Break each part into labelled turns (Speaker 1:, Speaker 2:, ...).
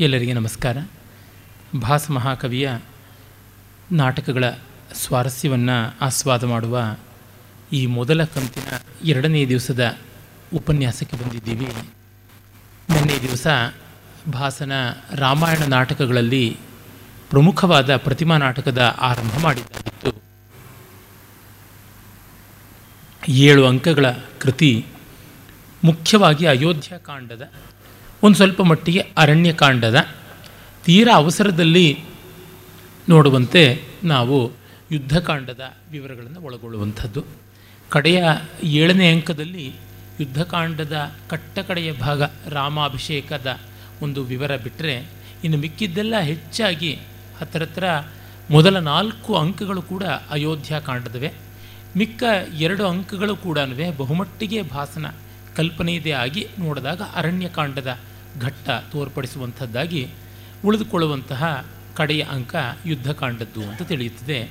Speaker 1: ಎಲ್ಲರಿಗೆ ನಮಸ್ಕಾರ. ಭಾಸ ಮಹಾಕವಿಯ ನಾಟಕಗಳ ಸ್ವಾರಸ್ಯವನ್ನು ಆಸ್ವಾದ ಮಾಡುವ ಈ ಮೊದಲ ಕಂತಿನ ಎರಡನೇ ದಿವಸದ ಉಪನ್ಯಾಸಕ್ಕೆ ಬಂದಿದ್ದೀವಿ. ನಿನ್ನೆ ದಿವಸ ಭಾಸನ ರಾಮಾಯಣ ನಾಟಕಗಳಲ್ಲಿ ಪ್ರಮುಖವಾದ ಪ್ರತಿಮಾ ನಾಟಕದ ಆರಂಭ ಮಾಡಿದ್ದಾಗಿತ್ತು. ಏಳು ಅಂಕಗಳ ಕೃತಿ ಮುಖ್ಯವಾಗಿ ಅಯೋಧ್ಯಕಾಂಡದ ಒಂದು ಸ್ವಲ್ಪ ಮಟ್ಟಿಗೆ ಅರಣ್ಯಕಾಂಡದ ತೀರಾ ಅವಸರದಲ್ಲಿ ನೋಡುವಂತೆ ನಾವು ಯುದ್ಧಕಾಂಡದ ವಿವರಗಳನ್ನು ಒಳಗೊಳ್ಳುವಂಥದ್ದು. ಕಡೆಯ ಏಳನೇ ಅಂಕದಲ್ಲಿ ಯುದ್ಧಕಾಂಡದ ಕಟ್ಟಕಡೆಯ ಭಾಗ ರಾಮಾಭಿಷೇಕದ ಒಂದು ವಿವರ ಬಿಟ್ಟರೆ ಇನ್ನು ಮಿಕ್ಕಿದ್ದೆಲ್ಲ ಹೆಚ್ಚಾಗಿ ಹತ್ತಿರ ಹತ್ರ ಮೊದಲ ನಾಲ್ಕು ಅಂಕಗಳು ಕೂಡ ಅಯೋಧ್ಯಕಾಂಡದವೆ ಮಿಕ್ಕ ಎರಡು ಅಂಕಗಳು ಕೂಡ ಬಹುಮಟ್ಟಿಗೆ ಭಾಸನ ಕಲ್ಪನೆಯದೇ ಆಗಿ ನೋಡಿದಾಗ ಅರಣ್ಯಕಾಂಡದ ಘಟ್ಟ ತೋರ್ಪಡಿಸುವಂಥದ್ದಾಗಿ ಉಳಿದುಕೊಳ್ಳುವಂತಹ ಕಡೆಯ ಅಂಕ ಯುದ್ಧಕಾಂಡದ್ದು ಅಂತ ತಿಳಿಯುತ್ತದೆ.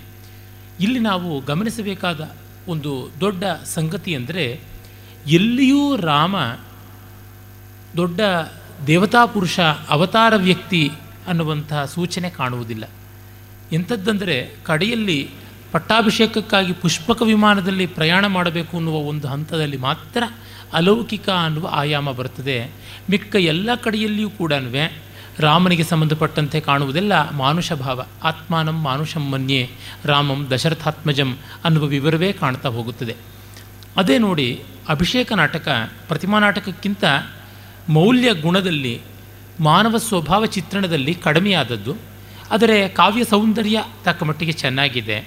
Speaker 1: ಇಲ್ಲಿ ನಾವು ಗಮನಿಸಬೇಕಾದ ಒಂದು ದೊಡ್ಡ ಸಂಗತಿ ಅಂದರೆ ಎಲ್ಲಿಯೂ ರಾಮ ದೊಡ್ಡ ದೇವತಾ ಪುರುಷ ಅವತಾರ ವ್ಯಕ್ತಿ ಅನ್ನುವಂತಹ ಸೂಚನೆ ಕಾಣುವುದಿಲ್ಲ. ಎಂಥದ್ದಂದರೆ ಕಡೆಯಲ್ಲಿ ಪಟ್ಟಾಭಿಷೇಕಕ್ಕಾಗಿ ಪುಷ್ಪಕ ವಿಮಾನದಲ್ಲಿ ಪ್ರಯಾಣ ಮಾಡಬೇಕು ಅನ್ನುವ ಒಂದು ಹಂತದಲ್ಲಿ ಮಾತ್ರ ಅಲೌಕಿಕ ಅನ್ನುವ ಆಯಾಮ ಬರ್ತದೆ. ಮಿಕ್ಕ ಎಲ್ಲ ಕಡೆಯಲ್ಲಿಯೂ ಕೂಡ ರಾಮನಿಗೆ ಸಂಬಂಧಪಟ್ಟಂತೆ ಕಾಣುವುದೆಲ್ಲ ಮಾನುಷ ಭಾವ ಆತ್ಮಾನಂ ಮಾನುಷಂ ಮನ್ಯೆ, ರಾಮಂ ದಶರಥಾತ್ಮಜಂ ಅನ್ನುವ ವಿವರವೇ ಕಾಣ್ತಾ ಹೋಗುತ್ತದೆ. ಅದೇ ನೋಡಿ ಅಭಿಷೇಕ ನಾಟಕ ಪ್ರತಿಮಾ ನಾಟಕಕ್ಕಿಂತ ಮೌಲ್ಯ ಗುಣದಲ್ಲಿ, ಮಾನವ ಸ್ವಭಾವ ಚಿತ್ರಣದಲ್ಲಿ ಕಡಿಮೆಯಾದದ್ದು, ಆದರೆ ಕಾವ್ಯ ಸೌಂದರ್ಯ ತಕ್ಕ ಮಟ್ಟಿಗೆ ಚೆನ್ನಾಗಿದೆ.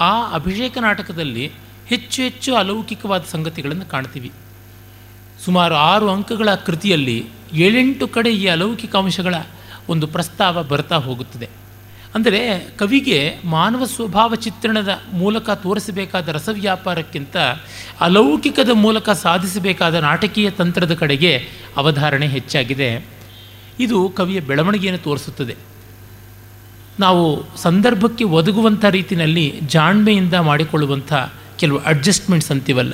Speaker 1: ಆ ಅಭಿಷೇಕ ನಾಟಕದಲ್ಲಿ ಹೆಚ್ಚು ಹೆಚ್ಚು ಅಲೌಕಿಕವಾದ ಸಂಗತಿಗಳನ್ನು ಕಾಣ್ತೀವಿ. ಸುಮಾರು ಆರು ಅಂಕಗಳ ಕೃತಿಯಲ್ಲಿ ಏಳೆಂಟು ಕಡೆ ಈ ಅಲೌಕಿಕ ಅಂಶಗಳ ಒಂದು ಪ್ರಸ್ತಾವ ಬರ್ತಾ ಹೋಗುತ್ತದೆ. ಅಂದರೆ ಕವಿಗೆ ಮಾನವ ಸ್ವಭಾವ ಚಿತ್ರಣದ ಮೂಲಕ ತೋರಿಸಬೇಕಾದ ರಸವ್ಯಾಪಾರಕ್ಕಿಂತ ಅಲೌಕಿಕದ ಮೂಲಕ ಸಾಧಿಸಬೇಕಾದ ನಾಟಕೀಯ ತಂತ್ರದ ಕಡೆಗೆ ಅವಧಾರಣೆ ಹೆಚ್ಚಾಗಿದೆ. ಇದು ಕವಿಯ ಬೆಳವಣಿಗೆಯನ್ನು ತೋರಿಸುತ್ತದೆ. ನಾವು ಸಂದರ್ಭಕ್ಕೆ ಒದಗುವಂಥ ರೀತಿಯಲ್ಲಿ ಜಾಣ್ಮೆಯಿಂದ ಮಾಡಿಕೊಳ್ಳುವಂಥ ಕೆಲವು ಅಡ್ಜಸ್ಟ್ಮೆಂಟ್ಸ್ ಅಂತೀವಲ್ಲ.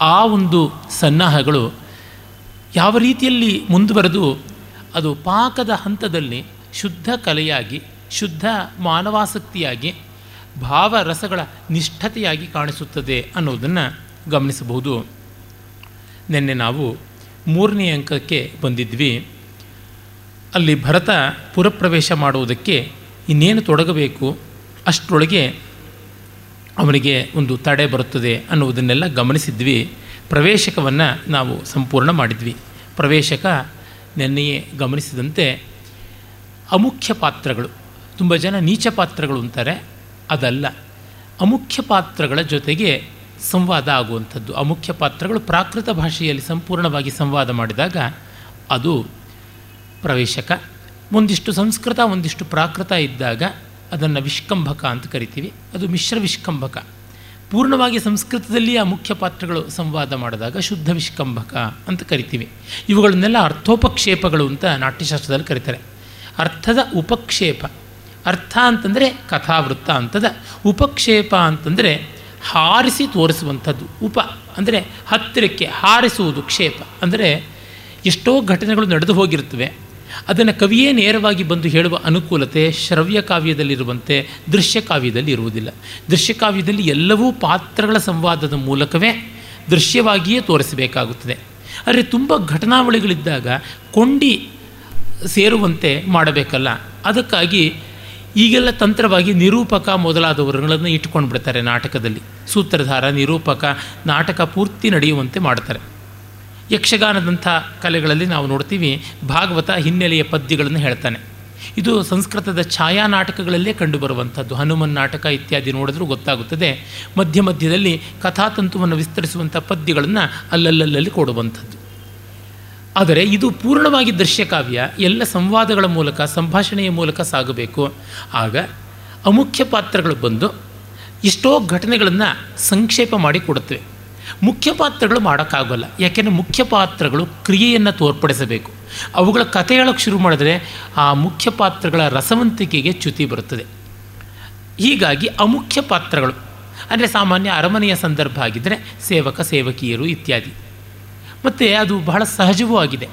Speaker 1: ಆ ಒಂದು ಸನ್ನಾಹಗಳು ಯಾವ ರೀತಿಯಲ್ಲಿ ಮುಂದುವರೆದು ಅದು ಪಾಕದ ಹಂತದಲ್ಲಿ ಶುದ್ಧ ಕಲೆಯಾಗಿ, ಶುದ್ಧ ಮಾನವಾಸಕ್ತಿಯಾಗಿ ಭಾವರಸಗಳ ನಿಷ್ಠತೆಯಾಗಿ ಕಾಣಿಸುತ್ತದೆ ಅನ್ನೋದನ್ನು ಗಮನಿಸಬಹುದು. ನಿನ್ನೆ ನಾವು ಮೂರನೇ ಅಂಕಕ್ಕೆ ಬಂದಿದ್ವಿ. ಅಲ್ಲಿ ಭರತ ಪುರಪ್ರವೇಶ ಮಾಡುವುದಕ್ಕೆ ಇನ್ನೇನು ತೊಡಗಬೇಕು? ಅಷ್ಟರೊಳಗೆ ಅವನಿಗೆ ಒಂದು ತಡೆ ಬರುತ್ತದೆ ಅನ್ನುವುದನ್ನೆಲ್ಲ ಗಮನಿಸಿದ್ವಿ. ಪ್ರವೇಶಕವನ್ನು ನಾವು ಸಂಪೂರ್ಣ ಮಾಡಿದ್ವಿ. ಪ್ರವೇಶಕ ನೆನ್ನೆಯೇ ಗಮನಿಸಿದಂತೆ ಅಮುಖ್ಯ ಪಾತ್ರಗಳು, ತುಂಬ ಜನ ನೀಚ ಪಾತ್ರಗಳು ಅಂತಾರೆ, ಅದಲ್ಲ. ಅಮುಖ್ಯ ಪಾತ್ರಗಳ ಜೊತೆಗೆ ಸಂವಾದ ಆಗುವಂಥದ್ದು. ಅಮುಖ್ಯ ಪಾತ್ರಗಳು ಪ್ರಾಕೃತ ಭಾಷೆಯಲ್ಲಿ ಸಂಪೂರ್ಣವಾಗಿ ಸಂವಾದ ಮಾಡಿದಾಗ ಅದು ಪ್ರವೇಶಕ. ಒಂದಿಷ್ಟು ಸಂಸ್ಕೃತ, ಒಂದಿಷ್ಟು ಪ್ರಾಕೃತ ಇದ್ದಾಗ ಅದನ್ನು ವಿಷ್ಕಂಭಕ ಅಂತ ಕರಿತೀವಿ. ಅದು ಮಿಶ್ರ ವಿಷ್ಕಂಭಕ. ಪೂರ್ಣವಾಗಿ ಸಂಸ್ಕೃತದಲ್ಲಿ ಆ ಮುಖ್ಯ ಪಾತ್ರಗಳು ಸಂವಾದ ಮಾಡಿದಾಗ ಶುದ್ಧ ವಿಷ್ಕಂಭಕ ಅಂತ ಕರಿತೀವಿ. ಇವುಗಳನ್ನೆಲ್ಲ ಅರ್ಥೋಪಕ್ಷೇಪಗಳು ಅಂತ ನಾಟ್ಯಶಾಸ್ತ್ರದಲ್ಲಿ ಕರೀತಾರೆ. ಅರ್ಥದ ಉಪಕ್ಷೇಪ. ಅರ್ಥ ಅಂತಂದರೆ ಕಥಾವೃತ್ತ ಅಂತದ. ಉಪಕ್ಷೇಪ ಅಂತಂದರೆ ಹಾರಿಸಿ ತೋರಿಸುವಂಥದ್ದು. ಉಪ ಅಂದರೆ ಹತ್ತಿರಕ್ಕೆ ಹಾರಿಸುವುದು ಕ್ಷೇಪ. ಅಂದರೆ ಎಷ್ಟೋ ಘಟನೆಗಳು ನಡೆದು ಹೋಗಿರ್ತವೆ ಅದನ್ನು ಕವಿಯೇ ನೇರವಾಗಿ ಬಂದು ಹೇಳುವ ಅನುಕೂಲತೆ ಶ್ರವ್ಯ ಕಾವ್ಯದಲ್ಲಿರುವಂತೆ ದೃಶ್ಯ ಕಾವ್ಯದಲ್ಲಿ ಇರುವುದಿಲ್ಲ. ದೃಶ್ಯ ಕಾವ್ಯದಲ್ಲಿ ಎಲ್ಲವೂ ಪಾತ್ರಗಳ ಸಂವಾದದ ಮೂಲಕವೇ ದೃಶ್ಯವಾಗಿಯೇ ತೋರಿಸಬೇಕಾಗುತ್ತದೆ. ಆದರೆ ತುಂಬ ಘಟನಾವಳಿಗಳಿದ್ದಾಗ ಕೊಂಡಿ ಸೇರುವಂತೆ ಮಾಡಬೇಕಲ್ಲ. ಅದಕ್ಕಾಗಿ ಈಗೆಲ್ಲ ತಂತ್ರವಾಗಿ ನಿರೂಪಕ ಮೊದಲಾದವರುಗಳನ್ನು ಇಟ್ಕೊಂಡು ಬಿಡ್ತಾರೆ ನಾಟಕದಲ್ಲಿ. ಸೂತ್ರಧಾರ, ನಿರೂಪಕ, ನಾಟಕ ಪೂರ್ತಿ ನಡೆಯುವಂತೆ ಮಾಡ್ತಾರೆ. ಯಕ್ಷಗಾನದಂಥ ಕಲೆಗಳಲ್ಲಿ ನಾವು ನೋಡ್ತೀವಿ. ಭಾಗವತ ಹಿನ್ನೆಲೆಯ ಪದ್ಯಗಳನ್ನು ಹೇಳ್ತಾನೆ. ಇದು ಸಂಸ್ಕೃತದ ಛಾಯಾ ನಾಟಕಗಳಲ್ಲೇ ಕಂಡುಬರುವಂಥದ್ದು. ಹನುಮನ್ ನಾಟಕ ಇತ್ಯಾದಿ ನೋಡಿದ್ರೂ ಗೊತ್ತಾಗುತ್ತದೆ. ಮಧ್ಯ ಮಧ್ಯದಲ್ಲಿ ಕಥಾತಂತುವನ್ನು ವಿಸ್ತರಿಸುವಂಥ ಪದ್ಯಗಳನ್ನು ಅಲ್ಲಲ್ಲಲ್ಲಿ ಕೊಡುವಂಥದ್ದು. ಆದರೆ ಇದು ಪೂರ್ಣವಾಗಿ ದೃಶ್ಯಕಾವ್ಯ ಎಲ್ಲ ಸಂವಾದಗಳ ಮೂಲಕ, ಸಂಭಾಷಣೆಯ ಮೂಲಕ ಸಾಗಬೇಕು. ಆಗ ಅಮುಖ್ಯ ಪಾತ್ರಗಳು ಬಂದು ಎಷ್ಟೋ ಘಟನೆಗಳನ್ನು ಸಂಕ್ಷೇಪ ಮಾಡಿ ಕೊಡುತ್ತವೆ. ಮುಖ್ಯ ಪಾತ್ರಗಳು ಮಾಡೋಕ್ಕಾಗೋಲ್ಲ. ಯಾಕೆಂದರೆ ಮುಖ್ಯ ಪಾತ್ರಗಳು ಕ್ರಿಯೆಯನ್ನು ತೋರ್ಪಡಿಸಬೇಕು. ಅವುಗಳ ಕಥೆ ಹೇಳೋಕ್ಕೆ ಶುರು ಮಾಡಿದ್ರೆ ಆ ಮುಖ್ಯ ಪಾತ್ರಗಳ ರಸವಂತಿಕೆಗೆ ಚ್ಯುತಿ ಬರುತ್ತದೆ. ಹೀಗಾಗಿ ಅಮುಖ್ಯ ಪಾತ್ರಗಳು ಅಂದರೆ ಸಾಮಾನ್ಯ ಅರಮನೆಯ ಸಂದರ್ಭ ಆಗಿದ್ದರೆ ಸೇವಕ, ಸೇವಕಿಯರು ಇತ್ಯಾದಿ. ಮತ್ತು ಅದು ಬಹಳ ಸಹಜವೂ ಆಗಿದೆ.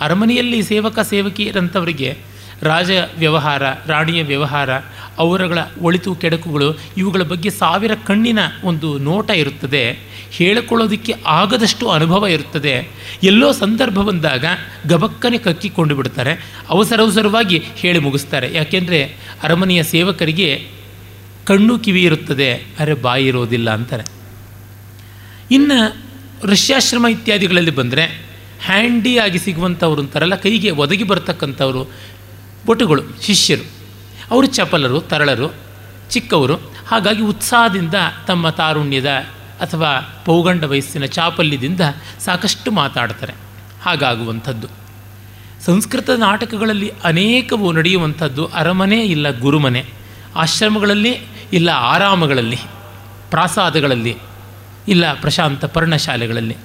Speaker 1: ಅರಮನೆಯಲ್ಲಿ ಸೇವಕ ಸೇವಕಿಯರಂಥವರಿಗೆ ರಾಜ ವ್ಯವಹಾರ ರಾಣಿಯ ವ್ಯವಹಾರ, ಅವರಗಳ ಒಳಿತು ಕೆಡಕುಗಳು, ಇವುಗಳ ಬಗ್ಗೆ ಸಾವಿರ ಕಣ್ಣಿನ ಒಂದು ನೋಟ ಇರುತ್ತದೆ. ಹೇಳಿಕೊಳ್ಳೋದಕ್ಕೆ ಆಗದಷ್ಟು ಅನುಭವ ಇರುತ್ತದೆ. ಎಲ್ಲೋ ಸಂದರ್ಭ ಬಂದಾಗ ಗಬಕ್ಕನೆ ಕಕ್ಕಿಕೊಂಡು ಬಿಡ್ತಾರೆ. ಅವಸರವಸರವಾಗಿ ಹೇಳಿ ಮುಗಿಸ್ತಾರೆ. ಯಾಕೆಂದರೆ ಅರಮನೆಯ ಸೇವಕರಿಗೆ ಕಣ್ಣು ಕಿವಿ ಇರುತ್ತದೆ. ಅರೆ ಬಾಯಿ ಇರೋದಿಲ್ಲ ಅಂತಾರೆ. ಇನ್ನು ಋಷ್ಯಾಶ್ರಮ ಇತ್ಯಾದಿಗಳಲ್ಲಿ ಬಂದರೆ ಹ್ಯಾಂಡಿಯಾಗಿ ಸಿಗುವಂಥವ್ರು ಅಂತಾರಲ್ಲ, ಕೈಗೆ ಒದಗಿ ಬರ್ತಕ್ಕಂಥವರು. ಬೊಟುಗಳು ಶಿಷ್ಯರು. ಅವರು ಚಪಲರು, ತರಳರು, ಚಿಕ್ಕವರು. ಹಾಗಾಗಿ ಉತ್ಸಾಹದಿಂದ ತಮ್ಮ ತಾರುಣ್ಯದ ಅಥವಾ ಪೌಗಂಡ ವಯಸ್ಸಿನ ಚಾಪಲ್ಯದಿಂದ ಸಾಕಷ್ಟು ಮಾತಾಡ್ತಾರೆ. ಹಾಗಾಗುವಂಥದ್ದು. ಸಂಸ್ಕೃತ ನಾಟಕಗಳಲ್ಲಿ ಅನೇಕವು ನಡೆಯುವಂಥದ್ದು ಅರಮನೆ ಇಲ್ಲ ಗುರುಮನೆ, ಆಶ್ರಮಗಳಲ್ಲಿ ಇಲ್ಲ ಆರಾಮಗಳಲ್ಲಿ, ಪ್ರಾಸಾದಗಳಲ್ಲಿ ಇಲ್ಲ ಪ್ರಶಾಂತ ಪರ್ಣಶಾಲೆಗಳಲ್ಲಿ.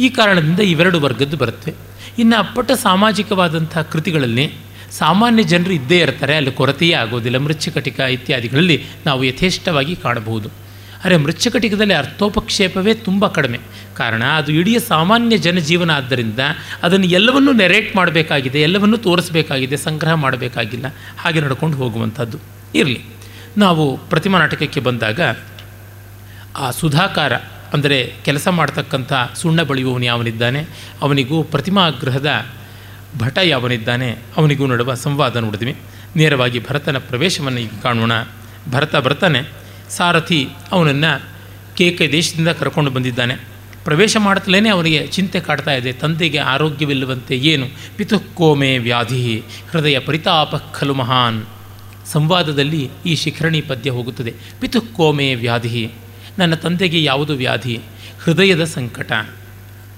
Speaker 1: ಈ ಕಾರಣದಿಂದ ಇವೆರಡು ವರ್ಗದ್ದು ಬರುತ್ತವೆ ಇನ್ನು ಅಪ್ಪಟ ಸಾಮಾಜಿಕವಾದಂಥ ಕೃತಿಗಳಲ್ಲಿ ಸಾಮಾನ್ಯ ಜನರು ಇದ್ದೇ ಇರ್ತಾರೆ, ಅಲ್ಲಿ ಕೊರತೆಯೇ ಆಗೋದಿಲ್ಲ, ಮೃಚ್ಛಕಟಿಕ ಇತ್ಯಾದಿಗಳಲ್ಲಿ ನಾವು ಯಥೇಷ್ಟವಾಗಿ ಕಾಣಬಹುದು. ಆದರೆ ಮೃಚ್ಛಕಟಿಕದಲ್ಲಿ ಅರ್ಥೋಪಕ್ಷೇಪವೇ ತುಂಬ ಕಡಿಮೆ. ಕಾರಣ ಅದು ಇಡೀ ಸಾಮಾನ್ಯ ಜನಜೀವನ ಆದ್ದರಿಂದ ಅದನ್ನು ಎಲ್ಲವನ್ನೂ ನೆರೇಟ್ ಮಾಡಬೇಕಾಗಿದೆ, ಎಲ್ಲವನ್ನೂ ತೋರಿಸಬೇಕಾಗಿದೆ, ಸಂಗ್ರಹ ಮಾಡಬೇಕಾಗಿಲ್ಲ, ಹಾಗೆ ನಡ್ಕೊಂಡು ಹೋಗುವಂಥದ್ದು. ಇರಲಿ. ನಾವು ಪ್ರತಿಮಾ ನಾಟಕಕ್ಕೆ ಬಂದಾಗ ಆ ಸುಧಾಕಾರ ಅಂದರೆ ಕೆಲಸ ಮಾಡ್ತಕ್ಕಂಥ ಸುಣ್ಣ ಬಳಿಯುವವನು ಯಾವನಿದ್ದಾನೆ? ಅವನಿಗೂ ಪ್ರತಿಮಾಗ್ರಹದ ಭಟ ಯಾವನಿದ್ದಾನೆ ಅವನಿಗೂ ನಡುವ ಸಂವಾದ ನೋಡಿದ್ವಿ. ನೇರವಾಗಿ ಭರತನ ಪ್ರವೇಶವನ್ನು ಈಗ ಕಾಣೋಣ. ಭರತ ಬರ್ತಾನೆ. ಸಾರಥಿ ಅವನನ್ನು ಕೇಕೆ ದೇಶದಿಂದ ಕರ್ಕೊಂಡು ಬಂದಿದ್ದಾನೆ. ಪ್ರವೇಶ ಮಾಡುತ್ತಲೇ ಅವನಿಗೆ ಚಿಂತೆ ಕಾಡ್ತಾ ಇದೆ. ತಂದೆಗೆ ಆರೋಗ್ಯವಿಲ್ಲವಂತೆ ಏನು? ಪಿತುಕೋಮೆ ವ್ಯಾಧಿ. ಹೃದಯ ಪರಿತಾಪ ಖಲು ಮಹಾನ್. ಸಂವಾದದಲ್ಲಿ ಈ ಶಿಖರಣಿ ಪದ್ಯ ಹೋಗುತ್ತದೆ. ಪಿತುಕೋಮೆ ವ್ಯಾಧಿ. ನನ್ನ ತಂದೆಗೆ ಯಾವುದು ವ್ಯಾಧಿ? ಹೃದಯದ ಸಂಕಟ.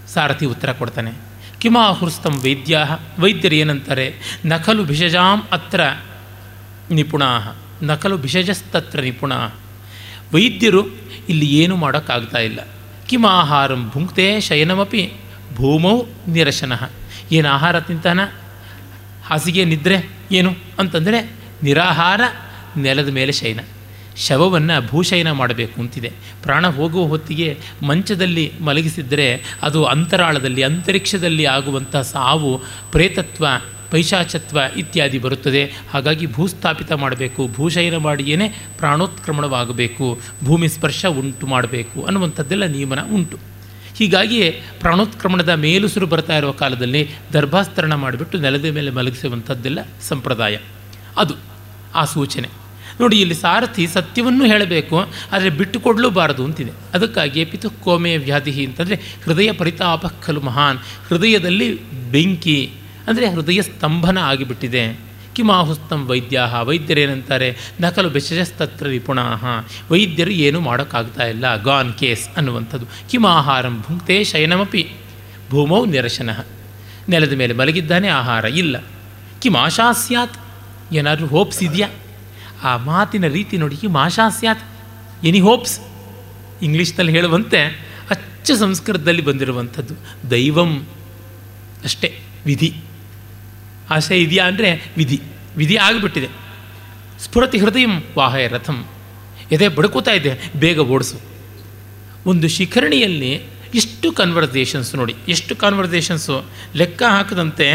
Speaker 1: ಸಾರಥಿ ಉತ್ತರ ಕೊಡ್ತಾನೆ. ಕಿಮಾಹುಸ್ತಂ ವೈದ್ಯ ವೈದ್ಯರು ಏನಂತಾರೆ? ನಕಲು ಭಿಷಜಾಂ ಅತ್ರ ನಿಪುಣ ನಕಲು ಭಿಷಜಸ್ತತ್ರ ನಿಪುಣ ವೈದ್ಯರು ಇಲ್ಲಿ ಏನು ಮಾಡೋಕ್ಕಾಗ್ತಾ ಇಲ್ಲ. ಕಿಮಾಹಾರಂ ಭುಂಕ್ತೆ ಶಯನಮಪಿ ಭೂಮೌ ನಿರಶನ. ಏನು ಆಹಾರ ತಿಂತಾನ? ಹಾಸಿಗೆ, ನಿದ್ರೆ ಏನು? ಅಂತಂದರೆ ನಿರಾಹಾರ, ನೆಲದ ಮೇಲೆ ಶಯನ. ಶವವನ್ನು ಭೂಶಯನ ಮಾಡಬೇಕು ಅಂತಿದೆ. ಪ್ರಾಣ ಹೋಗುವ ಹೊತ್ತಿಗೆ ಮಂಚದಲ್ಲಿ ಮಲಗಿಸಿದರೆ ಅದು ಅಂತರಾಳದಲ್ಲಿ, ಅಂತರಿಕ್ಷದಲ್ಲಿ ಆಗುವಂಥ ಸಾವು, ಪ್ರೇತತ್ವ, ಪೈಶಾಚತ್ವ ಇತ್ಯಾದಿ ಬರುತ್ತದೆ. ಹಾಗಾಗಿ ಭೂಸ್ಥಾಪಿತ ಮಾಡಬೇಕು. ಭೂಶಯನ ಮಾಡಿಯೇ ಪ್ರಾಣೋತ್ಕ್ರಮಣವಾಗಬೇಕು. ಭೂಮಿ ಸ್ಪರ್ಶ ಉಂಟು ಮಾಡಬೇಕು ಅನ್ನುವಂಥದ್ದೆಲ್ಲ ನಿಯಮನ ಉಂಟು. ಹೀಗಾಗಿಯೇ ಪ್ರಾಣೋತ್ಕ್ರಮಣದ ಮೇಲುಸುರು ಬರ್ತಾ ಇರುವ ಕಾಲದಲ್ಲಿ ದರ್ಭಾಸ್ತರಣ ಮಾಡಿಬಿಟ್ಟು ನೆಲದ ಮೇಲೆ ಮಲಗಿಸುವಂಥದ್ದೆಲ್ಲ ಸಂಪ್ರದಾಯ. ಅದು ಆ ಸೂಚನೆ. ನೋಡಿ, ಇಲ್ಲಿ ಸಾರಥಿ ಸತ್ಯವನ್ನು ಹೇಳಬೇಕು, ಆದರೆ ಬಿಟ್ಟು ಕೊಡಲೂಬಾರದು ಅಂತಿದೆ. ಅದಕ್ಕಾಗಿ ಪಿತುಕೋಮೆ ವ್ಯಾಧಿ ಅಂತಂದರೆ ಹೃದಯ ಪರಿತಾಪ ಖಲು ಮಹಾನ್. ಹೃದಯದಲ್ಲಿ ಬೆಂಕಿ, ಅಂದರೆ ಹೃದಯ ಸ್ತಂಭನ ಆಗಿಬಿಟ್ಟಿದೆ. ಕಿಮಾಹುಸ್ತಂ ವೈದ್ಯಾಹ, ವೈದ್ಯರೇನಂತಾರೆ? ನಕಲು ಬೆಶಜಸ್ತತ್ರ ನಿಪುಣಾಹ. ವೈದ್ಯರು ಏನೂ ಮಾಡೋಕ್ಕಾಗ್ತಾ ಇಲ್ಲ, ಗಾನ್ ಕೇಸ್ ಅನ್ನುವಂಥದ್ದು. ಕಿಮಾಹಾರಂ ಭುಂಕ್ತೆ ಶಯನಮಪಿ, ಭೂಮೌ ನಿರಶನ. ನೆಲದ ಮೇಲೆ ಮಲಗಿದ್ದಾನೆ, ಆಹಾರ ಇಲ್ಲ. ಕಿಮಾಶಾ ಸ್ಯಾತ್ ಏನಾದರೂ ಹೋಪ್ಸ್ ಆ ಮಾತಿನ ರೀತಿ ನೋಡಿ ಮಾಶಾಸ್ಯಾತ್ ಆಶಾ ಸ್ಯಾತ್. Any hopes? ಇಂಗ್ಲೀಷ್ನಲ್ಲಿ ಹೇಳುವಂತೆ ಅಚ್ಚ ಸಂಸ್ಕೃತದಲ್ಲಿ ಬಂದಿರುವಂಥದ್ದು ದೈವಂ ಅಷ್ಟೇ, ವಿಧಿ. ಆಸೆ ಇದೆಯಾ ಅಂದರೆ ವಿಧಿ. ವಿಧಿ ಆಗಿಬಿಟ್ಟಿದೆ. ಸ್ಫುರತಿ ಹೃದಯಂ ವಾಹಯ ರಥಂ. ಎದೆ ಬಡ್ಕೋತಾ ಇದೆ, ಬೇಗ ಓಡಿಸು. ಒಂದು ಶಿಖರಣಿಯಲ್ಲಿ ಇಷ್ಟು ಕನ್ವರ್ಸೇಷನ್ಸ್ ನೋಡಿ, ಎಷ್ಟು ಕನ್ವರ್ಸೇಷನ್ಸು ಲೆಕ್ಕ ಹಾಕದಂತೆ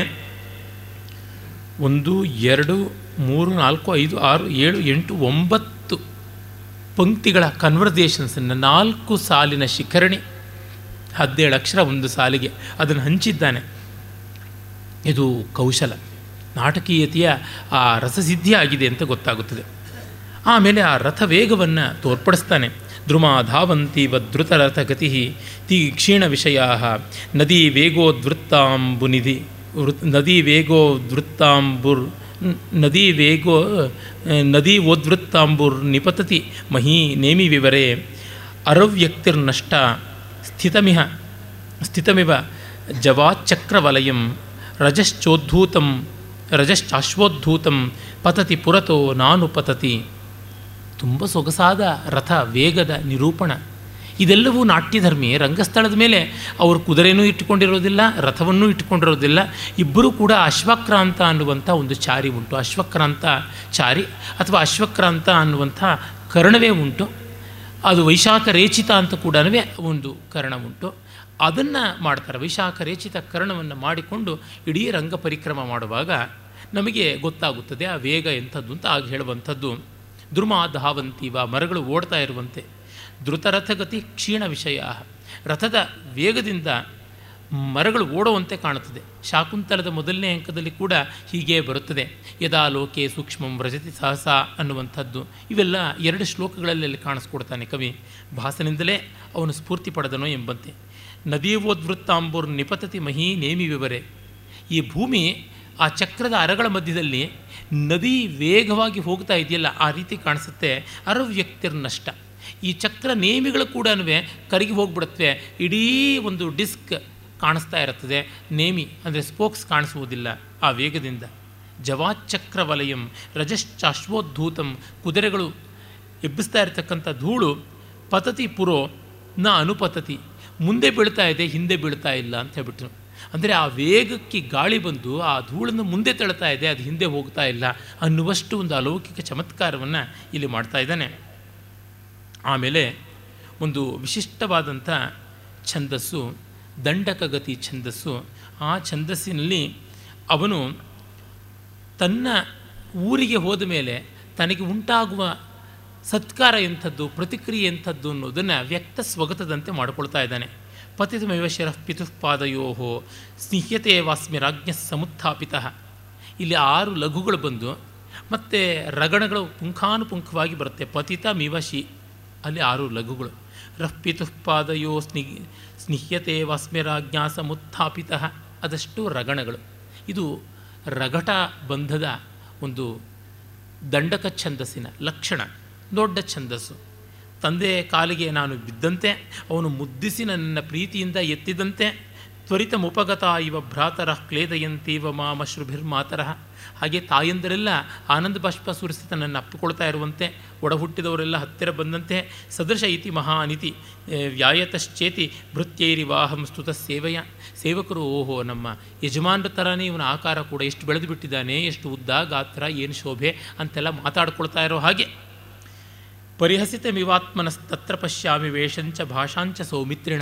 Speaker 1: ಒಂದು, ಎರಡು ಮೂರು, ನಾಲ್ಕು, ಐದು, ಆರು, ಏಳು, ಎಂಟು, ಒಂಬತ್ತು ಪಂಕ್ತಿಗಳ ಕನ್ವರ್ಸೇಷನ್ಸನ್ನು ನಾಲ್ಕು ಸಾಲಿನ ಶಿಖರಣಿ, ಹದಿನೇಳು ಅಕ್ಷರ ಒಂದು ಸಾಲಿಗೆ ಅದನ್ನು ಹಂಚಿದ್ದಾನೆ. ಇದು ಕೌಶಲ, ನಾಟಕೀಯತೆಯ ಆ ರಸಸಿದ್ಧಿ ಆಗಿದೆ ಅಂತ ಗೊತ್ತಾಗುತ್ತದೆ. ಆಮೇಲೆ ಆ ರಥ ವೇಗವನ್ನು ತೋರ್ಪಡಿಸ್ತಾನೆ. ದ್ರುಮ ಧಾವಂತಿ ವದ್ರುತ ರಥ ಗತಿ ತಿ ಕ್ಷೀಣ ವಿಷಯ ನದಿ ವೇಗೋದ್ವೃತ್ತಾಂಬುನಿಧಿ ವೃತ್ ನದಿ ವೇಗೋದ್ವೃತ್ತಾಂಬುರ್ ನದಿ ವೇಗೋ ನದಿ ಓದ್ವೃತ್ತಾಂಬುರ್ ನಿಪತತಿ ಮಹಿ ನೇಮಿ ವಿವರೆ ಅರವ್ಯಕ್ತಿರ್ನಷ್ಟ ಸ್ಥಿತಮಿಹ, ಸ್ಥಿತಮಿವ ಜವಾಚಕ್ರವಲಯಂ, ರಜಶ್ಚೋದ್ಧೂತಂ, ರಜಶ್ಚಾಶ್ವೋದ್ಧೂತಂ ಪತತಿ ಪುರತೋ ನಾನು ಪತತಿ ತುಂಬ ಸೊಗಸಾದ ರಥ ವೇಗದ ನಿರೂಪಣ. ಇದೆಲ್ಲವೂ ನಾಟ್ಯಧರ್ಮಿ ರಂಗಸ್ಥಳದ ಮೇಲೆ ಅವರು ಕುದುರೆನೂ ಇಟ್ಟುಕೊಂಡಿರೋದಿಲ್ಲ, ರಥವನ್ನೂ ಇಟ್ಟುಕೊಂಡಿರೋದಿಲ್ಲ. ಇಬ್ಬರೂ ಕೂಡ ಅಶ್ವಕ್ರಾಂತ ಅನ್ನುವಂಥ ಒಂದು ಚಾರಿ ಉಂಟು. ಅಶ್ವಕ್ರಾಂತ ಚಾರಿ ಅಥವಾ ಅಶ್ವಕ್ರಾಂತ ಅನ್ನುವಂಥ ಕರ್ಣವೇ ಉಂಟು. ಅದು ವೈಶಾಖ ರೇಚಿತ ಅಂತ ಕೂಡ ಒಂದು ಕರ್ಣ ಉಂಟು. ಅದನ್ನು ಮಾಡ್ತಾರೆ. ವೈಶಾಖ ರೇಚಿತ ಕರ್ಣವನ್ನು ಮಾಡಿಕೊಂಡು ಇಡೀ ರಂಗ ಪರಿಕ್ರಮ ಮಾಡುವಾಗ ನಮಗೆ ಗೊತ್ತಾಗುತ್ತದೆ ಆ ವೇಗ ಎಂಥದ್ದು ಅಂತ ಆಗ ಹೇಳುವಂಥದ್ದು. ಧಾವಂತಿ ಧಾವಂತೀವ ಮರಗಳು ಓಡ್ತಾ ಇರುವಂತೆ. ದ್ರುತರಥಗತಿ ಕ್ಷೀಣ ವಿಷಯ ರಥದ ವೇಗದಿಂದ ಮರಗಳು ಓಡುವಂತೆ ಕಾಣುತ್ತದೆ. ಶಾಕುಂತಲದ ಮೊದಲನೇ ಅಂಕದಲ್ಲಿ ಕೂಡ ಹೀಗೆ ಬರುತ್ತದೆ. ಯದಾ ಲೋಕೆ ಸೂಕ್ಷ್ಮಂ ವ್ರಜತಿ ಸಹಸ ಅನ್ನುವಂಥದ್ದು. ಇವೆಲ್ಲ ಎರಡು ಶ್ಲೋಕಗಳಲ್ಲಿ ಅಲ್ಲಿ ಕಾಣಿಸ್ಕೊಡ್ತಾನೆ ಕವಿ. ಭಾಸನಿಂದಲೇ ಅವನು ಸ್ಫೂರ್ತಿ ಪಡೆದನೋ ಎಂಬಂತೆ. ನದೀವೋದ್ವೃತ್ತಾಂಬುರ್ ನಿಪತತಿ ಮಹಿ ನೇಮಿ ವಿವರೆ. ಈ ಭೂಮಿ ಆ ಚಕ್ರದ ಅರಗಳ ಮಧ್ಯದಲ್ಲಿ ನದಿ ವೇಗವಾಗಿ ಹೋಗ್ತಾ ಇದೆಯಲ್ಲ, ಆ ರೀತಿ ಕಾಣಿಸುತ್ತೆ. ಅರವ್ಯಕ್ತಿರ್ನಷ್ಟ. ಈ ಚಕ್ರ ನೇಮಿಗಳು ಕೂಡ ಕರಗಿ ಹೋಗ್ಬಿಡುತ್ತವೆ. ಇಡೀ ಒಂದು ಡಿಸ್ಕ್ ಕಾಣಿಸ್ತಾ ಇರುತ್ತದೆ. ನೇಮಿ ಅಂದರೆ ಸ್ಪೋಕ್ಸ್ ಕಾಣಿಸುವುದಿಲ್ಲ. ಆ ವೇಗದಿಂದ ಜವಾಚಕ್ರ ವಲಯಂ ರಜಶ್ಚಾಶ್ವೋದ್ಧೂತಂ ಕುದುರೆಗಳು ಎಬ್ಬಿಸ್ತಾ ಇರತಕ್ಕಂಥ ಧೂಳು ಪತತಿ ಪುರೋ ನ ಅನುಪತತಿ. ಮುಂದೆ ಬೀಳ್ತಾ ಇದೆ, ಹಿಂದೆ ಬೀಳ್ತಾ ಇಲ್ಲ ಅಂತ ಹೇಳ್ಬಿಟ್ರು. ಅಂದರೆ ಆ ವೇಗಕ್ಕೆ ಗಾಳಿ ಬಂದು ಆ ಧೂಳನ್ನು ಮುಂದೆ ತಳ್ತಾ ಇದೆ, ಅದು ಹಿಂದೆ ಹೋಗ್ತಾ ಇಲ್ಲ ಅನ್ನುವಷ್ಟು ಒಂದು ಅಲೌಕಿಕ ಚಮತ್ಕಾರವನ್ನು ಇಲ್ಲಿ ಮಾಡ್ತಾ ಇದ್ದಾನೆ. ಆಮೇಲೆ ಒಂದು ವಿಶಿಷ್ಟವಾದಂಥ ಛಂದಸ್ಸು, ದಂಡಕಗತಿ ಛಂದಸ್ಸು. ಆ ಛಂದಸ್ಸಿನಲ್ಲಿ ಅವನು ತನ್ನ ಊರಿಗೆ ಹೋದ ಮೇಲೆ ತನಗೆ ಉಂಟಾಗುವ ಸತ್ಕಾರ ಎಂಥದ್ದು, ಪ್ರತಿಕ್ರಿಯೆ ಎಂಥದ್ದು ಅನ್ನೋದನ್ನು ವ್ಯಕ್ತ ಸ್ವಗತದಂತೆ ಮಾಡಿಕೊಳ್ತಾ ಇದ್ದಾನೆ. ಪತಿತಮೇವ ಶರಃ ಪಿತುಪಾದಯೋಹೋ ಸ್ನಿಹ್ಯತೆ ವಾಸ್ಮಿ ರಾಜ್ಞ ಸಮುತ್ಥಾಪಿತ. ಇಲ್ಲಿ ಆರು ಲಘುಗಳು ಬಂದು ಮತ್ತು ರಗಣಗಳು ಪುಂಖಾನುಪುಂಖವಾಗಿ ಬರುತ್ತೆ. ಪತಿತ ಮಿವಶಿ ಅಲ್ಲಿ ಆರು ಲಘುಗಳು. ರಫ್ ಪಿತುಃಪಾದಯೋ ಸ್ನಿ, ಸ್ನಿಹ್ಯತೆ ವಸ್ಮ್ಯರಾಜ್ಞಾ ರಾಜ್ಞಾ ಸಮುತ್ಥಾಪಿತ. ಅದಷ್ಟು ರಗಣಗಳು. ಇದು ರಗಟ ಬಂಧದ ಒಂದು ದಂಡಕ ಛಂದಸ್ಸಿನ ಲಕ್ಷಣ, ದೊಡ್ಡ ಛಂದಸ್ಸು. ತಂದೆ ಕಾಲಿಗೆ ನಾನು ಬಿದ್ದಂತೆ, ಅವನು ಮುದ್ದಿಸಿ ನನ್ನ ಪ್ರೀತಿಯಿಂದ ಎತ್ತಿದಂತೆ ತ್ವರಿತ ಮುಪಗತ ಇವ ಭ್ರಾತರ ಕ್ಲೇದಯಂತೀವ ಮಾಮಶ್ರುಭಿರ್ಮಾತರಃ ಹಾಗೆ ತಾಯಂದರೆಲ್ಲ ಆನಂದ ಬಾಷ್ಪ ಸುರಿಸಿ ತನ್ನನ್ನು ಅಪ್ಪಿಕೊಳ್ತಾ ಇರುವಂತೆ, ಒಡಹುಟ್ಟಿದವರೆಲ್ಲ ಹತ್ತಿರ ಬಂದಂತೆ ಸದೃಶ ಇತಿ ಮಹಾನಿತಿ ವ್ಯಾಯತಶ್ಚೇತಿ ಭೃತ್ಯೈರಿವಾಹಂ ಸ್ತುತ ಸೇವೆಯ. ಸೇವಕರು, ಓಹೋ, ನಮ್ಮ ಯಜಮಾನರ ಥರನೇ ಇವನ ಆಕಾರ ಕೂಡ ಎಷ್ಟು ಬೆಳೆದು ಬಿಟ್ಟಿದ್ದಾನೆ ಎಷ್ಟು ಉದ್ದ ಗಾತ್ರ, ಏನು ಶೋಭೆ ಅಂತೆಲ್ಲ ಮಾತಾಡ್ಕೊಳ್ತಾ ಇರೋ ಹಾಗೆ. ಪರಿಹಸಿತ ಪರಿಹಸಿತಮಿವಾತ್ಮನಸ್ತತ್ರ ಪಶ್ಯಾಮಿ ವೇಷಂಚ ಭಾಷಾಂಚ ಸೌಮಿತ್ರಿಣ.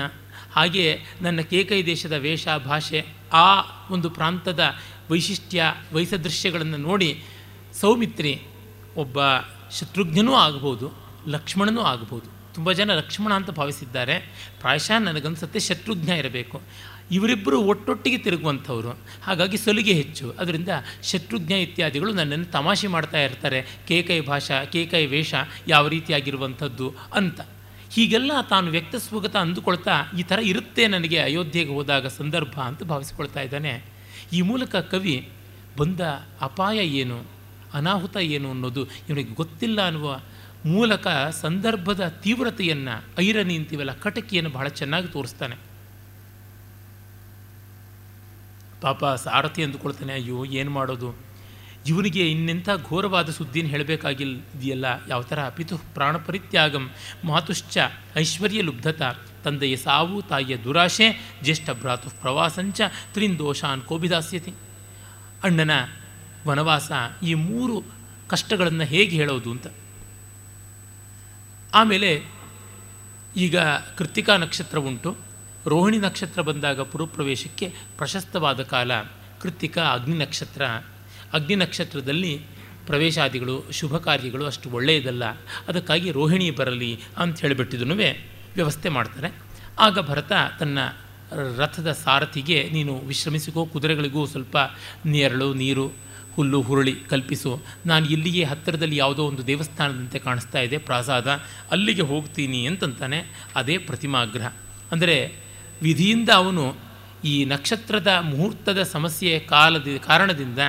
Speaker 1: ಹಾಗೆ ನನ್ನ ಕೇಕೈ ದೇಶದ ವೇಷ ಭಾಷೆ, ಆ ಒಂದು ಪ್ರಾಂತದ ವೈಶಿಷ್ಟ್ಯ, ವೈಸದೃಶ್ಯಗಳನ್ನು ನೋಡಿ ಸೌಮಿತ್ರಿ ಒಬ್ಬ ಶತ್ರುಘ್ನೂ ಆಗ್ಬೋದು, ಲಕ್ಷ್ಮಣನೂ ಆಗ್ಬೋದು. ತುಂಬ ಜನ ಲಕ್ಷ್ಮಣ ಅಂತ ಭಾವಿಸಿದ್ದಾರೆ. ಪ್ರಾಯಶಃ ನನಗನ್ಸುತ್ತೆ ಶತ್ರುಘ್ನ ಇರಬೇಕು. ಇವರಿಬ್ಬರು ಒಟ್ಟೊಟ್ಟಿಗೆ ತಿರುಗುವಂಥವ್ರು. ಹಾಗಾಗಿ ಸಲಿಗೆ ಹೆಚ್ಚು. ಅದರಿಂದ ಶತ್ರುಘ್ನ ಇತ್ಯಾದಿಗಳು ನನ್ನನ್ನು ತಮಾಷೆ ಮಾಡ್ತಾ ಇರ್ತಾರೆ. ಕೇಕೈ ಭಾಷಾ, ಕೇಕೈ ವೇಷ ಯಾವ ರೀತಿಯಾಗಿರುವಂಥದ್ದು ಅಂತ. ಹೀಗೆಲ್ಲ ತಾನು ವ್ಯಕ್ತ ಸ್ವಗತ ಅಂದುಕೊಳ್ತಾ ಈ ಥರ ಇರುತ್ತೆ ನನಗೆ ಅಯೋಧ್ಯೆಗೆ ಹೋದಾಗ ಸಂದರ್ಭ ಅಂತ ಭಾವಿಸ್ಕೊಳ್ತಾ ಇದ್ದಾನೆ. ಈ ಮೂಲಕ ಕವಿ ಬಂದ ಅಪಾಯ ಏನು, ಅನಾಹುತ ಏನು ಅನ್ನೋದು ಇವನಿಗೆ ಗೊತ್ತಿಲ್ಲ ಅನ್ನುವ ಮೂಲಕ ಸಂದರ್ಭದ ತೀವ್ರತೆಯನ್ನು, ಐರನಿ ಅಂತೀವಲ್ಲ, ಕಟಕಿಯನ್ನು ಬಹಳ ಚೆನ್ನಾಗಿ ತೋರಿಸ್ತಾನೆ. ಪಾಪ ಸಾರಥಿ ಅಂದುಕೊಳ್ತಾನೆ, ಅಯ್ಯೋ, ಏನು ಮಾಡೋದು? ಇವನಿಗೆ ಇನ್ನೆಂಥ ಘೋರವಾದ ಸುದ್ದಿನ ಹೇಳಬೇಕಾಗಿಲ್ಲ ಯಾವ ಥರ ಪಿತು ಪ್ರಾಣ ಪರಿತ್ಯಾಗಂ ಮಾತುಶ್ಚ, ಐಶ್ವರ್ಯ ಲುಬ್ಧತ? ತಂದೆಯ ಸಾವು, ತಾಯಿಯ ದುರಾಶೆ, ಜ್ಯೇಷ್ಠ ಭ್ರಾತು ಪ್ರವಾಸಂಚ, ತ್ರಿಂದೋಷಾನ್ ಕೋಬಿದಾಸ್ಯತಿ ಅಣ್ಣನ ವನವಾಸ ಈ ಮೂರು ಕಷ್ಟಗಳನ್ನು ಹೇಗೆ ಹೇಳೋದು ಅಂತ. ಆಮೇಲೆ ಈಗ ಕೃತಿಕಾ ನಕ್ಷತ್ರ ಉಂಟು. ರೋಹಿಣಿ ನಕ್ಷತ್ರ ಬಂದಾಗ ಪುರುಪ್ರವೇಶಕ್ಕೆ ಪ್ರಶಸ್ತವಾದ ಕಾಲ ಕೃತಿಕ ಅಗ್ನಿ ನಕ್ಷತ್ರ. ಅಗ್ನಿ ನಕ್ಷತ್ರದಲ್ಲಿ ಪ್ರವೇಶಾದಿಗಳು, ಶುಭ ಕಾರ್ಯಗಳು ಅಷ್ಟು ಒಳ್ಳೆಯದಲ್ಲ. ಅದಕ್ಕಾಗಿ ರೋಹಿಣಿ ಬರಲಿ ಅಂತ ಹೇಳಿಬಿಟ್ಟಿದ್ದೂ ವ್ಯವಸ್ಥೆ ಮಾಡ್ತಾರೆ. ಆಗ ಭರತ ತನ್ನ ರಥದ ಸಾರಥಿಗೆ, ನೀನು ವಿಶ್ರಮಿಸಿಕೋ, ಕುದುರೆಗಳಿಗೂ ಸ್ವಲ್ಪ ನೆರಳು, ನೀರು, ಹುಲ್ಲು, ಹುರುಳಿ ಕಲ್ಪಿಸು. ನಾನು ಇಲ್ಲಿಯೇ ಹತ್ತಿರದಲ್ಲಿ ಯಾವುದೋ ಒಂದು ದೇವಸ್ಥಾನದಂತೆ ಕಾಣಿಸ್ತಾ ಇದೆ, ಪ್ರಸಾದ. ಅಲ್ಲಿಗೆ ಹೋಗ್ತೀನಿ ಅಂತಂತಾನೆ ಅದೇ ಪ್ರತಿಮಾಗ್ರಹ. ಅಂದರೆ ವಿಧಿಯಿಂದ ಅವನು ಈ ನಕ್ಷತ್ರದ ಮುಹೂರ್ತದ ಸಮಸ್ಯೆ ಕಾಲದ ಕಾರಣದಿಂದ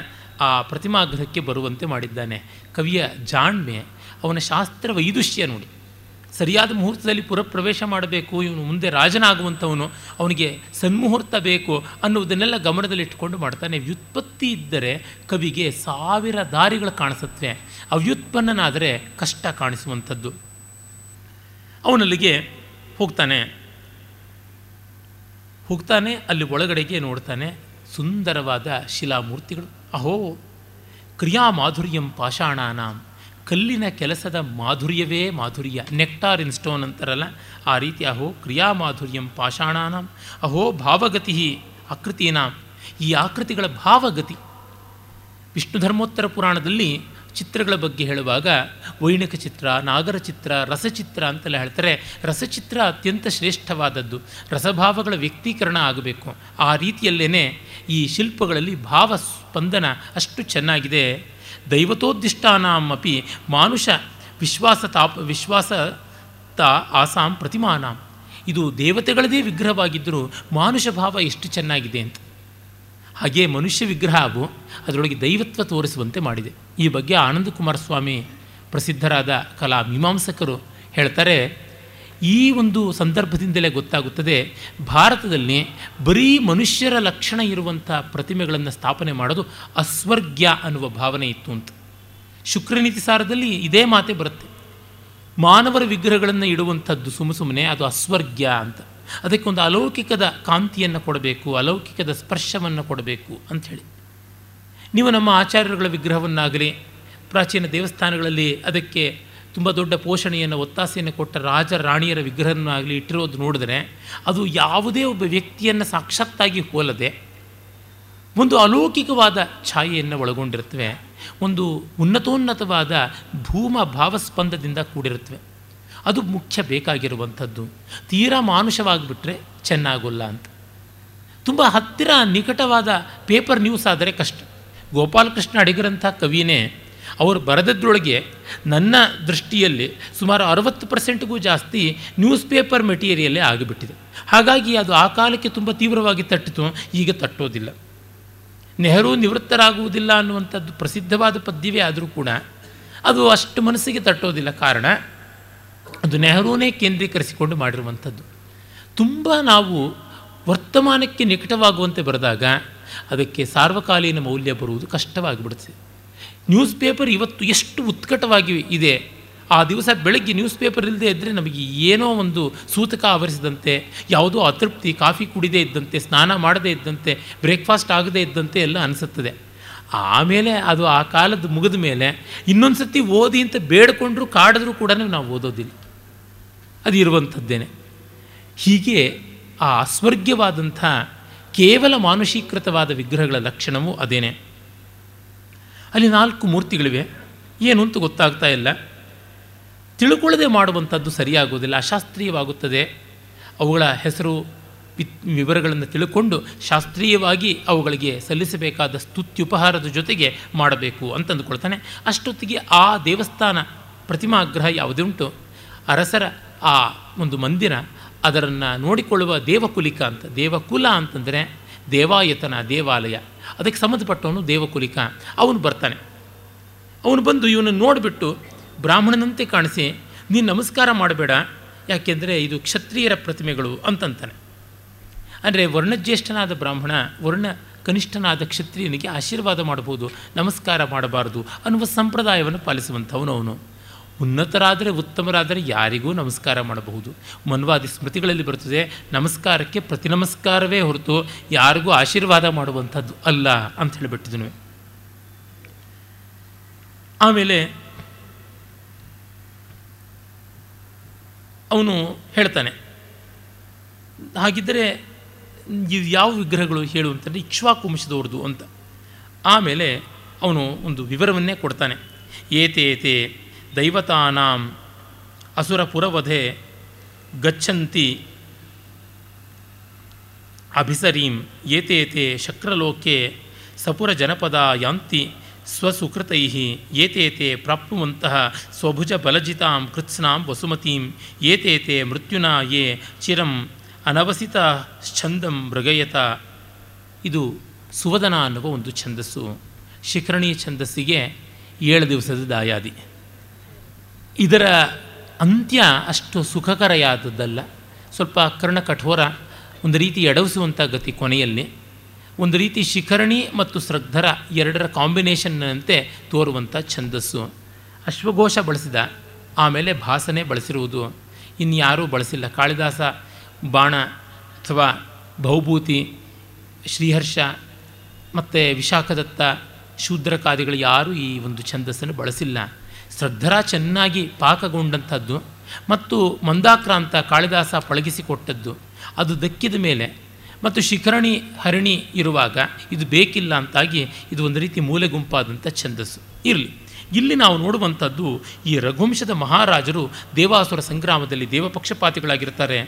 Speaker 1: ಆ ಪ್ರತಿಮಾಗ್ರಹಕ್ಕೆ ಬರುವಂತೆ ಮಾಡಿದ್ದಾನೆ. ಕವಿಯ ಜಾಣ್ಮೆ ಅವನ ಶಾಸ್ತ್ರ ವೈದುಷ್ಯ ನೋಡಿ. ಸರಿಯಾದ ಮುಹೂರ್ತದಲ್ಲಿ ಪುರಪ್ರವೇಶ ಮಾಡಬೇಕು, ಇವನು ಮುಂದೆ ರಾಜನಾಗುವಂಥವನು, ಅವನಿಗೆ ಸನ್ಮುಹೂರ್ತ ಬೇಕು ಅನ್ನುವುದನ್ನೆಲ್ಲ ಗಮನದಲ್ಲಿಟ್ಟುಕೊಂಡು ಮಾಡ್ತಾನೆ. ವ್ಯುತ್ಪತ್ತಿ ಇದ್ದರೆ ಕವಿಗೆ ಸಾವಿರ ದಾರಿಗಳು ಕಾಣಿಸುತ್ತವೆ. ಅವ್ಯುತ್ಪನ್ನನಾದರೆ ಕಷ್ಟ ಕಾಣಿಸುವಂಥದ್ದು. ಅವನಲ್ಲಿಗೆ ಹೋಗ್ತಾನೆ. ಹೋಗ್ತಾನೆ, ಅಲ್ಲಿ ಒಳಗಡೆಗೆ ನೋಡ್ತಾನೆ, ಸುಂದರವಾದ ಶಿಲಾಮೂರ್ತಿಗಳು. ಅಹೋ ಕ್ರಿಯಾ ಮಾಧುರ್ಯಂ ಪಾಷಾಣಾನಾಂ. ಕಲ್ಲಿನ ಕೆಲಸದ ಮಾಧುರ್ಯವೇ ಮಾಧುರ್ಯ. ನೆಕ್ಟಾರ್ ಇನ್ ಸ್ಟೋನ್ ಅಂತಾರಲ್ಲ, ಆ ರೀತಿ ಅಹೋ ಕ್ರಿಯಾ ಮಾಧುರ್ಯಂ ಪಾಷಾಣಾನಂ, ಅಹೋ ಭಾವಗತಿ ಆಕೃತೀನಾಂ. ಈ ಆಕೃತಿಗಳ ಭಾವಗತಿ. ವಿಷ್ಣು ಧರ್ಮೋತ್ತರ ಪುರಾಣದಲ್ಲಿ ಚಿತ್ರಗಳ ಬಗ್ಗೆ ಹೇಳುವಾಗ ವೈಣಿಕ ಚಿತ್ರ, ನಾಗರ ಚಿತ್ರ, ರಸಚಿತ್ರ ಅಂತೆಲ್ಲ ಹೇಳ್ತಾರೆ. ರಸಚಿತ್ರ ಅತ್ಯಂತ ಶ್ರೇಷ್ಠವಾದದ್ದು. ರಸಭಾವಗಳ ವ್ಯಕ್ತೀಕರಣ ಆಗಬೇಕು. ಆ ರೀತಿಯಲ್ಲೇ ಈ ಶಿಲ್ಪಗಳಲ್ಲಿ ಭಾವ ಸ್ಪಂದನ ಅಷ್ಟು ಚೆನ್ನಾಗಿದೆ. ದೈವತೋದ್ದಿಷ್ಟಾನಾಮಪಿ ಮಾನುಷ ವಿಶ್ವಾಸ ತಾಪ ವಿಶ್ವಾಸ ತ ಆಸಾಂ ಪ್ರತಿಮಾನಾಂ. ಇದು ದೇವತೆಗಳದೇ ವಿಗ್ರಹವಾಗಿದ್ದರೂ ಮಾನುಷ ಭಾವ ಎಷ್ಟು ಚೆನ್ನಾಗಿದೆ ಅಂತ. ಹಾಗೆ ಮನುಷ್ಯ ವಿಗ್ರಹವು ಅದರೊಳಗೆ ದೈವತ್ವ ತೋರಿಸುವಂತೆ ಮಾಡಿದೆ. ಈ ಬಗ್ಗೆ ಆನಂದ ಕುಮಾರಸ್ವಾಮಿ ಪ್ರಸಿದ್ಧರಾದ ಕಲಾ ಮೀಮಾಂಸಕರು ಹೇಳ್ತಾರೆ ಈ ಒಂದು ಸಂದರ್ಭದಿಂದಲೇ ಗೊತ್ತಾಗುತ್ತದೆ, ಭಾರತದಲ್ಲಿ ಬರೀ ಮನುಷ್ಯರ ಲಕ್ಷಣ ಇರುವಂಥ ಪ್ರತಿಮೆಗಳನ್ನು ಸ್ಥಾಪನೆ ಮಾಡೋದು ಅಸ್ವರ್ಗ್ಯ ಅನ್ನುವ ಭಾವನೆ ಇತ್ತು ಅಂತ. ಶುಕ್ರನೀತಿ ಸಾರದಲ್ಲಿ ಇದೇ ಮಾತೆ ಬರುತ್ತೆ. ಮಾನವರ ವಿಗ್ರಹಗಳನ್ನು ಇಡುವಂಥದ್ದು ಸುಮ್ಮ ಸುಮ್ಮನೆ ಅದು ಅಸ್ವರ್ಗ್ಯ ಅಂತ. ಅದಕ್ಕೊಂದು ಅಲೌಕಿಕದ ಕಾಂತಿಯನ್ನು ಕೊಡಬೇಕು, ಅಲೌಕಿಕದ ಸ್ಪರ್ಶವನ್ನು ಕೊಡಬೇಕು ಅಂಥೇಳಿ ನೀವು ನಮ್ಮ ಆಚಾರ್ಯರುಗಳ ವಿಗ್ರಹವನ್ನಾಗಲಿ, ಪ್ರಾಚೀನ ದೇವಸ್ಥಾನಗಳಲ್ಲಿ ಅದಕ್ಕೆ ತುಂಬ ದೊಡ್ಡ ಪೋಷಣೆಯನ್ನು, ಒತ್ತಾಸೆಯನ್ನು ಕೊಟ್ಟ ರಾಜ ರಾಣಿಯರ ವಿಗ್ರಹವನ್ನಾಗಲಿ ಇಟ್ಟಿರೋದು ನೋಡಿದ್ರೆ ಅದು ಯಾವುದೇ ಒಬ್ಬ ವ್ಯಕ್ತಿಯನ್ನು ಸಾಕ್ಷಾತ್ತಾಗಿ ಹೋಲದೆ ಒಂದು ಅಲೌಕಿಕವಾದ ಛಾಯೆಯನ್ನು ಒಳಗೊಂಡಿರ್ತವೆ ಒಂದು ಉನ್ನತೋನ್ನತವಾದ ಭೂಮ ಭಾವಸ್ಪಂದದಿಂದ ಕೂಡಿರುತ್ತವೆ. ಅದು ಮುಖ್ಯ ಬೇಕಾಗಿರುವಂಥದ್ದು. ತೀರಾ ಮಾನುಷವಾಗಿಬಿಟ್ರೆ ಚೆನ್ನಾಗೋಲ್ಲ ಅಂತ. ತುಂಬ ಹತ್ತಿರ ನಿಕಟವಾದ ಪೇಪರ್ ನ್ಯೂಸ್ ಆದರೆ ಕಷ್ಟ. ಗೋಪಾಲಕೃಷ್ಣ ಅಡಿಗರಂಥ ಕವಿಯೇ ಅವರು ಬರೆದದ್ರೊಳಗೆ ನನ್ನ ದೃಷ್ಟಿಯಲ್ಲಿ ಸುಮಾರು ಅರವತ್ತು ಪರ್ಸೆಂಟ್ಗೂ ಜಾಸ್ತಿ ನ್ಯೂಸ್ ಪೇಪರ್ ಮೆಟೀರಿಯಲ್ಲೇ ಆಗಿಬಿಟ್ಟಿದೆ. ಹಾಗಾಗಿ ಅದು ಆ ಕಾಲಕ್ಕೆ ತುಂಬ ತೀವ್ರವಾಗಿ ತಟ್ಟಿತು, ಈಗ ತಟ್ಟೋದಿಲ್ಲ. ನೆಹರು ನಿವೃತ್ತರಾಗುವುದಿಲ್ಲ ಅನ್ನುವಂಥದ್ದು ಪ್ರಸಿದ್ಧವಾದ ಪದ್ಯವೇ ಆದರೂ ಕೂಡ ಅದು ಅಷ್ಟು ಮನಸ್ಸಿಗೆ ತಟ್ಟೋದಿಲ್ಲ. ಕಾರಣ, ಅದು ನೆಹರೂನೇ ಕೇಂದ್ರೀಕರಿಸಿಕೊಂಡು ಮಾಡಿರುವಂಥದ್ದು. ತುಂಬ ನಾವು ವರ್ತಮಾನಕ್ಕೆ ನಿಕಟವಾಗುವಂತೆ ಬರೆದಾಗ ಅದಕ್ಕೆ ಸಾರ್ವಕಾಲೀನ ಮೌಲ್ಯ ಬರುವುದು ಕಷ್ಟವಾಗಿಬಿಡುತ್ತೆ. ನ್ಯೂಸ್ ಪೇಪರ್ ಇವತ್ತು ಎಷ್ಟು ಉತ್ಕಟವಾಗಿ ಇದೆ. ಆ ದಿವಸ ಬೆಳಗ್ಗೆ ನ್ಯೂಸ್ ಪೇಪರ್ ಇಲ್ಲದೆ ಇದ್ದರೆ ನಮಗೆ ಏನೋ ಒಂದು ಸೂತಕ ಆವರಿಸಿದಂತೆ, ಯಾವುದೋ ಅತೃಪ್ತಿ, ಕಾಫಿ ಕುಡಿದೇ ಇದ್ದಂತೆ, ಸ್ನಾನ ಮಾಡದೇ ಇದ್ದಂತೆ ಬ್ರೇಕ್ಫಾಸ್ಟ್ ಆಗದೇ ಇದ್ದಂತೆ ಎಲ್ಲ ಅನಿಸುತ್ತದೆ. ಆಮೇಲೆ ಅದು ಆ ಕಾಲದ ಮುಗಿದ ಮೇಲೆ ಇನ್ನೊಂದು ಸರ್ತಿ ಓದಿ ಅಂತ ಬೇಡಿಕೊಂಡ್ರು ಕಾಡಿದ್ರೂ ಕೂಡ ನಾವು ಓದೋದಿಲ್ಲ. ಅದು ಇರುವಂಥದ್ದೇನೆ. ಹೀಗೆ ಆ ಅಸ್ವರ್ಗ್ಯವಾದಂಥ ಕೇವಲ ಮಾನುಷೀಕೃತವಾದ ವಿಗ್ರಹಗಳ ಲಕ್ಷಣವೂ ಅದೇನೆ. ಅಲ್ಲಿ ನಾಲ್ಕು ಮೂರ್ತಿಗಳಿವೆ. ಏನು ಅಂತ ಗೊತ್ತಾಗ್ತಾ ಇಲ್ಲ. ತಿಳ್ಕೊಳ್ಳದೆ ಮಾಡುವಂಥದ್ದು ಸರಿಯಾಗುವುದಿಲ್ಲ, ಅಶಾಸ್ತ್ರೀಯವಾಗುತ್ತದೆ. ಅವುಗಳ ಹೆಸರು, ಪಿತ್, ವಿವರಗಳನ್ನು ತಿಳ್ಕೊಂಡು ಶಾಸ್ತ್ರೀಯವಾಗಿ ಅವುಗಳಿಗೆ ಸಲ್ಲಿಸಬೇಕಾದ ಸ್ತುತ್ಯುಪಹಾರದ ಜೊತೆಗೆ ಮಾಡಬೇಕು ಅಂತಂದುಕೊಳ್ತಾನೆ. ಅಷ್ಟೊತ್ತಿಗೆ ಆ ದೇವಸ್ಥಾನ ಪ್ರತಿಮಾಗ್ರಹ ಯಾವುದುಂಟು ಅರಸರ ಆ ಒಂದು ಮಂದಿರ, ಅದರನ್ನು ನೋಡಿಕೊಳ್ಳುವ ದೇವಕುಲಿಕ ಅಂತ, ದೇವಕುಲ ಅಂತಂದರೆ ದೇವಾಯತನ ದೇವಾಲಯ. ಅದಕ್ಕೆ ಸಂಬಂಧಪಟ್ಟವನು ದೇವಕುಲಿಕ. ಅವನು ಬರ್ತಾನೆ. ಅವನು ಬಂದು ಇವನು ನೋಡಿಬಿಟ್ಟು ಬ್ರಾಹ್ಮಣನಂತೆ ಕಾಣಿಸಿ, ನೀನು ನಮಸ್ಕಾರ ಮಾಡಬೇಡ, ಯಾಕೆಂದರೆ ಇದು ಕ್ಷತ್ರಿಯರ ಪ್ರತಿಮೆಗಳು ಅಂತಂತಾನೆ. ಅಂದರೆ ವರ್ಣಜ್ಯೇಷ್ಠನಾದ ಬ್ರಾಹ್ಮಣ, ವರ್ಣ ಕನಿಷ್ಠನಾದ ಕ್ಷತ್ರಿಯನಿಗೆ ಆಶೀರ್ವಾದ ಮಾಡಬಹುದು, ನಮಸ್ಕಾರ ಮಾಡಬಾರದು ಅನ್ನುವ ಸಂಪ್ರದಾಯವನ್ನು ಪಾಲಿಸುವಂಥವನು ಅವನು. ಉನ್ನತರಾದರೆ ಉತ್ತಮರಾದರೆ ಯಾರಿಗೂ ನಮಸ್ಕಾರ ಮಾಡಬಹುದು. ಮನ್ವಾದಿ ಸ್ಮೃತಿಗಳಲ್ಲಿ ಬರ್ತದೆ ನಮಸ್ಕಾರಕ್ಕೆ ಪ್ರತಿ ನಮಸ್ಕಾರವೇ ಹೊರತು ಯಾರಿಗೂ ಆಶೀರ್ವಾದ ಮಾಡುವಂಥದ್ದು ಅಲ್ಲ ಅಂತ ಹೇಳಿಬಿಟ್ಟಿದ್ನು. ಆಮೇಲೆ ಅವನು ಹೇಳ್ತಾನೆ, ಹಾಗಿದ್ದರೆ ಇದು ಯಾವ ವಿಗ್ರಹಗಳು ಹೇಳು ಅಂತಂದರೆ ಇಕ್ಷ್ವಾಕು ವಂಶದವ್ರದ್ದು ಅಂತ. ಆಮೇಲೆ ಅವನು ಒಂದು ವಿವರವನ್ನೇ ಕೊಡ್ತಾನೆ, ಏತೇತೆ ದೈವತಾನಾಂ ಅಸುರಪುರವಧೆ ಗಚ್ಚಂತಿ ಅಭಿಸರೀಂ ಏತೇತೆ ಶಕ್ರಲೋಕೆ ಸಪುರ ಜನಪದ ಯಾಂತಿ ಸ್ವಸುಕೃತೈ ಏತೇತೆ ಪ್ರಾಪ್ನುವಂತಹ ಸ್ವಭುಜ ಬಲಜಿತಾಂ ಕೃತ್ಸ್ನಾಂ ವಸುಮತೀಂ ಏತೇತೆ ಮೃತ್ಯುನಾ ಯೇ ಚಿರಂ ಅನವಸಿತ ಛಂದಂ ಮೃಗಯತ. ಇದು ಸುವದನ ಅನ್ನುವ ಒಂದು ಛಂದಸ್ಸು. ಶಿಖರಣಿ ಛಂದಸ್ಸಿಗೆ ಏಳು ದಿವಸದ ದಾಯಾದಿ. ಇದರ ಅಂತ್ಯ ಅಷ್ಟು ಸುಖಕರೆಯಾದದ್ದಲ್ಲ. ಸ್ವಲ್ಪ ಕರ್ಣ ಕಠೋರ, ಒಂದು ರೀತಿ ಎಡವಿಸುವಂಥ ಗತಿ ಕೊನೆಯಲ್ಲಿ. ಒಂದು ರೀತಿ ಶಿಖರಣಿ ಮತ್ತು ಶ್ರದ್ಧರ ಎರಡರ ಕಾಂಬಿನೇಷನ್ನಂತೆ ತೋರುವಂಥ ಛಂದಸ್ಸು. ಅಶ್ವಘೋಷ ಬಳಸಿದ, ಆಮೇಲೆ ಭಾಸನೆ ಬಳಸಿರುವುದು. ಇನ್ಯಾರೂ ಬಳಸಿಲ್ಲ. ಕಾಳಿದಾಸ, ಬಾಣ ಅಥವಾ ಬಹುಭೂತಿ, ಶ್ರೀಹರ್ಷ ಮತ್ತು ವಿಶಾಖದತ್ತ ಶೂದ್ರಕಾದಿಗಳು ಯಾರೂ ಈ ಒಂದು ಛಂದಸ್ಸನ್ನು ಬಳಸಿಲ್ಲ. ಶ್ರದ್ಧರ ಚೆನ್ನಾಗಿ ಪಾಕಗೊಂಡಂಥದ್ದು ಮತ್ತು ಮಂದಾಕ್ರಾಂತ ಕಾಳಿದಾಸ ಪಳಗಿಸಿಕೊಟ್ಟದ್ದು. ಅದು ದಕ್ಕಿದ ಮೇಲೆ ಮತ್ತು ಶಿಖರಣಿ, ಹರಿಣಿ ಇರುವಾಗ ಇದು ಬೇಕಿಲ್ಲ ಅಂತಾಗಿ ಇದು ಒಂದು ರೀತಿ ಮೂಲೆ ಗುಂಪಾದಂಥ ಛಂದಸ್ಸು. ಇರಲಿ, ಇಲ್ಲಿ ನಾವು ನೋಡುವಂಥದ್ದು ಈ ರಘುವಂಶದ ಮಹಾರಾಜರು ದೇವಾಸುರ ಸಂಗ್ರಾಮದಲ್ಲಿ ದೇವಪಕ್ಷಪಾತಿಗಳಾಗಿರ್ತಾರೆ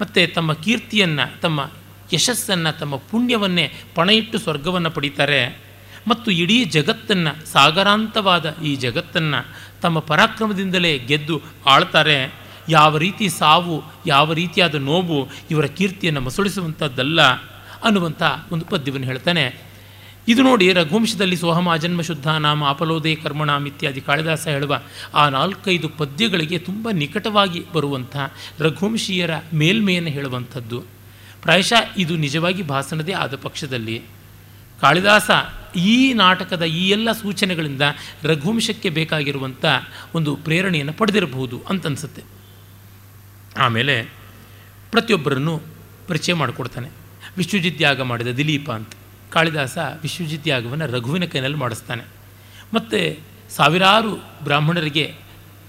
Speaker 1: ಮತ್ತು ತಮ್ಮ ಕೀರ್ತಿಯನ್ನು, ತಮ್ಮ ಯಶಸ್ಸನ್ನು, ತಮ್ಮ ಪುಣ್ಯವನ್ನೇ ಪಣ ಇಟ್ಟು ಸ್ವರ್ಗವನ್ನು ಪಡೀತಾರೆ. ಮತ್ತು ಇಡೀ ಜಗತ್ತನ್ನು, ಸಾಗರಾಂತವಾದ ಈ ಜಗತ್ತನ್ನು ತಮ್ಮ ಪರಾಕ್ರಮದಿಂದಲೇ ಗೆದ್ದು ಆಳ್ತಾರೆ. ಯಾವ ರೀತಿ ಸಾವು, ಯಾವ ರೀತಿಯಾದ ನೋವು ಇವರ ಕೀರ್ತಿಯನ್ನು ಮಸುಳಿಸುವಂಥದ್ದಲ್ಲ ಅನ್ನುವಂಥ ಒಂದು ಪದ್ಯವನ್ನು ಹೇಳ್ತಾನೆ. ಇದು ನೋಡಿ ರಘುವಂಶದಲ್ಲಿ ಸೋಹಮ ಜನ್ಮ ಶುದ್ಧ ನಾಮ ಅಪಲೋದೇ ಕರ್ಮಣಾಮ್ ಇತ್ಯಾದಿ ಕಾಳಿದಾಸ ಹೇಳುವ ಆ ನಾಲ್ಕೈದು ಪದ್ಯಗಳಿಗೆ ತುಂಬ ನಿಕಟವಾಗಿ ಬರುವಂಥ ರಘುವಂಶೀಯರ ಮೇಲ್ಮೆಯನ್ನು ಹೇಳುವಂಥದ್ದು. ಪ್ರಾಯಶಃ ಇದು ನಿಜವಾಗಿ ಭಾಸನದೇ ಆದ ಪಕ್ಷದಲ್ಲಿ. ಕಾಳಿದಾಸ ಈ ನಾಟಕದ ಈ ಎಲ್ಲ ಸೂಚನೆಗಳಿಂದ ರಘುವಂಶಕ್ಕೆ ಬೇಕಾಗಿರುವಂಥ ಒಂದು ಪ್ರೇರಣೆಯನ್ನು ಪಡೆದಿರಬಹುದು ಅಂತನಿಸುತ್ತೆ ಆಮೇಲೆ ಪ್ರತಿಯೊಬ್ಬರನ್ನು ಪರಿಚಯ ಮಾಡಿಕೊಡ್ತಾನೆ. ವಿಶ್ವಜಿತ್ ಯಾಗ ಮಾಡಿದ ದಿಲೀಪ ಅಂತ. ಕಾಳಿದಾಸ ವಿಶ್ವಜಿತ್ ಯಾಗವನ್ನು ರಘುವಿನ ಕೈನಲ್ಲಿ ಮಾಡಿಸ್ತಾನೆ. ಮತ್ತು ಸಾವಿರಾರು ಬ್ರಾಹ್ಮಣರಿಗೆ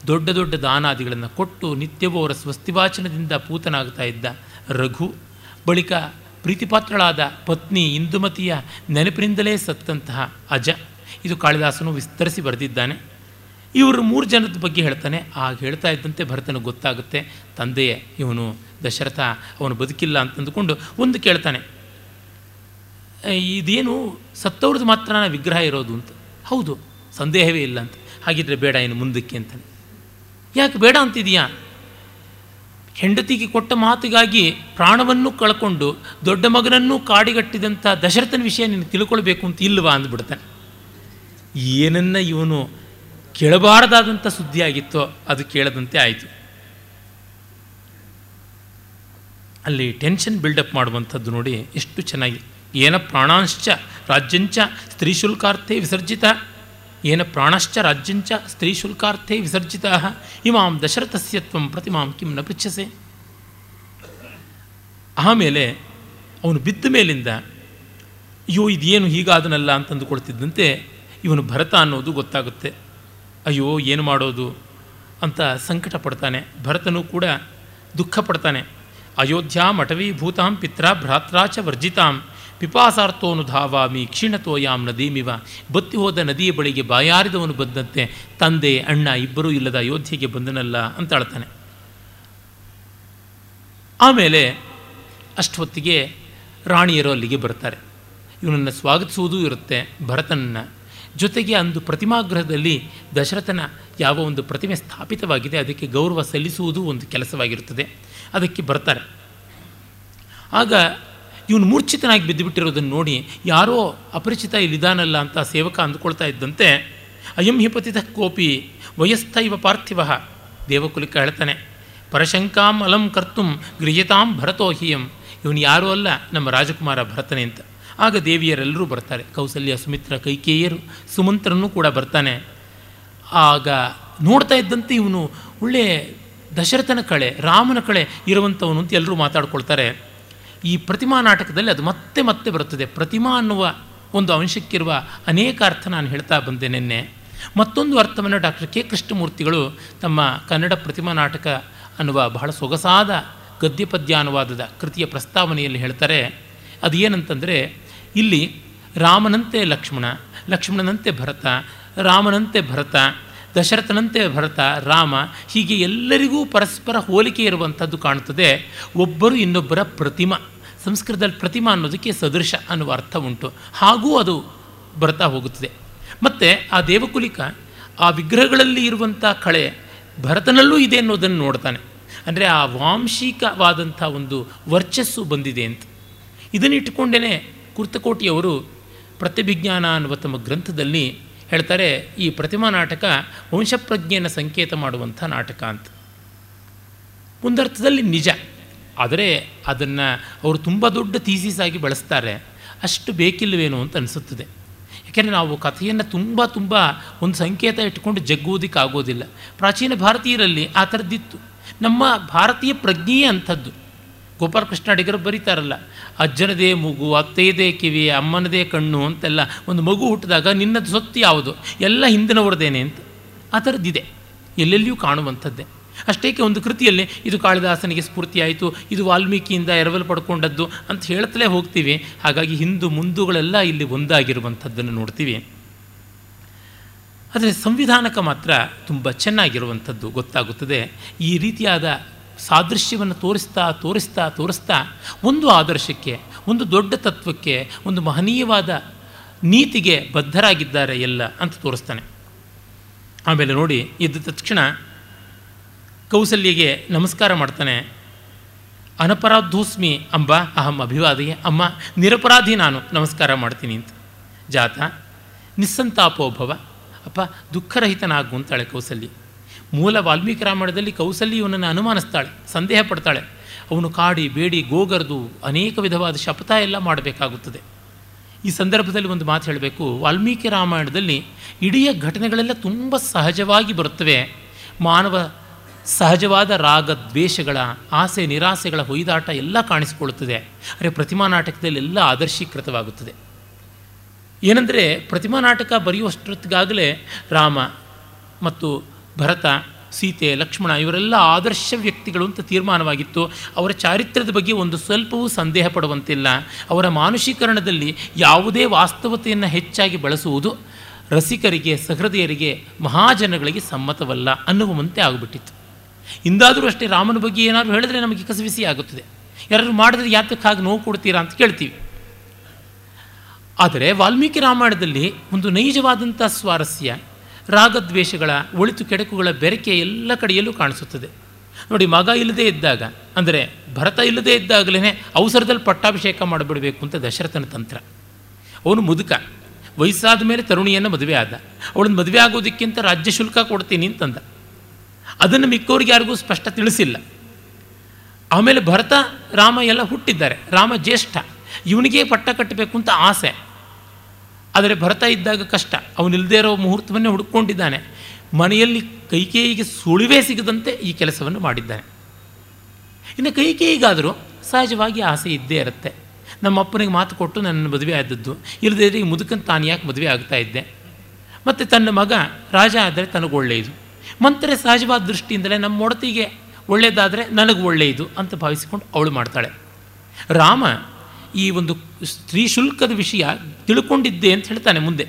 Speaker 1: ದೊಡ್ಡ ದೊಡ್ಡ ದಾನಾದಿಗಳನ್ನು ಕೊಟ್ಟು ನಿತ್ಯವೂ ಅವರ ಸ್ವಸ್ತಿವಾಚನದಿಂದ ಪೂತನಾಗ್ತಾ ಇದ್ದ ರಘು, ಬಳಿಕ ಪ್ರೀತಿಪಾತ್ರಳಾದ ಪತ್ನಿ ಇಂದುಮತಿಯ ನೆನಪಿನಿಂದಲೇ ಸತ್ತಂತಹ ಅಜ. ಇದು ಕಾಳಿದಾಸನು ವಿಸ್ತರಿಸಿ ಬರೆದಿದ್ದಾನೆ. ಇವರು ಮೂರು ಜನದ ಬಗ್ಗೆ ಹೇಳ್ತಾನೆ. ಆಗ ಹೇಳ್ತಾ ಇದ್ದಂತೆ ಭರತನಿಗೆ ಗೊತ್ತಾಗುತ್ತೆ, ತಂದೆಯೇ, ಇವನು ದಶರಥ, ಅವನು ಬದುಕಿಲ್ಲ ಅಂತಂದುಕೊಂಡು ಒಂದು ಕೇಳ್ತಾನೆ, ಇದೇನು ಸತ್ತವ್ರದ್ದು ಮಾತ್ರ ವಿಗ್ರಹ ಇರೋದು ಅಂತ. ಹೌದು, ಸಂದೇಹವೇ ಇಲ್ಲ ಅಂತ. ಹಾಗಿದ್ರೆ ಬೇಡ, ಇನ್ನು ಮುಂದಕ್ಕೆ ಅಂತಾನೆ. ಯಾಕೆ ಬೇಡ ಅಂತಿದೆಯಾ? ಹೆಂಡತಿಗೆ ಕೊಟ್ಟ ಮಾತಿಗಾಗಿ ಪ್ರಾಣವನ್ನು ಕಳ್ಕೊಂಡು ದೊಡ್ಡ ಮಗನನ್ನು ಕಾಡಿಗಟ್ಟಿದಂಥ ದಶರಥನ ವಿಷಯ ನೀನು ತಿಳ್ಕೊಳ್ಬೇಕು ಅಂತ ಇಲ್ವಾ ಅಂದ್ಬಿಡ್ತಾನೆ. ಏನನ್ನ ಇವನು ಕೇಳಬಾರದಾದಂಥ ಸುದ್ದಿ ಆಗಿತ್ತೋ ಅದು ಕೇಳದಂತೆ ಆಯಿತು. ಅಲ್ಲಿ ಟೆನ್ಷನ್ ಬಿಲ್ಡಪ್ ಮಾಡುವಂಥದ್ದು ನೋಡಿ ಎಷ್ಟು ಚೆನ್ನಾಗಿ. ಏನ ಪ್ರಾಣಾಂಶ್ಚ ರಾಜ್ಯಂಚ ಸ್ತ್ರೀಶುಲ್ಕಾರ್ಥೇ ವಿಸರ್ಜಿತ. ಏನ ಪ್ರಾಣಶ್ಚ ರಾಜ್ಯಂಚ ಸ್ತ್ರೀಶುಲ್ಕಾರ್ಥೇ ವಿಸರ್ಜಿತ ಇಮಾಂ ದಶರಥಸ್ಯತ್ವಂ ಪ್ರತಿಮಾಂ ಕಿಂ ನ ಪೃಚ್ಛಸೆ ಆಮೇಲೆ ಅವನು ಬಿದ್ದ ಮೇಲಿಂದ, ಅಯ್ಯೋ, ಇದೇನು ಹೀಗಾದನಲ್ಲ? ಅಂತಂದುಕೊಳ್ತಿದ್ದಂತೆ ಇವನು ಭರತ ಅನ್ನೋದು ಗೊತ್ತಾಗುತ್ತೆ. ಅಯ್ಯೋ, ಏನು ಮಾಡೋದು? ಅಂತ ಸಂಕಟ ಪಡ್ತಾನೆ ಭರತನೂ ಕೂಡ ದುಃಖ ಪಡ್ತಾನೆ ಅಯೋಧ್ಯ ಮಠವೀಭೂತಾಂ ಪಿತ್ರ ಭ್ರಾತ್ರಾಚ ವರ್ಜಿತಾಂ. ಪಿಪಾಸಾರ್ಥೋನು ಧಾವಾಮಿ ಕ್ಷೀಣತೋಯಾಮ್ ನದೀಮಿವ. ಬತ್ತಿ ಹೋದ ನದಿಯ ಬಳಿಗೆ ಬಾಯಾರಿದವನು ಬಂದಂತೆ ತಂದೆ, ಅಣ್ಣ ಇಬ್ಬರೂ ಇಲ್ಲದ ಅಯೋಧ್ಯೆಗೆ ಬಂದನಲ್ಲ ಅಂತ ಅಳ್ತಾನೆ ಆಮೇಲೆ ಅಷ್ಟೊತ್ತಿಗೆ ರಾಣಿಯರು ಅಲ್ಲಿಗೆ ಬರ್ತಾರೆ. ಇವನನ್ನು ಸ್ವಾಗತಿಸುವುದೂ ಇರುತ್ತೆ ಭರತನನ್ನು. ಜೊತೆಗೆ ಅಂದು ಪ್ರತಿಮಾಗ್ರಹದಲ್ಲಿ ದಶರಥನ ಯಾವ ಒಂದು ಪ್ರತಿಮೆ ಸ್ಥಾಪಿತವಾಗಿದೆ, ಅದಕ್ಕೆ ಗೌರವ ಸಲ್ಲಿಸುವುದು ಒಂದು ಕೆಲಸವಾಗಿರುತ್ತದೆ. ಅದಕ್ಕೆ ಬರ್ತಾರೆ. ಆಗ ಇವನು ಮೂರ್ಛಿತನಾಗಿ ಬಿದ್ದುಬಿಟ್ಟಿರೋದನ್ನು ನೋಡಿ ಯಾರೋ ಅಪರಿಚಿತ ಇಲ್ಲಿದಾನಲ್ಲ ಅಂತ ಸೇವಕ ಅಂದುಕೊಳ್ತಾ ಇದ್ದಂತೆ, ಅಯಂ ಹಿಪತಿತ ಕೋಪಿ ವಯಸ್ಥ ಇವ ಪಾರ್ಥಿವ ದೇವಕುಲಿಕ ಹೇಳ್ತಾನೆ ಪರಶಂಕಾಂ ಅಲಂ ಕರ್ತುಂ ಗೃಹ್ಯತಾಂ ಭರತೋಹಿಯಂ ಇವನು ಯಾರೂ ಅಲ್ಲ, ನಮ್ಮ ರಾಜಕುಮಾರ ಭರತನೇ ಅಂತ. ಆಗ ದೇವಿಯರೆಲ್ಲರೂ ಬರ್ತಾರೆ. ಕೌಸಲ್ಯ, ಸುಮಿತ್ರ, ಕೈಕೇಯರು, ಸುಮಂತ್ರನೂ ಕೂಡ ಬರ್ತಾನೆ. ಆಗ ನೋಡ್ತಾ ಇದ್ದಂತೆ ಇವನು ಒಳ್ಳೆ ದಶರಥನ ಕಳೆ, ರಾಮನ ಕಳೆ ಇರುವಂಥವನು ಅಂತ ಎಲ್ಲರೂ ಮಾತಾಡ್ಕೊಳ್ತಾರೆ. ಈ ಪ್ರತಿಮಾ ನಾಟಕದಲ್ಲಿ ಅದು ಮತ್ತೆ ಮತ್ತೆ ಬರುತ್ತದೆ. ಪ್ರತಿಮಾ ಅನ್ನುವ ಒಂದು ಅಂಶಕ್ಕಿರುವ ಅನೇಕ ಅರ್ಥ ನಾನು ಹೇಳ್ತಾ ಬಂದೆ ನಿನ್ನೆ. ಮತ್ತೊಂದು ಅರ್ಥವನ್ನು ಡಾಕ್ಟರ್ ಕೆ ಕೃಷ್ಣಮೂರ್ತಿಗಳು ತಮ್ಮ ಕನ್ನಡ ಪ್ರತಿಮಾ ನಾಟಕ ಅನ್ನುವ ಬಹಳ ಸೊಗಸಾದ ಗದ್ಯ ಪದ್ಯ ಅನುವಾದದ ಕೃತಿಯ ಪ್ರಸ್ತಾವನೆಯಲ್ಲಿ ಹೇಳ್ತಾರೆ. ಅದು ಏನಂತಂದರೆ, ಇಲ್ಲಿ ರಾಮನಂತೆ ಲಕ್ಷ್ಮಣ, ಲಕ್ಷ್ಮಣನಂತೆ ಭರತ, ರಾಮನಂತೆ ಭರತ ದಶರಥನಂತೆ ಭರತ, ರಾಮ ಹೀಗೆ ಎಲ್ಲರಿಗೂ ಪರಸ್ಪರ ಹೋಲಿಕೆ ಇರುವಂಥದ್ದು ಕಾಣುತ್ತದೆ. ಒಬ್ಬರು ಇನ್ನೊಬ್ಬರ ಪ್ರತಿಮಾ, ಸಂಸ್ಕೃತದಲ್ಲಿ ಪ್ರತಿಮಾ ಅನ್ನೋದಕ್ಕೆ ಸದೃಶ ಅನ್ನುವ ಅರ್ಥ ಉಂಟು. ಹಾಗೂ ಅದು ಬರ್ತಾ ಹೋಗುತ್ತದೆ. ಮತ್ತು ಆ ದೇವಕುಲಿಕ ಆ ವಿಗ್ರಹಗಳಲ್ಲಿ ಇರುವಂಥ ಕಳೆ ಭರತನಲ್ಲೂ ಇದೆ ಅನ್ನೋದನ್ನು ನೋಡ್ತಾನೆ. ಅಂದರೆ ಆ ವಾಂಶಿಕವಾದಂಥ ಒಂದು ವರ್ಚಸ್ಸು ಬಂದಿದೆ ಅಂತ. ಇದನ್ನಿಟ್ಟುಕೊಂಡೇ ಕುರ್ತಕೋಟಿಯವರು ಪ್ರತಿಭಿಜ್ಞಾನ ಅನ್ನುವ ತಮ್ಮ ಗ್ರಂಥದಲ್ಲಿ ಹೇಳ್ತಾರೆ, ಈ ಪ್ರತಿಮಾ ನಾಟಕ ವಂಶಪ್ರಜ್ಞೆಯನ್ನು ಸಂಕೇತ ಮಾಡುವಂಥ ನಾಟಕ ಅಂತ. ಒಂದರ್ಥದಲ್ಲಿ ನಿಜ. ಆದರೆ ಅದನ್ನು ಅವರು ತುಂಬ ದೊಡ್ಡ ಥೀಸಿಸಾಗಿ ಬಳಸ್ತಾರೆ. ಅಷ್ಟು ಬೇಕಿಲ್ಲವೇನೋ ಅಂತ ಅನಿಸುತ್ತದೆ. ಯಾಕೆಂದರೆ ನಾವು ಕಥೆಯನ್ನು ತುಂಬ ತುಂಬ ಒಂದು ಸಂಕೇತ ಇಟ್ಕೊಂಡು ಜಗ್ಗುವುದಕ್ಕೆ ಆಗೋದಿಲ್ಲ. ಪ್ರಾಚೀನ ಭಾರತೀಯರಲ್ಲಿ ಆ ಥರದ್ದಿತ್ತು. ನಮ್ಮ ಭಾರತೀಯ ಪ್ರಜ್ಞೆಯೇ ಅಂಥದ್ದು. ಗೋಪಾಲಕೃಷ್ಣ ಅಡಿಗರು ಬರೀತಾರಲ್ಲ, ಅಜ್ಜನದೇ ಮಗು, ಅತ್ತೆಯದೇ ಕಿವಿ, ಅಮ್ಮನದೇ ಕಣ್ಣು ಅಂತೆಲ್ಲ ಒಂದು ಮಗು ಹುಟ್ಟಿದಾಗ ನಿನ್ನದು ಸೊತ್ತು ಯಾವುದು? ಎಲ್ಲ ಹಿಂದಿನವ್ರದ್ದೇನೆ ಅಂತ ಆ ಥರದ್ದಿದೆ. ಎಲ್ಲೆಲ್ಲಿಯೂ ಕಾಣುವಂಥದ್ದೇ. ಅಷ್ಟೇಕೆ ಒಂದು ಕೃತಿಯಲ್ಲಿ, ಇದು ಕಾಳಿದಾಸನಿಗೆ ಸ್ಫೂರ್ತಿಯಾಯಿತು, ಇದು ವಾಲ್ಮೀಕಿಯಿಂದ ಎರವಲು ಪಡ್ಕೊಂಡದ್ದು ಅಂತ ಹೇಳ್ತಲೇ ಹೋಗ್ತೀವಿ. ಹಾಗಾಗಿ ಹಿಂದೂ ಮುಂದುಗಳೆಲ್ಲ ಇಲ್ಲಿ ಒಂದಾಗಿರುವಂಥದ್ದನ್ನು ನೋಡ್ತೀವಿ. ಆದರೆ ಸಂವಿಧಾನಕ ಮಾತ್ರ ತುಂಬ ಚೆನ್ನಾಗಿರುವಂಥದ್ದು ಗೊತ್ತಾಗುತ್ತದೆ. ಈ ರೀತಿಯಾದ ಸಾದೃಶ್ಯವನ್ನು ತೋರಿಸ್ತಾ ತೋರಿಸ್ತಾ ತೋರಿಸ್ತಾ ಒಂದು ಆದರ್ಶಕ್ಕೆ, ಒಂದು ದೊಡ್ಡ ತತ್ವಕ್ಕೆ, ಒಂದು ಮಹನೀಯವಾದ ನೀತಿಗೆ ಬದ್ಧರಾಗಿದ್ದಾರೆ ಎಲ್ಲ ಅಂತ ತೋರಿಸ್ತಾನೆ. ಆಮೇಲೆ ನೋಡಿ ಇದ್ದ ತಕ್ಷಣ ಕೌಸಲ್ಯಗೆ ನಮಸ್ಕಾರ ಮಾಡ್ತಾನೆ. ಅನಪರಾಧೋಸ್ಮಿ ಅಂಬ, ಅಹಂ ಅಭಿವಾದಿಯೇ, ಅಮ್ಮ, ನಿರಪರಾಧಿ ನಾನು, ನಮಸ್ಕಾರ ಮಾಡ್ತೀನಿ ಅಂತ. ಜಾತ ನಿಸ್ಸಂತಾಪೋಭವ ಅಪ್ಪ, ದುಃಖರಹಿತನಾಗು ಅಂತಾಳೆ ಕೌಸಲ್ಯ. ಮೂಲ ವಾಲ್ಮೀಕಿ ರಾಮಾಯಣದಲ್ಲಿ ಕೌಸಲ್ಯ ಇವನನ್ನು ಅನುಮಾನಿಸ್ತಾಳೆ ಸಂದೇಹ ಪಡ್ತಾಳೆ ಅವನು ಕಾಡಿ, ಬೇಡಿ, ಗೋಗರ್ದು ಅನೇಕ ವಿಧವಾದ ಶಪಥ ಎಲ್ಲ ಮಾಡಬೇಕಾಗುತ್ತದೆ. ಈ ಸಂದರ್ಭದಲ್ಲಿ ಒಂದು ಮಾತು ಹೇಳಬೇಕು. ವಾಲ್ಮೀಕಿ ರಾಮಾಯಣದಲ್ಲಿ ಇಡೀ ಘಟನೆಗಳೆಲ್ಲ ತುಂಬ ಸಹಜವಾಗಿ ಬರುತ್ತವೆ. ಮಾನವ ಸಹಜವಾದ ರಾಗ, ದ್ವೇಷಗಳ, ಆಸೆ, ನಿರಾಸೆಗಳ ಹೊಯ್ದಾಟ ಎಲ್ಲ ಕಾಣಿಸಿಕೊಳ್ಳುತ್ತದೆ. ಅರೆ ಪ್ರತಿಮಾ ನಾಟಕದಲ್ಲಿ ಎಲ್ಲ ಆದರ್ಶೀಕೃತವಾಗುತ್ತದೆ. ಏನಂದರೆ ಪ್ರತಿಮಾ ನಾಟಕ ಬರೆಯುವಷ್ಟೊತ್ತಿಗಾಗಲೇ ರಾಮ ಮತ್ತು ಭರತ, ಸೀತೆ, ಲಕ್ಷ್ಮಣ ಇವರೆಲ್ಲ ಆದರ್ಶ ವ್ಯಕ್ತಿಗಳು ಅಂತ ತೀರ್ಮಾನವಾಗಿತ್ತು. ಅವರ ಚಾರಿತ್ರ್ಯದ ಬಗ್ಗೆ ಒಂದು ಸ್ವಲ್ಪವೂ ಸಂದೇಹ ಪಡುವಂತಿಲ್ಲ. ಅವರ ಮಾನುಷೀಕರಣದಲ್ಲಿ ಯಾವುದೇ ವಾಸ್ತವತೆಯನ್ನು ಹೆಚ್ಚಾಗಿ ಬಳಸುವುದು ರಸಿಕರಿಗೆ, ಸಹೃದಯರಿಗೆ, ಮಹಾಜನಗಳಿಗೆ ಸಮ್ಮತವಲ್ಲ ಅನ್ನುವಂತೆ ಆಗಿಬಿಟ್ಟಿತ್ತು. ಇಂದಾದರೂ ಅಷ್ಟೇ ರಾಮನ ಬಗ್ಗೆ ಏನಾದರೂ ಹೇಳಿದ್ರೆ ನಮಗೆ ಕಸವಿಸಿ ಆಗುತ್ತದೆ. ಯಾರಾದರೂ ಮಾಡಿದ್ರೆ ಯಾತಕ್ಕಾಗಿ ನೋವು ಕೊಡ್ತೀರಾ ಅಂತ ಕೇಳ್ತೀವಿ. ಆದರೆ ವಾಲ್ಮೀಕಿ ರಾಮಾಯಣದಲ್ಲಿ ಒಂದು ನೈಜವಾದಂಥ ಸ್ವಾರಸ್ಯ ರಾಗದ್ವೇಷಗಳ, ಒಳಿತು ಕೆಡಕುಗಳ ಬೆರಕೆ ಎಲ್ಲ ಕಡೆಯಲ್ಲೂ ಕಾಣಿಸುತ್ತದೆ. ನೋಡಿ, ಮಗ ಇಲ್ಲದೇ ಇದ್ದಾಗ, ಅಂದರೆ ಭರತ ಇಲ್ಲದೇ ಇದ್ದಾಗಲೇ ಅವಸರದಲ್ಲಿ ಪಟ್ಟಾಭಿಷೇಕ ಮಾಡಿಬಿಡಬೇಕು ಅಂತ ದಶರಥನ ತಂತ್ರ. ಅವನು ಮುದುಕ, ವಯಸ್ಸಾದ ಮೇಲೆ ತರುಣಿಯನ್ನು ಮದುವೆ ಆದ. ಅವಳನ್ನು ಮದುವೆ ಆಗೋದಕ್ಕಿಂತ ರಾಜ್ಯ ಶುಲ್ಕ ಕೊಡ್ತೀನಿ ಅಂತಂದ. ಅದನ್ನು ಮಿಕ್ಕವ್ರಿಗೆ ಯಾರಿಗೂ ಸ್ಪಷ್ಟ ತಿಳಿಸಿಲ್ಲ. ಆಮೇಲೆ ಭರತ, ರಾಮ ಎಲ್ಲ ಹುಟ್ಟಿದ್ದಾರೆ. ರಾಮ ಜ್ಯೇಷ್ಠ, ಇವನಿಗೆ ಪಟ್ಟ ಕಟ್ಟಬೇಕು ಅಂತ ಆಸೆ. ಆದರೆ ಭರತ ಇದ್ದಾಗ ಕಷ್ಟ. ಅವನಿಲ್ಲದೇ ಇರೋ ಮುಹೂರ್ತವನ್ನೇ ಹುಡುಕೊಂಡಿದ್ದಾನೆ ಮನೆಯಲ್ಲಿ ಕೈಕೇಯಿಗೆ ಸುಳಿವೇ ಸಿಗದಂತೆ ಈ ಕೆಲಸವನ್ನು ಮಾಡಿದ್ದಾನೆ. ಇನ್ನು ಕೈಕೇಯಿಗಾದರೂ ಸಹಜವಾಗಿ ಆಸೆ ಇದ್ದೇ ಇರುತ್ತೆ. ನಮ್ಮ ಅಪ್ಪನಿಗೆ ಮಾತು ಕೊಟ್ಟು ನನ್ನ ಮದುವೆ ಆದದ್ದು. ಇಲ್ಲದೇ ಈ ಮುದುಕನ್ ತಾನು ಯಾಕೆ ಮದುವೆ ಆಗ್ತಾ ಇದ್ದೆ? ಮತ್ತು ತನ್ನ ಮಗ ರಾಜ ಆದರೆ ತನಗೆ ಒಳ್ಳೆಯದು. ಮಂತ್ರ ಸಹಜವಾದ ದೃಷ್ಟಿಯಿಂದಲೇ ನಮ್ಮ ಒಡತಿಗೆ ಒಳ್ಳೆಯದಾದರೆ ನನಗೆ ಒಳ್ಳೆಯದು ಅಂತ ಭಾವಿಸಿಕೊಂಡು ಅವಳು ಮಾಡ್ತಾಳೆ. ರಾಮ ಈ ಒಂದು ಸ್ತ್ರೀ ಶುಲ್ಕದ ವಿಷಯ ತಿಳ್ಕೊಂಡಿದ್ದೆ ಅಂತ ಹೇಳ್ತಾನೆ ಮುಂದೆ.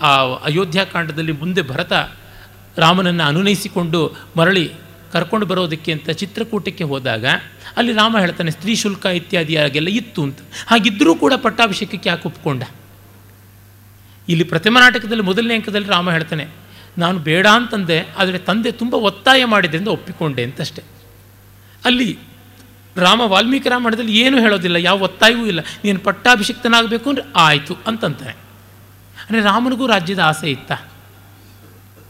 Speaker 1: ಆ ಅಯೋಧ್ಯಾಕಾಂಡದಲ್ಲಿ ಮುಂದೆ ಭರತ ರಾಮನನ್ನು ಅನುನಯಿಸಿಕೊಂಡು ಮರಳಿ ಕರ್ಕೊಂಡು ಬರೋದಕ್ಕೆ ಅಂತ ಚಿತ್ರಕೂಟಕ್ಕೆ ಹೋದಾಗ ಅಲ್ಲಿ ರಾಮ ಹೇಳ್ತಾನೆ, ಸ್ತ್ರೀ ಶುಲ್ಕ ಇತ್ಯಾದಿಯಾಗೆಲ್ಲ ಇತ್ತು ಅಂತ. ಹಾಗಿದ್ದರೂ ಕೂಡ ಪಟ್ಟಾಭಿಷೇಕಕ್ಕೆ ಯಾಕೆ ಒಪ್ಕೊಂಡ? ಇಲ್ಲಿ ಪ್ರತಿಮಾ ನಾಟಕದಲ್ಲಿ ಮೊದಲನೇ ಅಂಕದಲ್ಲಿ ರಾಮ ಹೇಳ್ತಾನೆ, ನಾನು ಬೇಡ ಅಂತಂದೆ, ಆದರೆ ತಂದೆ ತುಂಬ ಒತ್ತಾಯ ಮಾಡಿದ್ರಿಂದ ಒಪ್ಪಿಕೊಂಡೆ ಅಂತಷ್ಟೆ. ಅಲ್ಲಿ ರಾಮ ವಾಲ್ಮೀಕಿ ರಾಮಾಯಣದಲ್ಲಿ ಏನೂ ಹೇಳೋದಿಲ್ಲ, ಯಾವ ಒತ್ತಾಯವೂ ಇಲ್ಲ. ನೀನು ಪಟ್ಟಾಭಿಷಿಕ್ತನಾಗಬೇಕು ಅಂದರೆ ಆಯಿತು ಅಂತಂತಾನೆ ಅಂದರೆ ರಾಮನಿಗೂ ರಾಜ್ಯದ ಆಸೆ ಇತ್ತ?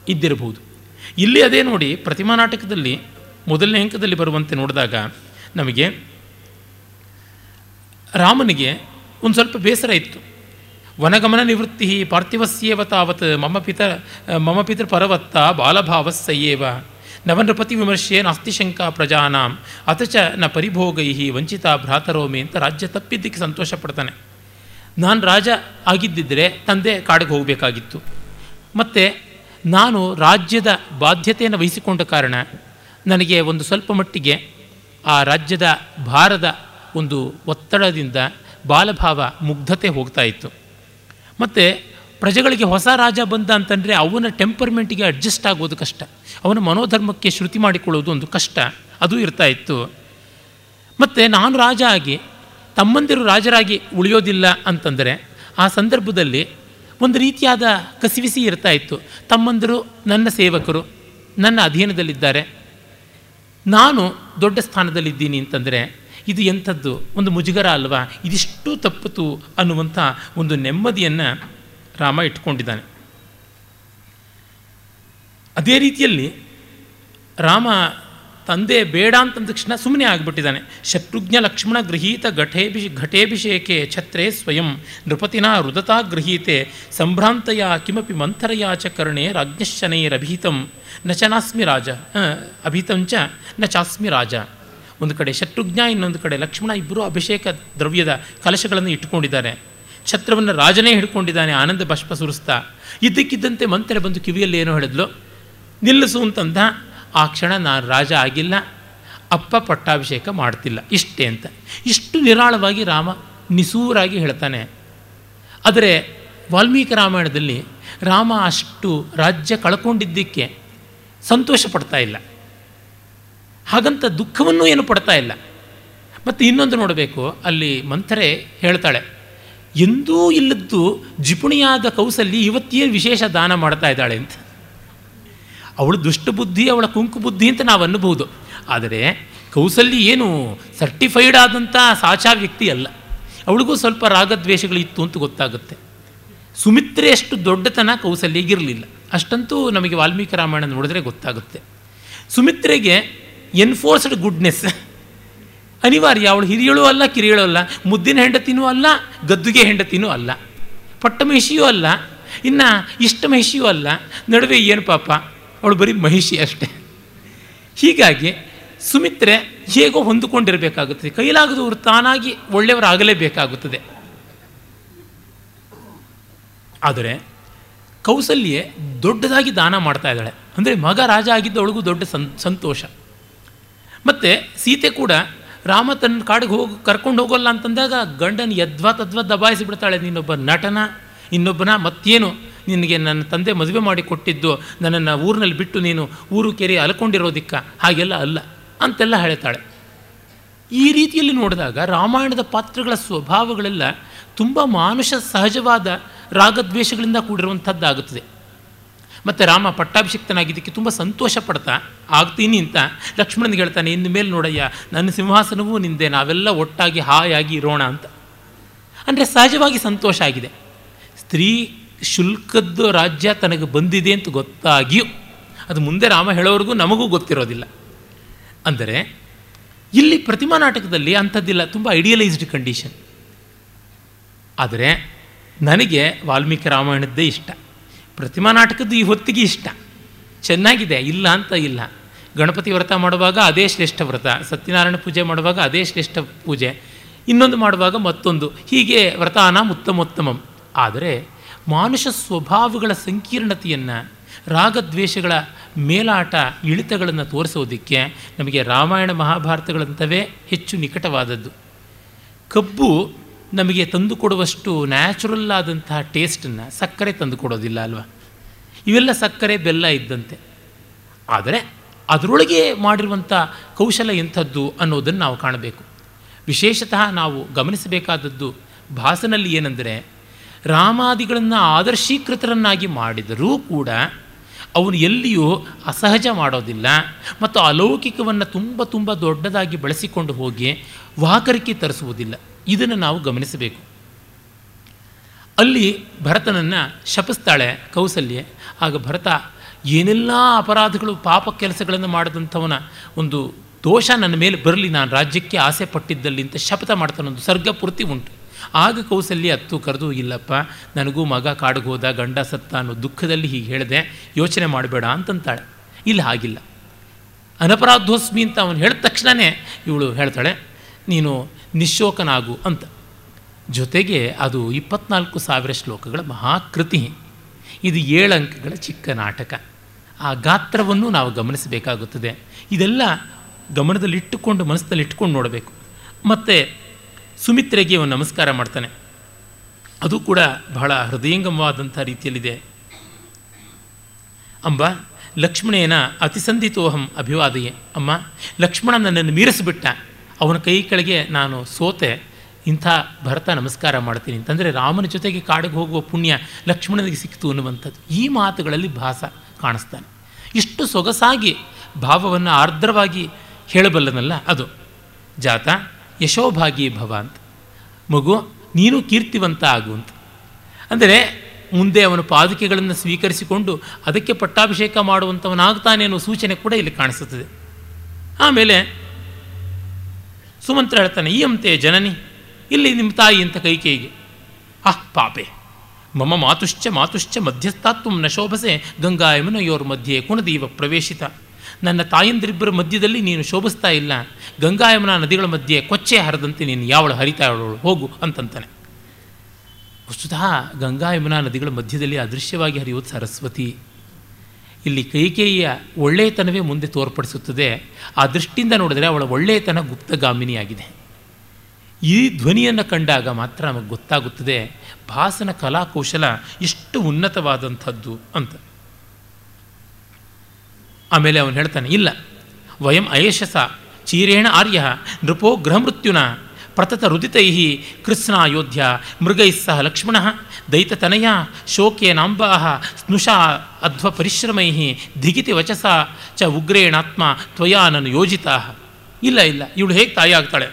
Speaker 1: ಇದ್ದಿರಬಹುದು. ಇಲ್ಲಿ ಅದೇ ನೋಡಿ ಪ್ರತಿಮಾ ನಾಟಕದಲ್ಲಿ ಮೊದಲನೇ ಅಂಕದಲ್ಲಿ ಬರುವಂತೆ ನೋಡಿದಾಗ ನಮಗೆ ರಾಮನಿಗೆ ಒಂದು ಸ್ವಲ್ಪ ಬೇಸರ ಇತ್ತು. ವನಗಮನ ನಿವೃತ್ತಿ ಪಾರ್ಥಿವಸ್ಯೇವ ತಾವತ್, ಮಮ ಪಿತ, ಮಮ ಪಿತೃ ಪರವತ್ತ ಬಾಲಭಾವಸ್ಸಯ್ಯೇವ ನವನೃಪತಿ ವಿಮರ್ಶೆ ನಾಸ್ತಿ ಶಂಕಾ ಪ್ರಜಾನಾಂ. ಅಥಚ ನ ಪರಿಭೋಗೈ ವಂಚಿತ ಭ್ರಾತರೋಮಿ ಅಂತ ರಾಜ್ಯ ತಪ್ಪಿದ್ದಕ್ಕೆ ಸಂತೋಷ ಪಡ್ತಾನೆ. ನಾನು ರಾಜ ಆಗಿದ್ದಿದ್ದರೆ ತಂದೆ ಕಾಡಿಗೆ ಹೋಗಬೇಕಾಗಿತ್ತು. ಮತ್ತು ನಾನು ರಾಜ್ಯದ ಬಾಧ್ಯತೆಯನ್ನು ವಹಿಸಿಕೊಂಡ ಕಾರಣ ನನಗೆ ಒಂದು ಸ್ವಲ್ಪ ಮಟ್ಟಿಗೆ ಆ ರಾಜ್ಯದ ಭಾರದ ಒಂದು ಒತ್ತಡದಿಂದ ಬಾಲಭಾವ ಮುಗ್ಧತೆ ಹೋಗ್ತಾ ಇತ್ತು. ಮತ್ತು ಪ್ರಜೆಗಳಿಗೆ ಹೊಸ ರಾಜ ಬಂದ ಅಂತಂದರೆ ಅವನ ಟೆಂಪರ್ಮೆಂಟಿಗೆ ಅಡ್ಜಸ್ಟ್ ಆಗೋದು ಕಷ್ಟ. ಅವನ ಮನೋಧರ್ಮಕ್ಕೆ ಶ್ರುತಿ ಮಾಡಿಕೊಳ್ಳೋದು ಒಂದು ಕಷ್ಟ. ಅದು ಇರ್ತಾ ಇತ್ತು. ಮತ್ತು ನಾನು ರಾಜ ಆಗಿ, ತಮ್ಮಂದಿರು ರಾಜರಾಗಿ ಉಳಿಯೋದಿಲ್ಲ ಅಂತಂದರೆ, ಆ ಸಂದರ್ಭದಲ್ಲಿ ಒಂದು ರೀತಿಯಾದ ಕಸಿವಿಸಿ ಇರ್ತಾ ಇತ್ತು. ತಮ್ಮಂದಿರು ನನ್ನ ಸೇವಕರು, ನನ್ನ ಅಧೀನದಲ್ಲಿದ್ದಾರೆ. ನಾನು ದೊಡ್ಡ ಸ್ಥಾನದಲ್ಲಿದ್ದೀನಿ ಅಂತಂದರೆ, ಇದು ಎಂಥದ್ದು? ಒಂದು ಮುಜುಗರ ಅಲ್ವಾ? ಇದಿಷ್ಟು ತಪ್ಪಿತು ಅನ್ನುವಂಥ ಒಂದು ನೆಮ್ಮದಿಯನ್ನು ರಾಮ ಇಟ್ಕೊಂಡಿದ್ದಾನೆ. ಅದೇ ರೀತಿಯಲ್ಲಿ ರಾಮ ತಂದೆ ಬೇಡ ಅಂತಂದ ತಕ್ಷಣ ಸುಮ್ಮನೆ ಆಗಿಬಿಟ್ಟಿದ್ದಾನೆ. ಶತ್ರುಘ್ನ ಲಕ್ಷ್ಮಣ ಗೃಹೀತ ಘಟೇಭಿ, ಘಟೇಭಿಷೇಕೆ ಛತ್ರೇ ಸ್ವಯಂ, ನೃಪತಿನ ರುದತಾ ಗೃಹೀತೆ, ಸಂಭ್ರಾಂತಯ ಕಿಮಪಿ ಮಂಥರಯಾ ಚ ಕರ್ಣೆ ರಾಜ್ಞಶನೈರಭೀತಂ ನ ಚ ನಾಸ್ಮಿ ರಾಜ ಅಭೀತಂಚ ನ ಚಾಸ್ಮಿ ರಾಜ. ಒಂದು ಕಡೆ ಶತ್ರುಘ್ನ, ಇನ್ನೊಂದು ಕಡೆ ಲಕ್ಷ್ಮಣ ಇಬ್ಬರು ಅಭಿಷೇಕ ದ್ರವ್ಯದ ಕಲಶಗಳನ್ನು ಇಟ್ಟುಕೊಂಡಿದ್ದಾರೆ. ಛತ್ರವನ್ನು ರಾಜನೇ ಹಿಡ್ಕೊಂಡಿದ್ದಾನೆ, ಆನಂದ ಬಾಷ್ಪ ಸುರಿಸ್ತಾ. ಇದ್ದಕ್ಕಿದ್ದಂತೆ ಮಂತ್ರೆ ಬಂದು ಕಿವಿಯಲ್ಲಿ ಏನೋ ಹೇಳಿದ್ಲು, ನಿಲ್ಲಿಸು ಅಂತಂದ. ಆ ಕ್ಷಣ ನಾನು ರಾಜ ಆಗಿಲ್ಲ, ಅಪ್ಪ ಪಟ್ಟಾಭಿಷೇಕ ಮಾಡ್ತಿಲ್ಲ. ಇಷ್ಟೇ ಅಂತ. ಇಷ್ಟು ನಿರಾಳವಾಗಿ ರಾಮ ನಿಸೂರಾಗಿ ಹೇಳ್ತಾನೆ. ಆದರೆ ವಾಲ್ಮೀಕಿ ರಾಮಾಯಣದಲ್ಲಿ ರಾಮ ಅಷ್ಟು ರಾಜ್ಯ ಕಳ್ಕೊಂಡಿದ್ದಕ್ಕೆ ಸಂತೋಷ ಪಡ್ತಾ ಇಲ್ಲ. ಹಾಗಂತ ದುಃಖವನ್ನು ಏನು ಪಡ್ತಾ ಇಲ್ಲ. ಮತ್ತು ಇನ್ನೊಂದು ನೋಡಬೇಕು, ಅಲ್ಲಿ ಮಂಥರೆ ಹೇಳ್ತಾಳೆ. ಎಂದೂ ಇಲ್ಲದ್ದು ಜಿಪುಣಿಯಾದ ಕೌಸಲ್ಲಿ ಇವತ್ತೇ ವಿಶೇಷ ದಾನ ಮಾಡ್ತಾ ಇದ್ದಾಳೆ ಅಂತ. ಅವಳು ದುಷ್ಟಬುದ್ಧಿ, ಅವಳ ಕುಂಕು ಬುದ್ಧಿ ಅಂತ ನಾವು ಅನ್ನಬಹುದು. ಆದರೆ ಕೌಸಲ್ಲಿ ಏನು ಸರ್ಟಿಫೈಡ್ ಆದಂಥ ಸಾಚಾ ವ್ಯಕ್ತಿ ಅಲ್ಲ. ಅವಳಿಗೂ ಸ್ವಲ್ಪ ರಾಗದ್ವೇಷಗಳಿತ್ತು ಅಂತ ಗೊತ್ತಾಗುತ್ತೆ. ಸುಮಿತ್ರೆಯಷ್ಟು ದೊಡ್ಡತನ ಕೌಸಲ್ಯಗಿರಲಿಲ್ಲ ಅಷ್ಟಂತೂ ನಮಗೆ ವಾಲ್ಮೀಕಿ ರಾಮಾಯಣ ನೋಡಿದ್ರೆ ಗೊತ್ತಾಗುತ್ತೆ. ಸುಮಿತ್ರೆಗೆ ಎನ್ಫೋರ್ಸ್ಡ್ ಗುಡ್ನೆಸ್ ಅನಿವಾರ್ಯ, ಅವಳು ಹಿರಿಯಳು ಅಲ್ಲ, ಕಿರಿಯಳು ಅಲ್ಲ. ಮುದ್ದಿನ ಹೆಂಡತಿನೂ ಅಲ್ಲ, ಗದ್ದುಗೆ ಹೆಂಡತಿನೂ ಅಲ್ಲ. ಪಟ್ಟ ಮಹಿಷಿಯೂ ಅಲ್ಲ, ಇನ್ನು ಇಷ್ಟ ಮಹಿಷಿಯೂ ಅಲ್ಲ. ನಡುವೆ ಏನು ಪಾಪ? ಅವಳು ಬರೀ ಮಹಿಷಿ ಅಷ್ಟೆ. ಹೀಗಾಗಿ ಸುಮಿತ್ರೆ ಹೇಗೋ ಹೊಂದಿಕೊಂಡಿರಬೇಕಾಗುತ್ತದೆ. ಕೈಲಾಗದವರು ತಾನಾಗಿ ಒಳ್ಳೆಯವರಾಗಲೇಬೇಕಾಗುತ್ತದೆ. ಆದರೆ ಕೌಸಲ್ಯೆ ದೊಡ್ಡದಾಗಿ ದಾನ ಮಾಡ್ತಾ ಇದ್ದಾಳೆ. ಅಂದರೆ ಮಗ ರಾಜ ಆಗಿದ್ದವಳಿಗೂ ದೊಡ್ಡ ಸಂತೋಷ. ಮತ್ತು ಸೀತೆ ಕೂಡ ರಾಮ ತನ್ನ ಕಾಡಿಗೆ ಹೋಗಿ ಕರ್ಕೊಂಡು ಹೋಗೋಲ್ಲ ಅಂತಂದಾಗ ಗಂಡನ ಯದ್ವಾ ತದ್ವಾ ದಬಾಯಿಸಿ ಬಿಡ್ತಾಳೆ ನೀನೊಬ್ಬ ನಟನ, ಇನ್ನೊಬ್ಬನ ಮತ್ತೇನು? ನಿನಗೆ ನನ್ನ ತಂದೆ ಮದುವೆ ಮಾಡಿ ಕೊಟ್ಟಿದ್ದು, ನನ್ನನ್ನು ಊರಿನಲ್ಲಿ ಬಿಟ್ಟು ನೀನು ಊರು ಕೆರೆ ಅಲ್ಕೊಂಡಿರೋದಿಕ್ಕ? ಹಾಗೆಲ್ಲ ಅಲ್ಲ ಅಂತೆಲ್ಲ ಹೇಳ್ತಾಳೆ. ಈ ರೀತಿಯಲ್ಲಿ ನೋಡಿದಾಗ ರಾಮಾಯಣದ ಪಾತ್ರಗಳ ಸ್ವಭಾವಗಳೆಲ್ಲ ತುಂಬ ಮಾನುಷ ಸಹಜವಾದ ರಾಗದ್ವೇಷಗಳಿಂದ ಕೂಡಿರುವಂಥದ್ದಾಗುತ್ತದೆ. ಮತ್ತು ರಾಮ ಪಟ್ಟಾಭಿಷಿಕ್ತನಾಗಿದ್ದಕ್ಕೆ ತುಂಬ ಸಂತೋಷ ಪಡ್ತಾ, ಆಗ್ತೀನಿ ಅಂತ ಲಕ್ಷ್ಮಣನಿಗೆ ಹೇಳ್ತಾನೆ, ಇನ್ನು ಮೇಲೆ ನೋಡಯ್ಯ, ನನ್ನ ಸಿಂಹಾಸನವೂ ನಿಂದೆ, ನಾವೆಲ್ಲ ಒಟ್ಟಾಗಿ ಹಾಯಾಗಿ ಇರೋಣ ಅಂತ. ಅಂದರೆ ಸಹಜವಾಗಿ ಸಂತೋಷ ಆಗಿದೆ. ಸ್ತ್ರೀ ಶುಲ್ಕದ್ದು ರಾಜ್ಯ ತನಗೆ ಬಂದಿದೆ ಅಂತ ಗೊತ್ತಾಗಿಯೂ, ಅದು ಮುಂದೆ ರಾಮ ಹೇಳೋರಿಗೂ ನಮಗೂ ಗೊತ್ತಿರೋದಿಲ್ಲ. ಅಂದರೆ, ಇಲ್ಲಿ ಪ್ರತಿಮಾ ನಾಟಕದಲ್ಲಿ ಅಂಥದ್ದಿಲ್ಲ, ತುಂಬ ಐಡಿಯಲೈಸ್ಡ್ ಕಂಡೀಷನ್ ಆದರೆ, ನನಗೆ ವಾಲ್ಮೀಕಿ ರಾಮಾಯಣದ್ದೇ ಇಷ್ಟ. ಪ್ರತಿಮಾ ನಾಟಕದ್ದು ಈ ಹೊತ್ತಿಗೆ ಇಷ್ಟ. ಚೆನ್ನಾಗಿದೆ, ಇಲ್ಲ ಅಂತ ಇಲ್ಲ. ಗಣಪತಿ ವ್ರತ ಮಾಡುವಾಗ ಅದೇ ಶ್ರೇಷ್ಠ ವ್ರತ, ಸತ್ಯನಾರಾಯಣ ಪೂಜೆ ಮಾಡುವಾಗ ಅದೇ ಶ್ರೇಷ್ಠ ಪೂಜೆ, ಇನ್ನೊಂದು ಮಾಡುವಾಗ ಮತ್ತೊಂದು, ಹೀಗೆ ವ್ರತಾನ ಉತ್ತಮೋತ್ತಮಂ. ಆದರೆ ಮಾನುಷ ಸ್ವಭಾವಗಳ ಸಂಕೀರ್ಣತೆಯನ್ನು, ರಾಗದ್ವೇಷಗಳ ಮೇಲಾಟ, ಇಳಿತಗಳನ್ನು ತೋರಿಸೋದಕ್ಕೆ ನಮಗೆ ರಾಮಾಯಣ ಮಹಾಭಾರತಗಳಂಥವೇ ಹೆಚ್ಚು ನಿಕಟವಾದದ್ದು. ಕಬ್ಬು ನಮಗೆ ತಂದು ಕೊಡುವಷ್ಟು ನ್ಯಾಚುರಲ್ ಆದಂತಹ ಟೇಸ್ಟನ್ನು ಸಕ್ಕರೆ ತಂದು ಕೊಡೋದಿಲ್ಲ ಅಲ್ವಾ? ಇವೆಲ್ಲ ಸಕ್ಕರೆ, ಬೆಲ್ಲ ಇದ್ದಂತೆ. ಆದರೆ ಅದರೊಳಗೆ ಮಾಡಿರುವಂಥ ಕೌಶಲ ಎಂಥದ್ದು ಅನ್ನೋದನ್ನು ನಾವು ಕಾಣಬೇಕು. ವಿಶೇಷತಃ ನಾವು ಗಮನಿಸಬೇಕಾದದ್ದು ಭಾಸನಲ್ಲಿ ಏನೆಂದರೆ, ರಾಮಾದಿಗಳನ್ನು ಆದರ್ಶೀಕೃತರನ್ನಾಗಿ ಮಾಡಿದರೂ ಕೂಡ ಅವನು ಎಲ್ಲಿಯೂ ಅಸಹಜ ಮಾಡೋದಿಲ್ಲ ಮತ್ತು ಅಲೌಕಿಕವನ್ನು ತುಂಬ ತುಂಬ ದೊಡ್ಡದಾಗಿ ಬಳಸಿಕೊಂಡು ಹೋಗಿ ವಾಕರಿಕೆ ತರಿಸುವುದಿಲ್ಲ. ಇದನ್ನು ನಾವು ಗಮನಿಸಬೇಕು. ಅಲ್ಲಿ ಭರತನನ್ನು ಶಪಿಸ್ತಾಳೆ ಕೌಸಲ್ಯೆ. ಆಗ ಭರತ ಏನೆಲ್ಲ ಅಪರಾಧಗಳು, ಪಾಪ ಕೆಲಸಗಳನ್ನು ಮಾಡಿದಂಥವನ ಒಂದು ದೋಷ ನನ್ನ ಮೇಲೆ ಬರಲಿ, ನಾನು ರಾಜ್ಯಕ್ಕೆ ಆಸೆ ಪಟ್ಟಿದ್ದಲ್ಲಿ ಅಂತ ಶಪಥ ಮಾಡ್ತಾನೆ, ಒಂದು ಸರ್ಗಪೂರ್ತಿ ಉಂಟು. ಆಗ ಕೌಸಲ್ಯ ಹತ್ತು ಕರೆದು, ಇಲ್ಲಪ್ಪ, ನನಗೂ ಮಗ ಕಾಡಿಗೆ ಹೋದ, ಗಂಡ ಸತ್ತ ಅನ್ನೋ ದುಃಖದಲ್ಲಿ ಹೀಗೆ ಹೇಳಿದೆ, ಯೋಚನೆ ಮಾಡಬೇಡ ಅಂತಂತಾಳೆ. ಇಲ್ಲಿ, ಹಾಗಿಲ್ಲ. ಅನಪರಾಧೋಸ್ಮಿ ಅಂತ ಅವನು ಹೇಳಿದ ತಕ್ಷಣವೇ ಇವಳು ಹೇಳ್ತಾಳೆ ನೀನು ನಿಶೋಕನಾಗು ಅಂತ. ಜೊತೆಗೆ ಅದು ಇಪ್ಪತ್ನಾಲ್ಕು ಸಾವಿರ ಶ್ಲೋಕಗಳ ಮಹಾಕೃತಿ. ಇದು ಏಳು ಅಂಕಗಳ ಚಿಕ್ಕ ನಾಟಕ. ಆ ಗಾತ್ರವನ್ನು ನಾವು ಗಮನಿಸಬೇಕಾಗುತ್ತದೆ. ಇದೆಲ್ಲ ಗಮನದಲ್ಲಿಟ್ಟುಕೊಂಡು ಮನಸ್ಸಲ್ಲಿ ಇಟ್ಕೊಂಡು ನೋಡಬೇಕು. ಮತ್ತು ಸುಮಿತ್ರೆಗೆ ಅವನು ನಮಸ್ಕಾರ ಮಾಡ್ತಾನೆ. ಅದು ಕೂಡ ಬಹಳ ಹೃದಯಂಗಮವಾದಂಥ ರೀತಿಯಲ್ಲಿದೆ. ಅಂಬ, ಲಕ್ಷ್ಮಣೇನ ಅತಿಸಂಧಿತೋಹಂ ಅಭಿವಾದಯೇ. ಅಮ್ಮ, ಲಕ್ಷ್ಮಣ ನನ್ನನ್ನು ಮೀರಿಸಿಬಿಟ್ಟ. ಅವನ ಕೈ ಕೆಳಗೆ ನಾನು ಸೋತೆ, ಇಂಥ ಭರತ ನಮಸ್ಕಾರ ಮಾಡ್ತೀನಿ ಅಂತಂದರೆ ರಾಮನ ಜೊತೆಗೆ ಕಾಡಿಗೆ ಹೋಗುವ ಪುಣ್ಯ ಲಕ್ಷ್ಮಣನಿಗೆ ಸಿಕ್ತು ಅನ್ನುವಂಥದ್ದು. ಈ ಮಾತುಗಳಲ್ಲಿ ಭಾಸ ಕಾಣಿಸ್ತಾನೆ. ಇಷ್ಟು ಸೊಗಸಾಗಿ, ಭಾವವನ್ನು ಆರ್ದ್ರವಾಗಿ ಹೇಳಬಲ್ಲನಲ್ಲ ಅದು. ಜಾತ ಯಶೋಭಾಗಿ ಭವ ಅಂತ. ಮಗು, ನೀನು ಕೀರ್ತಿವಂತ ಆಗು ಅಂತ. ಅಂದರೆ ಮುಂದೆ ಅವನು ಪಾದುಕೆಗಳನ್ನು ಸ್ವೀಕರಿಸಿಕೊಂಡು ಅದಕ್ಕೆ ಪಟ್ಟಾಭಿಷೇಕ ಮಾಡುವಂಥವನಾಗ್ತಾನೆ ಅನ್ನೋ ಸೂಚನೆ ಕೂಡ ಇಲ್ಲಿ ಕಾಣಿಸುತ್ತದೆ. ಆಮೇಲೆ ಸುಮಂತ್ರ ಹೇಳ್ತಾನೆ, ಈ ಅಂತೆ ಜನನಿ, ಇಲ್ಲಿ ನಿಮ್ಮ ತಾಯಿ ಅಂತ ಕೈಕೇಯಿಗೆ ಆಹ್ ಪಾಪೆ. ಮಮ ಮಾತುಶ್ಚ ಮಾತುಶ್ಚ ಮಧ್ಯಸ್ಥಾತ್ವ ನ ಶೋಭಸೆ ಗಂಗಾ ಯಮುನೆಯೋರ್ ಮಧ್ಯೆ ಕುಣದೀವ ಪ್ರವೇಶಿತ. ನನ್ನ ತಾಯಂದಿರಿಬ್ಬರ ಮಧ್ಯದಲ್ಲಿ ನೀನು ಶೋಭಿಸ್ತಾ ಇಲ್ಲ. ಗಂಗಾ ಯಮುನಾ ನದಿಗಳ ಮಧ್ಯೆ ಕೊಚ್ಚೆ ಹರಿದಂತೆ ನೀನು ಯಾವಳು ಹರಿತಾ ಅವಳು ಹೋಗು, ಅಂತಂತಾನೆ. ವಸ್ತುತಃ ಗಂಗಾ ಯಮುನಾ ನದಿಗಳ ಮಧ್ಯದಲ್ಲಿ ಅದೃಶ್ಯವಾಗಿ ಹರಿಯೋದು ಸರಸ್ವತಿ. ಇಲ್ಲಿ ಕೈಕೇಯಿಯ ಒಳ್ಳೆಯತನವೇ ಮುಂದೆ ತೋರ್ಪಡಿಸುತ್ತದೆ. ಆ ದೃಷ್ಟಿಯಿಂದ ನೋಡಿದರೆ ಅವಳ ಒಳ್ಳೆಯತನ ಗುಪ್ತಗಾಮಿನಿಯಾಗಿದೆ. ಈ ಧ್ವನಿಯನ್ನು ಕಂಡಾಗ ಮಾತ್ರ ನಮಗೆ ಗೊತ್ತಾಗುತ್ತದೆ, ಭಾಸನ ಕಲಾಕೌಶಲ ಎಷ್ಟು ಉನ್ನತವಾದಂಥದ್ದು ಅಂತ. ಆಮೇಲೆ ಅವನು ಹೇಳ್ತಾನೆ, ಇಲ್ಲ, ವಯಂ ಅಯಶಸ ಚೀರೇಣ ಆರ್ಯ, ನೃಪೋ ಗೃಹಮೃತ್ಯುನ ಪ್ರತತ ರುದಿತೈ ಕೃತ್ಸ್ನಾಯೋಧ್ಯ ಮೃಗೈ ಸಹ ಲಕ್ಷ್ಮಣ ದೈತತನಯ ಶೋಕೇನಾಂಬಾ ಸ್ನುಷಾ ಅಧ್ವ ಪರಿಶ್ರಮೈ ಧಿಗಿತಿ ವಚಸ ಚ ಉಗ್ರೇಣಾತ್ಮ ತ್ವಯಾ ಯೋಜಿತಾ ಇಲ್ಲ ಇಲ್ಲ, ಇವಳು ಹೇಗೆ ತಾಯಿ ಆಗ್ತಾಳೆ?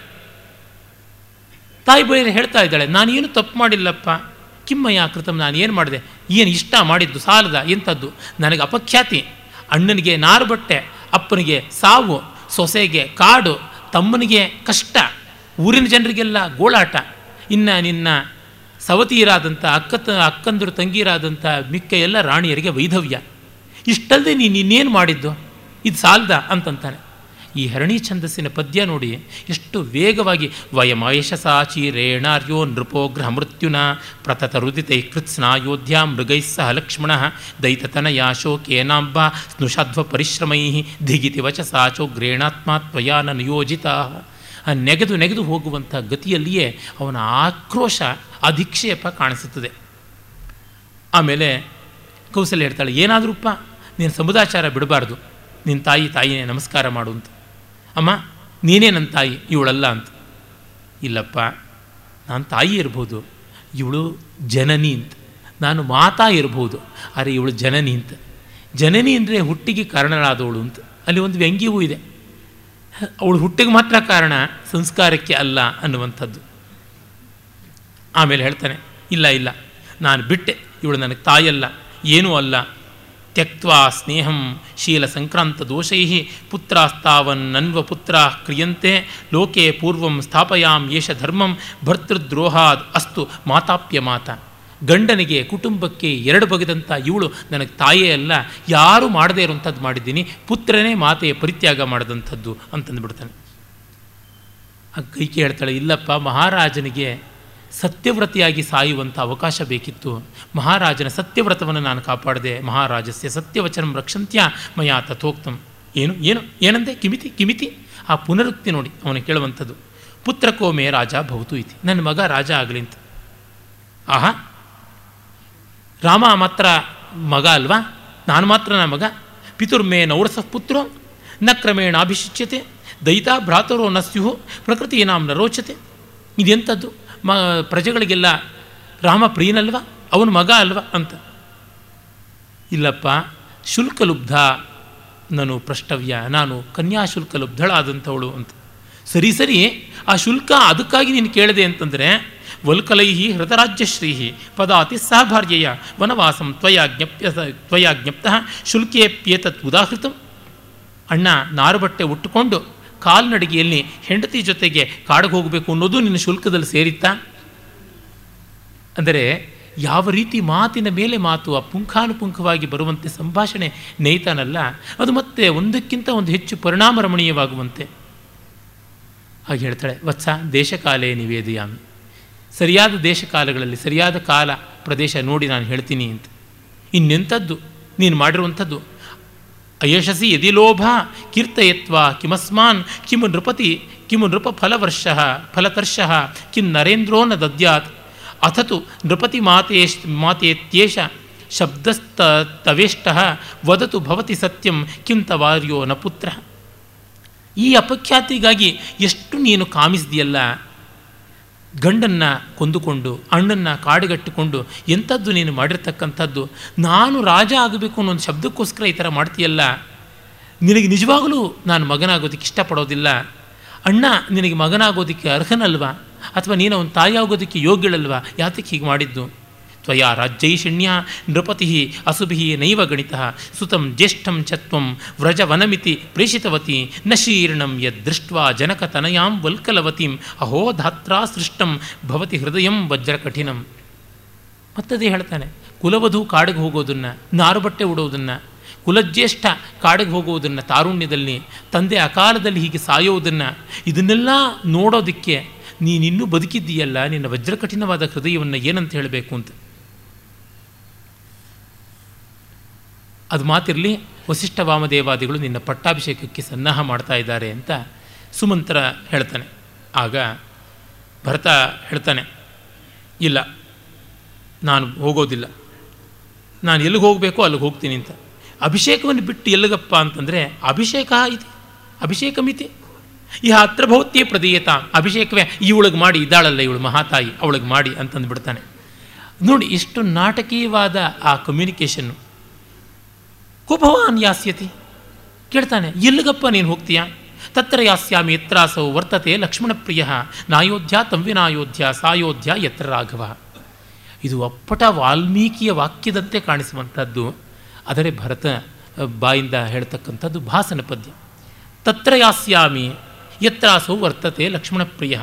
Speaker 1: ತಾಯಿ ಬೈರೆ ಹೇಳ್ತಾ ಇದ್ದಾಳೆ, ನಾನೇನು ತಪ್ಪು ಮಾಡಿಲ್ಲಪ್ಪ? ಕಿಮ್ಮಯ್ಯ ಕೃತಂ ನಾನು ಏನು ಮಾಡಿದೆ? ಏನು ಇಷ್ಟ ಮಾಡಿದ್ದು, ಸಾಲದ ಎಂಥದ್ದು? ನನಗೆ ಅಪಖ್ಯಾತಿ. ಅಣ್ಣನಿಗೆ ನಾರು ಬಟ್ಟೆ ಅಪ್ಪನಿಗೆ ಸಾವು, ಸೊಸೆಗೆ ಕಾಡು, ತಮ್ಮನಿಗೆ ಕಷ್ಟ. ಊರಿನ ಜನರಿಗೆಲ್ಲ ಗೋಳಾಟ. ಇನ್ನು ನಿನ್ನ ಸವತಿಯರಾದಂಥ ಅಕ್ಕ ಅಕ್ಕಂದರು, ತಂಗಿಯರಾದಂಥ ಮಿಕ್ಕ ಎಲ್ಲ ರಾಣಿಯರಿಗೆ ವೈಧವ್ಯ. ಇಷ್ಟಲ್ಲದೆ ನೀನು ಇನ್ನೇನು ಮಾಡಿದ್ದು? ಇದು ಸಾಲ್ದ ಅಂತಂತಾನೆ ಈ ಹರಣಿ ಛಂದಸ್ಸಿನ ಪದ್ಯ ನೋಡಿ ಎಷ್ಟು ವೇಗವಾಗಿ ವಯಮಯಶಸಾಚಿ ರೇಣಾರ್ಯೋ ನೃಪೋ ಗೃಹ ಮೃತ್ಯುನ ಪ್ರತತ ರುದಿತೈ ಕೃತ್ಸ್ನಾಯೋಧ್ಯ ಮೃಗೈಸ್ಸಹ ಸಹ ಲಕ್ಷ್ಮಣ ದೈತತನಯ ಶೋಕೇನಾಂಬ ಸ್ನುಷಧ್ವ ಪರಿಶ್ರಮೈ ಧಿಗಿತಿ ವಚಸಾಚೋ ಗ್ರೇಣಾತ್ಮ ತ್ವಯಾನ ನಿಯೋಜಿತ. ಆ ನೆಗೆದು ನೆಗೆದು ಹೋಗುವಂಥ ಗತಿಯಲ್ಲಿಯೇ ಅವನ ಆಕ್ರೋಶ ಅಧಿಕ್ಷೇಪ ಕಾಣಿಸುತ್ತದೆ. ಆಮೇಲೆ ಕೌಸಲ್ಯ ಹೇಳ್ತಾಳೆ ಏನಾದ್ರೂಪ್ಪ ನೀನು ಸಮುದಾಚಾರ ಬಿಡಬಾರ್ದು. ನಿನ್ನ ತಾಯಿ ತಾಯಿನೇ ನಮಸ್ಕಾರ ಮಾಡು ಅಂತ. ಅಮ್ಮ, ನೀನೇ ನನ್ನ ತಾಯಿ, ಇವಳಲ್ಲ ಅಂತ. ಇಲ್ಲಪ್ಪ, ನಾನು ತಾಯಿ ಇರ್ಬೋದು, ಇವಳು ಜನನಿ ಅಂತ. ನಾನು ಮಾತಾ ಇರ್ಬೋದು, ಆದರೆ ಇವಳು ಜನನಿ ಅಂತ. ಜನನಿ ಅಂದರೆ ಹುಟ್ಟಿಗೆ ಕಾರಣರಾದವಳು ಅಂತ. ಅಲ್ಲಿ ಒಂದು ವ್ಯಂಗ್ಯವೂ ಇದೆ. ಅವಳು ಹುಟ್ಟಿಗೆ ಮಾತ್ರ ಕಾರಣ ಸಂಸ್ಕಾರಕ್ಕೆ ಅಲ್ಲ ಅನ್ನುವಂಥದ್ದು. ಆಮೇಲೆ ಹೇಳ್ತಾನೆ, ಇಲ್ಲ ಇಲ್ಲ, ನಾನು ಬಿಟ್ಟೆ, ಇವಳು ನನಗೆ ತಾಯಲ್ಲ, ಏನೂ ಅಲ್ಲ. ತ್ಯಕ್ವಾ ಸ್ನೇಹಂ ಶೀಲ ಸಂಕ್ರಾಂತ ದೋಷೈ ಪುತ್ರಸ್ತಾವನ್ನನ್ವ ಪುತ್ರ ಕ್ರಿಯಂತೆ, ಲೋಕೆ ಪೂರ್ವಂ ಸ್ಥಾಪಯಾಮ್ ಯೇಷ ಧರ್ಮಂ ಭರ್ತೃದ್ರೋಹಾದ್ ಅಸ್ತು ಮಾತಾಪ್ಯ ಮಾತ ಗಂಡನಿಗೆ, ಕುಟುಂಬಕ್ಕೆ ಎರಡು ಬಗೆದಂಥ ಇವಳು ನನಗೆ ತಾಯೇ ಅಲ್ಲ, ಯಾರೂ ಮಾಡದೇ ಇರುವಂಥದ್ದು ಮಾಡಿದ್ದೀನಿ, ಪುತ್ರನೇ ಮಾತೆಯ ಪರಿತ್ಯಾಗ ಮಾಡಿದಂಥದ್ದು ಅಂತಂದುಬಿಡ್ತಾನೆ. ಆ ಕೈಕೆ ಹೇಳ್ತಾಳೆ ಇಲ್ಲಪ್ಪ, ಮಹಾರಾಜನಿಗೆ ಸತ್ಯವ್ರತಿಯಾಗಿ ಸಾಯುವಂಥ ಅವಕಾಶ ಬೇಕಿತ್ತು. ಮಹಾರಾಜನ ಸತ್ಯವ್ರತವನ್ನು ನಾನು ಕಾಪಾಡಿದೆ, ಮಹಾರಾಜಸ್ಯ ಸತ್ಯವಚನ ರಕ್ಷಂತ್ಯ ಮಯಾ ತಥೋಕ್ತಂ. ಏನು ಏನು, ಏನಂದೆ? ಕಿಮಿತಿ ಕಿಮಿತಿ? ಆ ಪುನರುಕ್ತಿ ನೋಡಿ, ಅವನು ಕೇಳುವಂಥದ್ದು. ಪುತ್ರಕೋಮೆ ರಾಜ ಭವತು ಇತಿ. ನನ್ನ ಮಗ ರಾಜ ಆಗಲಿ ಅಂತ. ಆಹಾ ರಾಮ ಮಾತ್ರ ಮಗ ಅಲ್ವಾ? ನಾನು ಮಾತ್ರ ನನ್ನ ಮಗ. ಪಿತುರ್ಮೇ ನೌರಸ ಪುತ್ರೋ ನ ಕ್ರಮೇಣ ಅಭಿಷಿಚ್ಯತೆ ದೈತಾ ಭ್ರಾತರೋ ನ ಸ್ಯುಹು ಪ್ರಕೃತಿ ನಾಮ ನ ರೋಚತೆ. ಇದೆಂಥದ್ದು ಮ, ಪ್ರಜೆಗಳಿಗೆಲ್ಲ ರಾಮ ಪ್ರಿಯನಲ್ವ? ಅವನ ಮಗ ಅಲ್ವಾ ಅಂತ. ಇಲ್ಲಪ್ಪ, ಶುಲ್ಕಲುಬ್ಧ ನಾನು ಪ್ರಷ್ಟವ್ಯ, ನಾನು ಕನ್ಯಾಶುಲ್ಕ ಲುಬ್ಧಳಾದಂಥವಳು ಅಂತ. ಸರಿ ಸರಿ, ಆ ಶುಲ್ಕ ಅದಕ್ಕಾಗಿ ನೀನು ಕೇಳಿದೆ ಅಂತಂದರೆ ವಲ್ಕಲೈ ಹೃತರಾಜ್ಯಶ್ರೀಹಿ ಪದಾತಿ ಸಹಭಾರ್ಯಯ ವನವಾಸಂ ತ್ವಯಾ ಜ್ಞಪ್ಯ ತ್ವಯಾ ಜ್ಞಪ್ತಃ ಶುಲ್ಕೇಪ್ಯೇತತ್ ಉದಾಹೃತ. ಅಣ್ಣ ನಾರುಬಟ್ಟೆ ಉಟ್ಟುಕೊಂಡು ಕಾಲ್ನಡಿಗೆಯಲ್ಲಿ ಹೆಂಡತಿ ಜೊತೆಗೆ ಕಾಡಿಗೆ ಹೋಗಬೇಕು ಅನ್ನೋದು ನಿನ್ನ ಶುಲ್ಕದಲ್ಲಿ ಸೇರಿತ್ತಾ? ಅಂದರೆ ಯಾವ ರೀತಿ ಮಾತಿನ ಮೇಲೆ ಮಾತು ಆ ಪುಂಖಾನುಪುಂಖವಾಗಿ ಬರುವಂತೆ ಸಂಭಾಷಣೆ ನೇಯ್ತಾನಲ್ಲ, ಅದು ಮತ್ತೆ ಒಂದಕ್ಕಿಂತ ಒಂದು ಹೆಚ್ಚು ಪರಿಣಾಮ ರಮಣೀಯವಾಗುವಂತೆ ಹಾಗೆ ಹೇಳ್ತಾಳೆ, ವತ್ಸ ದೇಶಕಾಲೇ ನಿವೇದಯಾಮಿ. ಸರಿಯಾದ ದೇಶಕಾಲಗಳಲ್ಲಿ ಸರಿಯಾದ ಕಾಲ ಪ್ರದೇಶ ನೋಡಿ ನಾನು ಹೇಳ್ತೀನಿ ಅಂತ. ಇನ್ನೆಂಥದ್ದು? ನೀನು ಮಾಡಿರುವಂಥದ್ದು? ಅಯಶಸಿ ಯದಿ ಲೋಭ ಕೀರ್ತಯತ್ವ ಕಿಮಸ್ಮಾನ್ ಕಿಮು ನೃಪತಿ ಕಿಮು ನೃಪ ಫಲವರ್ಷ ಫಲತರ್ಷ ಕಿಂ ನರೇಂದ್ರೋ ನ ದದ್ಯಾತ್. ಅಥತು ನೃಪತಿ ಮಾತೇಶ್ ಮಾತೇತ್ಯೇಷ ಶಬ್ದಸ್ತ ತವೇಷ್ಟ ವದತು ಭವತಿ ಸತ್ಯಂ ಕಿಂ ತವಾರ್ಯೋ ನ ಪುತ್ರ. ಈ ಅಪಖ್ಯಾತಿಗಾಗಿ ಎಷ್ಟು ನೀನು ಕಾಮಿಸಿದೆಯಲ್ಲ? ಗಂಡನ್ನು ಕೊಂದುಕೊಂಡು, ಅಣ್ಣನ್ನು ಕಾಡುಗಟ್ಟಿಕೊಂಡು ಎಂಥದ್ದು ನೀನು ಮಾಡಿರ್ತಕ್ಕಂಥದ್ದು? ನಾನು ರಾಜ ಆಗಬೇಕು ಅನ್ನೋ ಒಂದು ಶಬ್ದಕ್ಕೋಸ್ಕರ ಈ ಥರ ಮಾಡ್ತೀಯಲ್ಲ? ನಿನಗೆ ನಿಜವಾಗಲೂ ನಾನು ಮಗನಾಗೋದಕ್ಕೆ ಇಷ್ಟಪಡೋದಿಲ್ಲ? ಅಣ್ಣ ನಿನಗೆ ಮಗನಾಗೋದಕ್ಕೆ ಅರ್ಹನಲ್ವಾ? ಅಥವಾ ನೀನು ಅವನ ತಾಯಿ ಆಗೋದಕ್ಕೆ ಯೋಗ್ಯಳಲ್ವಾ? ಯಾತಕ್ಕೆ ಹೀಗೆ ಮಾಡಿದ್ದು? ತ್ವಯಾ ರಾಜ್ಯೈಷಿಣ್ಯ ನೃಪತಿ ಅಸುಭಿ ನೈವ ಗಣಿತ ಸುತಂ ಜ್ಯೇಷ್ಠಂ ಚತ್ವಂ ವ್ರಜವನಮಿತಿ ಪ್ರೇಷಿತವತಿ ನ ಶೀರ್ಣಂ ಯದ್ದೃಷ್ಟ್ವಾ ಜನಕತನಯಾಂ ವಲ್ಕಲವತಿಂ ಅಹೋ ಧಾತ್ರಾ ಸೃಷ್ಟಂ ಭವತಿ ಹೃದಯಂ ವಜ್ರಕಠಿಣಂ. ಮತ್ತದೇ ಹೇಳ್ತಾನೆ, ಕುಲವಧು ಕಾಡಿಗೆ ಹೋಗೋದನ್ನು, ನಾರುಬಟ್ಟೆ ಉಡೋದನ್ನು, ಕುಲಜ್ಯೇಷ್ಠ ಕಾಡಿಗೆ ಹೋಗುವುದನ್ನು ತಾರುಣ್ಯದಲ್ಲಿ, ತಂದೆ ಅಕಾಲದಲ್ಲಿ ಹೀಗೆ ಸಾಯೋದನ್ನು, ಇದನ್ನೆಲ್ಲ ನೋಡೋದಕ್ಕೆ ನೀನಿನ್ನೂ ಬದುಕಿದ್ದೀಯಲ್ಲ, ನಿನ್ನ ವಜ್ರಕಠಿಣವಾದ ಹೃದಯವನ್ನು ಏನಂತ ಹೇಳಬೇಕು ಅಂತ. ಅದು ಮಾತಿರಲಿ, ವಸಿಷ್ಠ ವಾಮದೇವಾದಿಗಳು ನಿನ್ನ ಪಟ್ಟಾಭಿಷೇಕಕ್ಕೆ ಸನ್ನಾಹ ಮಾಡ್ತಾ ಇದ್ದಾರೆ ಅಂತ ಸುಮಂತ್ರ ಹೇಳ್ತಾನೆ. ಆಗ ಭರತ ಹೇಳ್ತಾನೆ, ಇಲ್ಲ, ನಾನು ಹೋಗೋದಿಲ್ಲ. ನಾನು ಎಲ್ಲಿಗೆ ಹೋಗಬೇಕೋ ಅಲ್ಲಿಗೆ ಹೋಗ್ತೀನಿ ಅಂತ. ಅಭಿಷೇಕವನ್ನು ಬಿಟ್ಟು ಎಲ್ಲಿಗಪ್ಪ ಅಂತಂದರೆ, ಅಭಿಷೇಕ ಇದೆ, ಅಭಿಷೇಕ ಮಿತಿ. ಈ ಹತ್ರ ಭೌತ್ಯ ಪ್ರದೀಯತ, ಅಭಿಷೇಕವೇ, ಇವಳಿಗೆ ಮಾಡಿ, ಇದ್ದಾಳಲ್ಲ ಇವಳು ಮಹಾತಾಯಿ, ಅವಳಿಗೆ ಮಾಡಿ ಅಂತಂದು ಬಿಡ್ತಾನೆ ನೋಡಿ ಇಷ್ಟು ನಾಟಕೀಯವಾದ ಆ ಕಮ್ಯುನಿಕೇಷನ್ನು ಕುಭವಾನ್ ಯಾಸ್ಯತಿ ಕೇಳ್ತಾನೆ, ಎಲ್ಲಿಗಪ್ಪ ನೀನು ಹೋಗ್ತೀಯಾ? ತತ್ರ ಯಾಸ್ಯಾಮಿ ಯತ್ರಾಸೌ ವರ್ತತೆ ಲಕ್ಷ್ಮಣಪ್ರಿಯ, ನಾಯೋಧ್ಯ ತಂವಿನಾಯೋಧ್ಯ, ಸಾಯೋಧ್ಯ ಯತ್ರ ರಾಘವ. ಇದು ಅಪ್ಪಟ ವಾಲ್ಮೀಕಿಯ ವಾಕ್ಯದಂತೆ ಕಾಣಿಸುವಂಥದ್ದು. ಆದರೆ ಭರತ ಬಾಯಿಂದ ಹೇಳ್ತಕ್ಕಂಥದ್ದು ಭಾಸನ ಪದ್ಯ. ತತ್ರ ಯಾಸ್ಯಾಮಿ ಯತ್ರಾಸೌ ವರ್ತತೆ ಲಕ್ಷ್ಮಣಪ್ರಿಯ.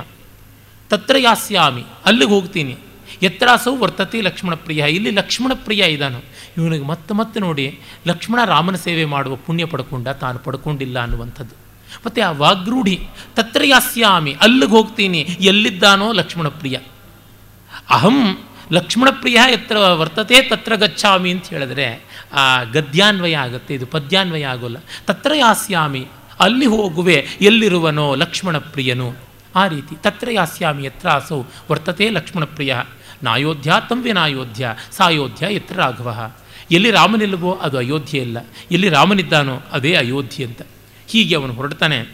Speaker 1: ತತ್ರ ಯಾಸ್ಯಾಮಿ ಅಲ್ಲಿಗೆ ಹೋಗ್ತೀನಿ. ಯತ್ರಾಸೌ ವರ್ತತೆ ಲಕ್ಷ್ಮಣಪ್ರಿಯ, ಇಲ್ಲಿ ಲಕ್ಷ್ಮಣಪ್ರಿಯ ಇದ್ದಾನು. ಇವನಿಗೆ ಮತ್ತೆ ಮತ್ತೆ ನೋಡಿ ಲಕ್ಷ್ಮಣ ರಾಮನ ಸೇವೆ ಮಾಡುವ ಪುಣ್ಯ ಪಡ್ಕೊಂಡ ತಾನು ಪಡ್ಕೊಂಡಿಲ್ಲ ಅನ್ನುವಂಥದ್ದು. ಮತ್ತು ಆ ವಾಗ್ರೂಢಿ, ತತ್ರ ಯಾಸ್ಯಾಮಿ, ಅಲ್ಲಿಗೆ ಹೋಗ್ತೀನಿ, ಎಲ್ಲಿದ್ದಾನೋ ಲಕ್ಷ್ಮಣ ಪ್ರಿಯ. ಅಹಂ ಲಕ್ಷ್ಮಣಪ್ರಿಯ ಎತ್ತರ ವರ್ತತೆ ತತ್ರ ಗಚ್ಚಾಮಿ ಅಂತ ಹೇಳಿದ್ರೆ ಆ ಗದ್ಯಾನ್ವಯ ಆಗುತ್ತೆ, ಇದು ಪದ್ಯಾನ್ವಯ ಆಗೋಲ್ಲ. ತತ್ರ ಯಾಸ್ಯಾಮಿ, ಅಲ್ಲಿ ಹೋಗುವೆ, ಎಲ್ಲಿರುವನೋ ಲಕ್ಷ್ಮಣ ಪ್ರಿಯನು. ಆ ರೀತಿ ತತ್ರ ಯಾಸ್ಯಾಮಿ ಯತ್ರ ಅಸೌ ವರ್ತತೆ ಲಕ್ಷ್ಮಣಪ್ರಿಯ ನಾಯೋಧ್ಯ ತಂವ್ಯನಾಯೋಧ್ಯ ಸಾಯೋಧ್ಯ ಎತ್ರ ರಾಘವ. ಎಲ್ಲಿ ರಾಮನಿಲ್ಲವೋ ಅದು ಅಯೋಧ್ಯೆ ಇಲ್ಲ ಎಲ್ಲಿ ರಾಮನಿದ್ದಾನೋ ಅದೇ ಅಯೋಧ್ಯೆ ಅಂತ. ಹೀಗೆ ಅವನು ಹೊರಡ್ತಾನೆ.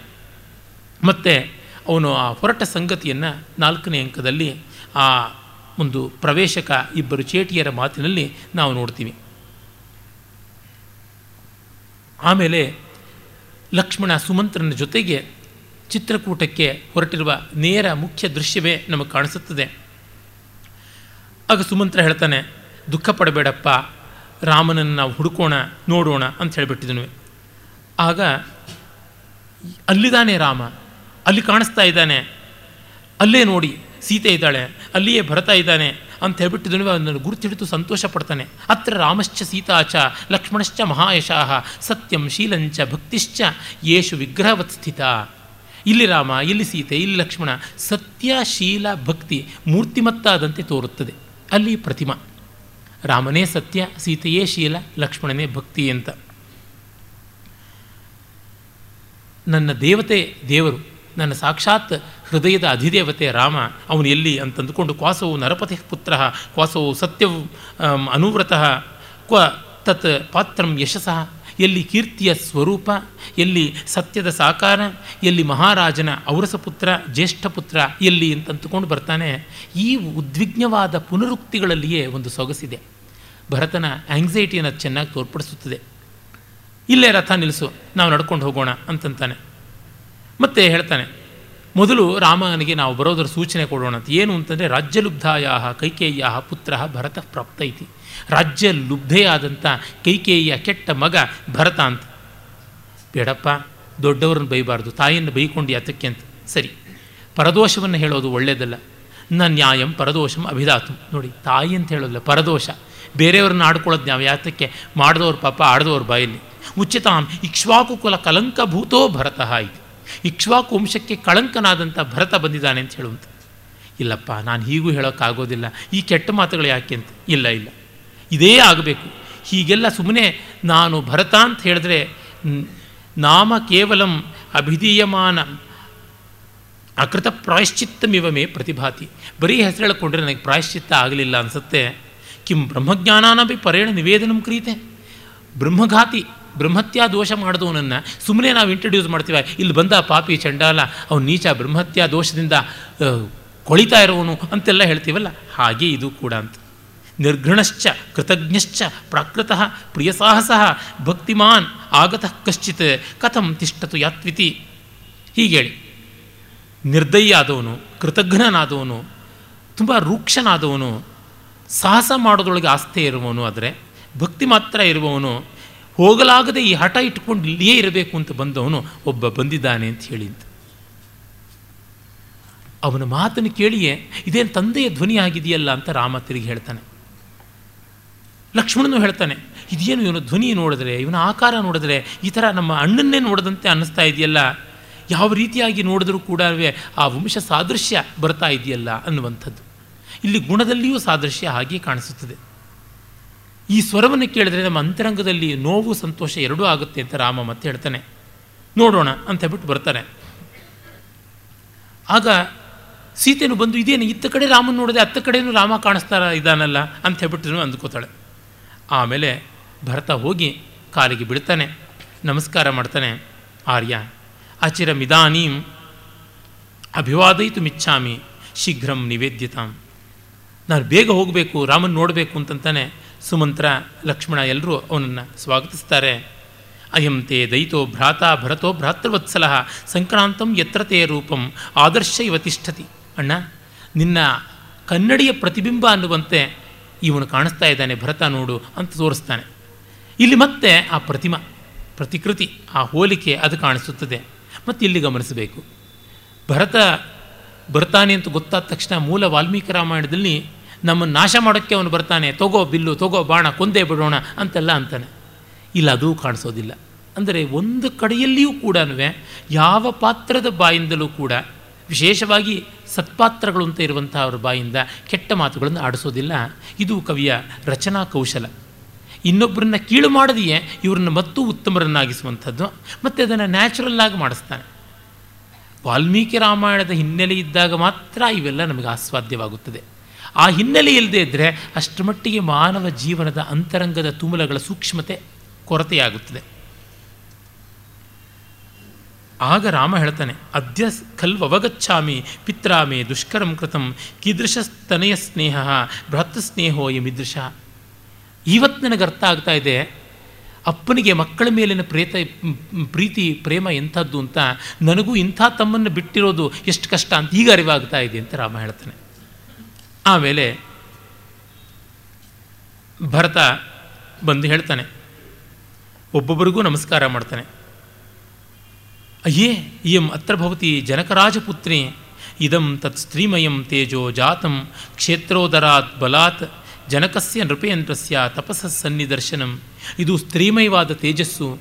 Speaker 1: ಮತ್ತು ಅವನು ಆ ಹೊರಟ ಸಂಗತಿಯನ್ನು ನಾಲ್ಕನೇ ಅಂಕದಲ್ಲಿ ಆ ಒಂದು ಪ್ರವೇಶಕ ಇಬ್ಬರು ಚೇಟಿಯರ ಮಾತಿನಲ್ಲಿ ನಾವು ನೋಡ್ತೀವಿ. ಆಮೇಲೆ ಲಕ್ಷ್ಮಣ ಸುಮಂತ್ರನ ಜೊತೆಗೆ ಚಿತ್ರಕೂಟಕ್ಕೆ ಹೊರಟಿರುವ ನೇರ ಮುಖ್ಯ ದೃಶ್ಯವೇ ನಮಗೆ ಕಾಣಿಸುತ್ತದೆ. ಆಗ ಸುಮಂತ್ರ ಹೇಳ್ತಾನೆ, ದುಃಖ ಪಡಬೇಡಪ್ಪ. ರಾಮನನ್ನು ನಾವು ಹುಡುಕೋಣ, ನೋಡೋಣ ಅಂತ ಹೇಳಿಬಿಟ್ಟಿದ್ನು ಆಗ ಅಲ್ಲಿದ್ದಾನೆ ರಾಮ, ಅಲ್ಲಿ ಕಾಣಿಸ್ತಾ ಇದ್ದಾನೆ. ಅಲ್ಲೇ ನೋಡಿ ಸೀತೆ ಇದ್ದಾಳೆ, ಅಲ್ಲಿಯೇ ಭರತ ಇದ್ದಾನೆ ಅಂತ ಹೇಳ್ಬಿಟ್ಟಿದನು ಅದನ್ನು ಗುರುತಿಡಿದು ಸಂತೋಷ ಪಡ್ತಾನೆ. ಅತ್ರ ರಾಮಶ್ಚ ಸೀತಾಚ, ಲಕ್ಷ್ಮಣಶ್ಚ ಮಹಾಯಶಾಹ, ಸತ್ಯಂ ಶೀಲಂಚ ಭಕ್ತಿಶ್ಚ, ಯೇಷು ವಿಗ್ರಹವತ್ ಸ್ಥಿತ. ಇಲ್ಲಿ ರಾಮ, ಇಲ್ಲಿ ಸೀತೆ, ಇಲ್ಲಿ ಲಕ್ಷ್ಮಣ, ಸತ್ಯ, ಶೀಲ, ಭಕ್ತಿ ಮೂರ್ತಿಮತ್ತಾದಂತೆ ತೋರುತ್ತದೆ. ಅಲ್ಲಿ ಪ್ರತಿಮಾ. ರಾಮನೇ ಸತ್ಯ, ಸೀತೆಯೇ ಶೀಲ, ಲಕ್ಷ್ಮಣನೇ ಭಕ್ತಿ ಅಂತ. ನನ್ನ ದೇವತೆ ದೇವರು, ನನ್ನ ಸಾಕ್ಷಾತ್ ಹೃದಯದ ಅಧಿದೇವತೆ ರಾಮ, ಅವನು ಎಲ್ಲಿ ಅಂತಂದುಕೊಂಡು ಕ್ವಾಸವು ನರಪತಿ ಪುತ್ರ, ಕ್ವಾಸವು ಸತ್ಯವು ಅನುವ್ರತಃ, ಕ್ವ ತತ್ ಪಾತ್ರಂ ಯಶಸಃ. ಎಲ್ಲಿ ಕೀರ್ತಿಯ ಸ್ವರೂಪ, ಎಲ್ಲಿ ಸತ್ಯದ ಸಾಕಾರ, ಎಲ್ಲಿ ಮಹಾರಾಜನ ಔರಸ ಪುತ್ರ, ಜ್ಯೇಷ್ಠ ಪುತ್ರ, ಎಲ್ಲಿ ಅಂತಂದುಕೊಂಡು ಬರ್ತಾನೆ, ಈ ಉದ್ವಿಗ್ನವಾದ ಪುನರುಕ್ತಿಗಳಲ್ಲಿಯೇ ಒಂದು ಸೊಗಸಿದೆ. ಭರತನ ಆಂಗ್ಸೈಟಿಯನ್ನು ಚೆನ್ನಾಗಿ ತೋರ್ಪಡಿಸುತ್ತದೆ. ಇಲ್ಲೇ ರಥ ನಿಲ್ಲಿಸು ನಾವು ನಡ್ಕೊಂಡು ಹೋಗೋಣ ಅಂತಂತಾನೆ. ಮತ್ತೆ ಹೇಳ್ತಾನೆ, ಮೊದಲು ರಾಮನಿಗೆ ನಾವು ಬರೋದರ ಸೂಚನೆ ಕೊಡೋಣ ಅಂತ. ಏನು ಅಂತಂದರೆ ರಾಜ್ಯಲುಬ್ಧಾಯ ಕೈಕೇಯ್ಯ ಪುತ್ರ ಭರತ ಪ್ರಾಪ್ತ ಐತಿ ರಾಜ್ಯ ಲುಬ್ಧೆಯಾದಂಥ ಕೈಕೇಯಿಯ ಕೆಟ್ಟ ಮಗ ಭರತ ಅಂತ. ಬೇಡಪ್ಪ, ದೊಡ್ಡವ್ರನ್ನ ಬೈಬಾರ್ದು, ತಾಯಿಯನ್ನು ಬೈಕೊಂಡು ಯಾತಕ್ಕೆ ಅಂತ. ಸರಿ, ಪರದೋಷವನ್ನು ಹೇಳೋದು ಒಳ್ಳೆಯದಲ್ಲ ನ ನ್ಯಾಯಂ ಪರದೋಷಂ ಅಭಿದಾತು ನೋಡಿ, ತಾಯಿ ಅಂತ ಹೇಳೋದಿಲ್ಲ, ಪರದೋಷ. ಬೇರೆಯವ್ರನ್ನ ಆಡ್ಕೊಳ್ಳೋದು ನಾವು ಯಾತಕ್ಕೆ? ಮಾಡಿದವ್ರ ಪಾಪ ಆಡ್ದವ್ರ ಬಾಯಲ್ಲಿ. ಉಚಿತಾಂ, ಇಕ್ಷ್ವಾಕು ಕುಲ ಕಲಂಕಭೂತೋ ಭರತಃ ಇದು. ಇಕ್ಷ್ವಾಕು ವಂಶಕ್ಕೆ ಕಳಂಕನಾದಂಥ ಭರತ ಬಂದಿದ್ದಾನೆ ಅಂತ ಹೇಳುವಂಥ ಇಲ್ಲಪ್ಪ, ನಾನು ಹೀಗೂ ಹೇಳೋಕ್ಕಾಗೋದಿಲ್ಲ. ಈ ಕೆಟ್ಟ ಮಾತುಗಳು ಯಾಕೆ ಅಂತ? ಇಲ್ಲ ಇಲ್ಲ. ಇದೇ ಆಗಬೇಕು. ಹೀಗೆಲ್ಲ ಸುಮ್ಮನೆ ನಾನು ಭರತ ಅಂತ ಹೇಳಿದ್ರೆ ನಾಮ ಕೇವಲಂ ಅಭಿಧೀಯಮಾನ, ಅಕೃತ ಪ್ರಾಯಶ್ಚಿತ್ತಮಿವ ಮೇ ಪ್ರತಿಭಾತಿ. ಬರೀ ಹೆಸರು ಹೇಳಿಕೊಂಡ್ರೆ ನನಗೆ ಪ್ರಾಯಶ್ಚಿತ್ತ ಆಗಲಿಲ್ಲ ಅನಿಸುತ್ತೆ. ಕಿಂ ಬ್ರಹ್ಮಜ್ಞಾನಾನಪಿ ಪರೇಣ ನಿವೇದನಂ ಕ್ರಿಯತೆ. ಬ್ರಹ್ಮಘಾತಿ, ಬ್ರಹ್ಮತ್ಯಾ ದೋಷ ಮಾಡಿದವನನ್ನು ಸುಮ್ಮನೆ ನಾವು ಇಂಟ್ರಡ್ಯೂಸ್ ಮಾಡ್ತೀವಿ. ಇಲ್ಲಿ ಬಂದ ಪಾಪಿ ಚಂಡಾಲ, ಅವನು ನೀಚ ಬ್ರಹ್ಮತ್ಯಾ ದೋಷದಿಂದ ಕೊಳಿತಾ ಇರೋವನು ಅಂತೆಲ್ಲ ಹೇಳ್ತೀವಲ್ಲ? ಹಾಗೆ ಇದು ಕೂಡ ಅಂತ. ನಿರ್ಘೃಣಶ್ಚ, ಕೃತಜ್ಞಶ್ಚ, ಪ್ರಾಕೃತಃ, ಪ್ರಿಯಸಾಹಸಃ, ಭಕ್ತಿಮಾನ್, ಆಗತಃ ಕಶ್ಚಿತ್, ಕಥಂ ತಿಷ್ಟತು ಯಾತ್ವಿತಿ. ಹೀಗೇಳಿ. ನಿರ್ದಯಿ ಆದವನು ಕೃತಜ್ಞನಾದವನು ತುಂಬ ರೂಕ್ಷನಾದವನು, ಸಾಹಸ ಮಾಡೋದ್ರೊಳಗೆ ಆಸ್ಥೆ ಇರುವವನು ಆದರೆ, ಭಕ್ತಿ ಮಾತ್ರ ಇರುವವನು, ಹೋಗಲಾಗದೆ ಈ ಹಠ ಇಟ್ಕೊಂಡು ಇಲ್ಲಿಯೇ ಇರಬೇಕು ಅಂತ ಬಂದವನು ಒಬ್ಬ ಬಂದಿದ್ದಾನೆ ಅಂತ ಹೇಳಿ ಅವನ ಮಾತನ್ನು ಕೇಳಿಯೇ, ಇದೇನು ತಂದೆಯ ಧ್ವನಿ ಆಗಿದೆಯಲ್ಲ ಅಂತ ರಾಮ ತಿರುಗಿ ಹೇಳ್ತಾನೆ. ಲಕ್ಷ್ಮಣನು ಹೇಳ್ತಾನೆ, ಇದೇನು ಇವನು ಧ್ವನಿ ನೋಡಿದ್ರೆ, ಇವನ ಆಕಾರ ನೋಡಿದ್ರೆ, ಈ ಥರ ನಮ್ಮ ಅಣ್ಣನ್ನೇ ನೋಡದಂತೆ ಅನ್ನಿಸ್ತಾ ಇದೆಯಲ್ಲ? ಯಾವ ರೀತಿಯಾಗಿ ನೋಡಿದ್ರೂ ಕೂಡ ಆ ವಂಶ ಸಾದೃಶ್ಯ ಬರ್ತಾ ಇದೆಯಲ್ಲ? ಅನ್ನುವಂಥದ್ದು. ಇಲ್ಲಿ ಗುಣದಲ್ಲಿಯೂ ಸಾದೃಶ್ಯ ಹಾಗೆ ಕಾಣಿಸುತ್ತದೆ. ಈ ಸ್ವರವನ್ನು ಕೇಳಿದ್ರೆ ನಮ್ಮ ಅಂತರಂಗದಲ್ಲಿ ನೋವು, ಸಂತೋಷ ಎರಡೂ ಆಗುತ್ತೆ ಅಂತ ರಾಮ ಮತ್ತೆ ಹೇಳ್ತಾನೆ. ನೋಡೋಣ ಅಂತ ಬಿಟ್ಟು ಬರ್ತಾನೆ. ಆಗ ಸೀತೆನು ಬಂದು, ಇದೇನು, ಇತ್ತ ಕಡೆ ರಾಮನ ನೋಡಿದೆ ಹತ್ತ ಕಡೆಯೂ ರಾಮ ಕಾಣಿಸ್ತಾ ಇದ್ದಾನಲ್ಲ? ಅಂತ ಹೇಳ್ಬಿಟ್ಟು ಅಂದ್ಕೋತಾಳೆ. ಆಮೇಲೆ ಭರತ ಹೋಗಿ ಕಾಲಿಗೆ ಬಿಡ್ತಾನೆ ನಮಸ್ಕಾರ ಮಾಡ್ತಾನೆ, ಆರ್ಯ ಅಚಿರ ಮಿದಾನೀಂ ಅಭಿವಾದಯಿತು ಮಿಚ್ಛಾಮಿ, ಶೀಘ್ರಂ ನಿವೇದ್ಯತಾಂ. ನಾನು ಬೇಗ ಹೋಗಬೇಕು, ರಾಮನ್ ನೋಡಬೇಕು ಅಂತಂತಾನೆ ಸುಮಂತ್ರ, ಲಕ್ಷ್ಮಣ ಎಲ್ಲರೂ ಅವನನ್ನು ಸ್ವಾಗತಿಸ್ತಾರೆ. ಅಯಂ ತೇ ದಯಿತೋ ಭ್ರಾತ ಭರತೋ ಭ್ರಾತೃವತ್ಸಲ ಸಂಕ್ರಾಂತಂ ಯತ್ರ ತೇ ರೂಪಂ ಆದರ್ಶ ಇವತಿಷ್ಠತಿ ಅಣ್ಣ, ನಿನ್ನ ಕನ್ನಡಿಯ ಪ್ರತಿಬಿಂಬ ಅನ್ನುವಂತೆ ಇವನು ಕಾಣಿಸ್ತಾ ಇದ್ದಾನೆ, ಭರತ ನೋಡು ಅಂತ ತೋರಿಸ್ತಾನೆ. ಇಲ್ಲಿ ಮತ್ತೆ ಆ ಪ್ರತಿಮಾ, ಪ್ರತಿಕೃತಿ, ಆ ಹೋಲಿಕೆ ಅದು ಕಾಣಿಸುತ್ತದೆ. ಮತ್ತು ಇಲ್ಲಿ ಗಮನಿಸಬೇಕು. ಭರತ ಬರ್ತಾನೆ ಅಂತ ಗೊತ್ತಾದ ತಕ್ಷಣ ಮೂಲ ವಾಲ್ಮೀಕಿ ರಾಮಾಯಣದಲ್ಲಿ ನಮ್ಮನ್ನು ನಾಶ ಮಾಡೋಕ್ಕೆ ಅವನು ಬರ್ತಾನೆ, ತಗೋ ಬಿಲ್ಲು, ತಗೋ ಬಾಣ, ಕೊಂದೇ ಬಿಡೋಣ ಅಂತೆಲ್ಲ ಅಂತಾನೆ. ಇಲ್ಲ ಅದೂ ಕಾಣಿಸೋದಿಲ್ಲ. ಅಂದರೆ ಒಂದು ಕಡೆಯಲ್ಲಿಯೂ ಕೂಡ ಯಾವ ಪಾತ್ರದ ಬಾಯಿಂದಲೂ ಕೂಡ ವಿಶೇಷವಾಗಿ ಸತ್ಪಾತ್ರಗಳು ಅಂತ ಇರುವಂಥ ಅವರ ಬಾಯಿಂದ ಕೆಟ್ಟ ಮಾತುಗಳನ್ನು ಆಡಿಸೋದಿಲ್ಲ. ಇದು ಕವಿಯ ರಚನಾ ಕೌಶಲ. ಇನ್ನೊಬ್ಬರನ್ನ ಕೀಳು ಮಾಡದೆಯೇ ಇವ್ರನ್ನ ಮತ್ತೂ ಉತ್ತಮರನ್ನಾಗಿಸುವಂಥದ್ದು, ಮತ್ತು ಅದನ್ನು ನ್ಯಾಚುರಲ್ ಆಗಿ ಮಾಡಿಸ್ತಾನೆ. ವಾಲ್ಮೀಕಿ ರಾಮಾಯಣದ ಹಿನ್ನೆಲೆ ಇದ್ದಾಗ ಮಾತ್ರ ಇವೆಲ್ಲ ನಮಗೆ ಆಸ್ವಾದ್ಯವಾಗುತ್ತದೆ ಆ ಹಿನ್ನೆಲೆ ಇಲ್ಲದೇ ಇದ್ದರೆ ಅಷ್ಟರ ಮಟ್ಟಿಗೆ ಮಾನವ ಜೀವನದ ಅಂತರಂಗದ ತುಮಲಗಳ ಸೂಕ್ಷ್ಮತೆ ಕೊರತೆಯಾಗುತ್ತದೆ. ಆಗ ರಾಮ ಹೇಳ್ತಾನೆ, ಅದ್ಯ ಖಲ್ವವಗಚ್ಛಾಮಿ ಪಿತ್ರಾಮೆ ದುಷ್ಕರಂ ಕೃತಂ, ಕೀದೃಶಸ್ತನಯ ಸ್ನೇಹ, ಬೃಹತ್ ಸ್ನೇಹೋ ಯಮಿದೃಶ ಇವತ್ತು ನನಗೆ ಅರ್ಥ ಆಗ್ತಾ ಇದೆ, ಅಪ್ಪನಿಗೆ ಮಕ್ಕಳ ಮೇಲಿನ ಪ್ರೇತ, ಪ್ರೀತಿ, ಪ್ರೇಮ ಎಂಥದ್ದು ಅಂತ ನನಗೂ ಇಂಥ ತಮ್ಮನ್ನು ಬಿಟ್ಟಿರೋದು ಎಷ್ಟು ಕಷ್ಟ ಅಂತ ಈಗ ಅರಿವಾಗ್ತಾ ಇದೆ ಅಂತ ರಾಮ ಹೇಳ್ತಾನೆ. ಆಮೇಲೆ ಭರತ ಬಂದು ಹೇಳ್ತಾನೆ, ಒಬ್ಬೊಬ್ಬರಿಗೂ ನಮಸ್ಕಾರ ಮಾಡ್ತಾನೆ. ಅಯ್ಯೇ, ಇಯಂ ಅತ್ರ ಭವತಿ ಜನಕರಾಜಪುತ್ರಿ. ಇದಂ ತತ್ ಸ್ತ್ರೀಮಯಂ ತೇಜೋ ಜಾತಂ ಕ್ಷೇತ್ರೋದರಾತ್ ಬಲಾತ್. ಜನಕಸ್ಯ ನೃಪೇಂದ್ರಸ್ಯ ತಪಸ್ಸ ಸನ್ನಿದರ್ಶನಂ. ಇದು ಸ್ತ್ರೀಮಯವಾದ ತೇಜಸ್ಸು.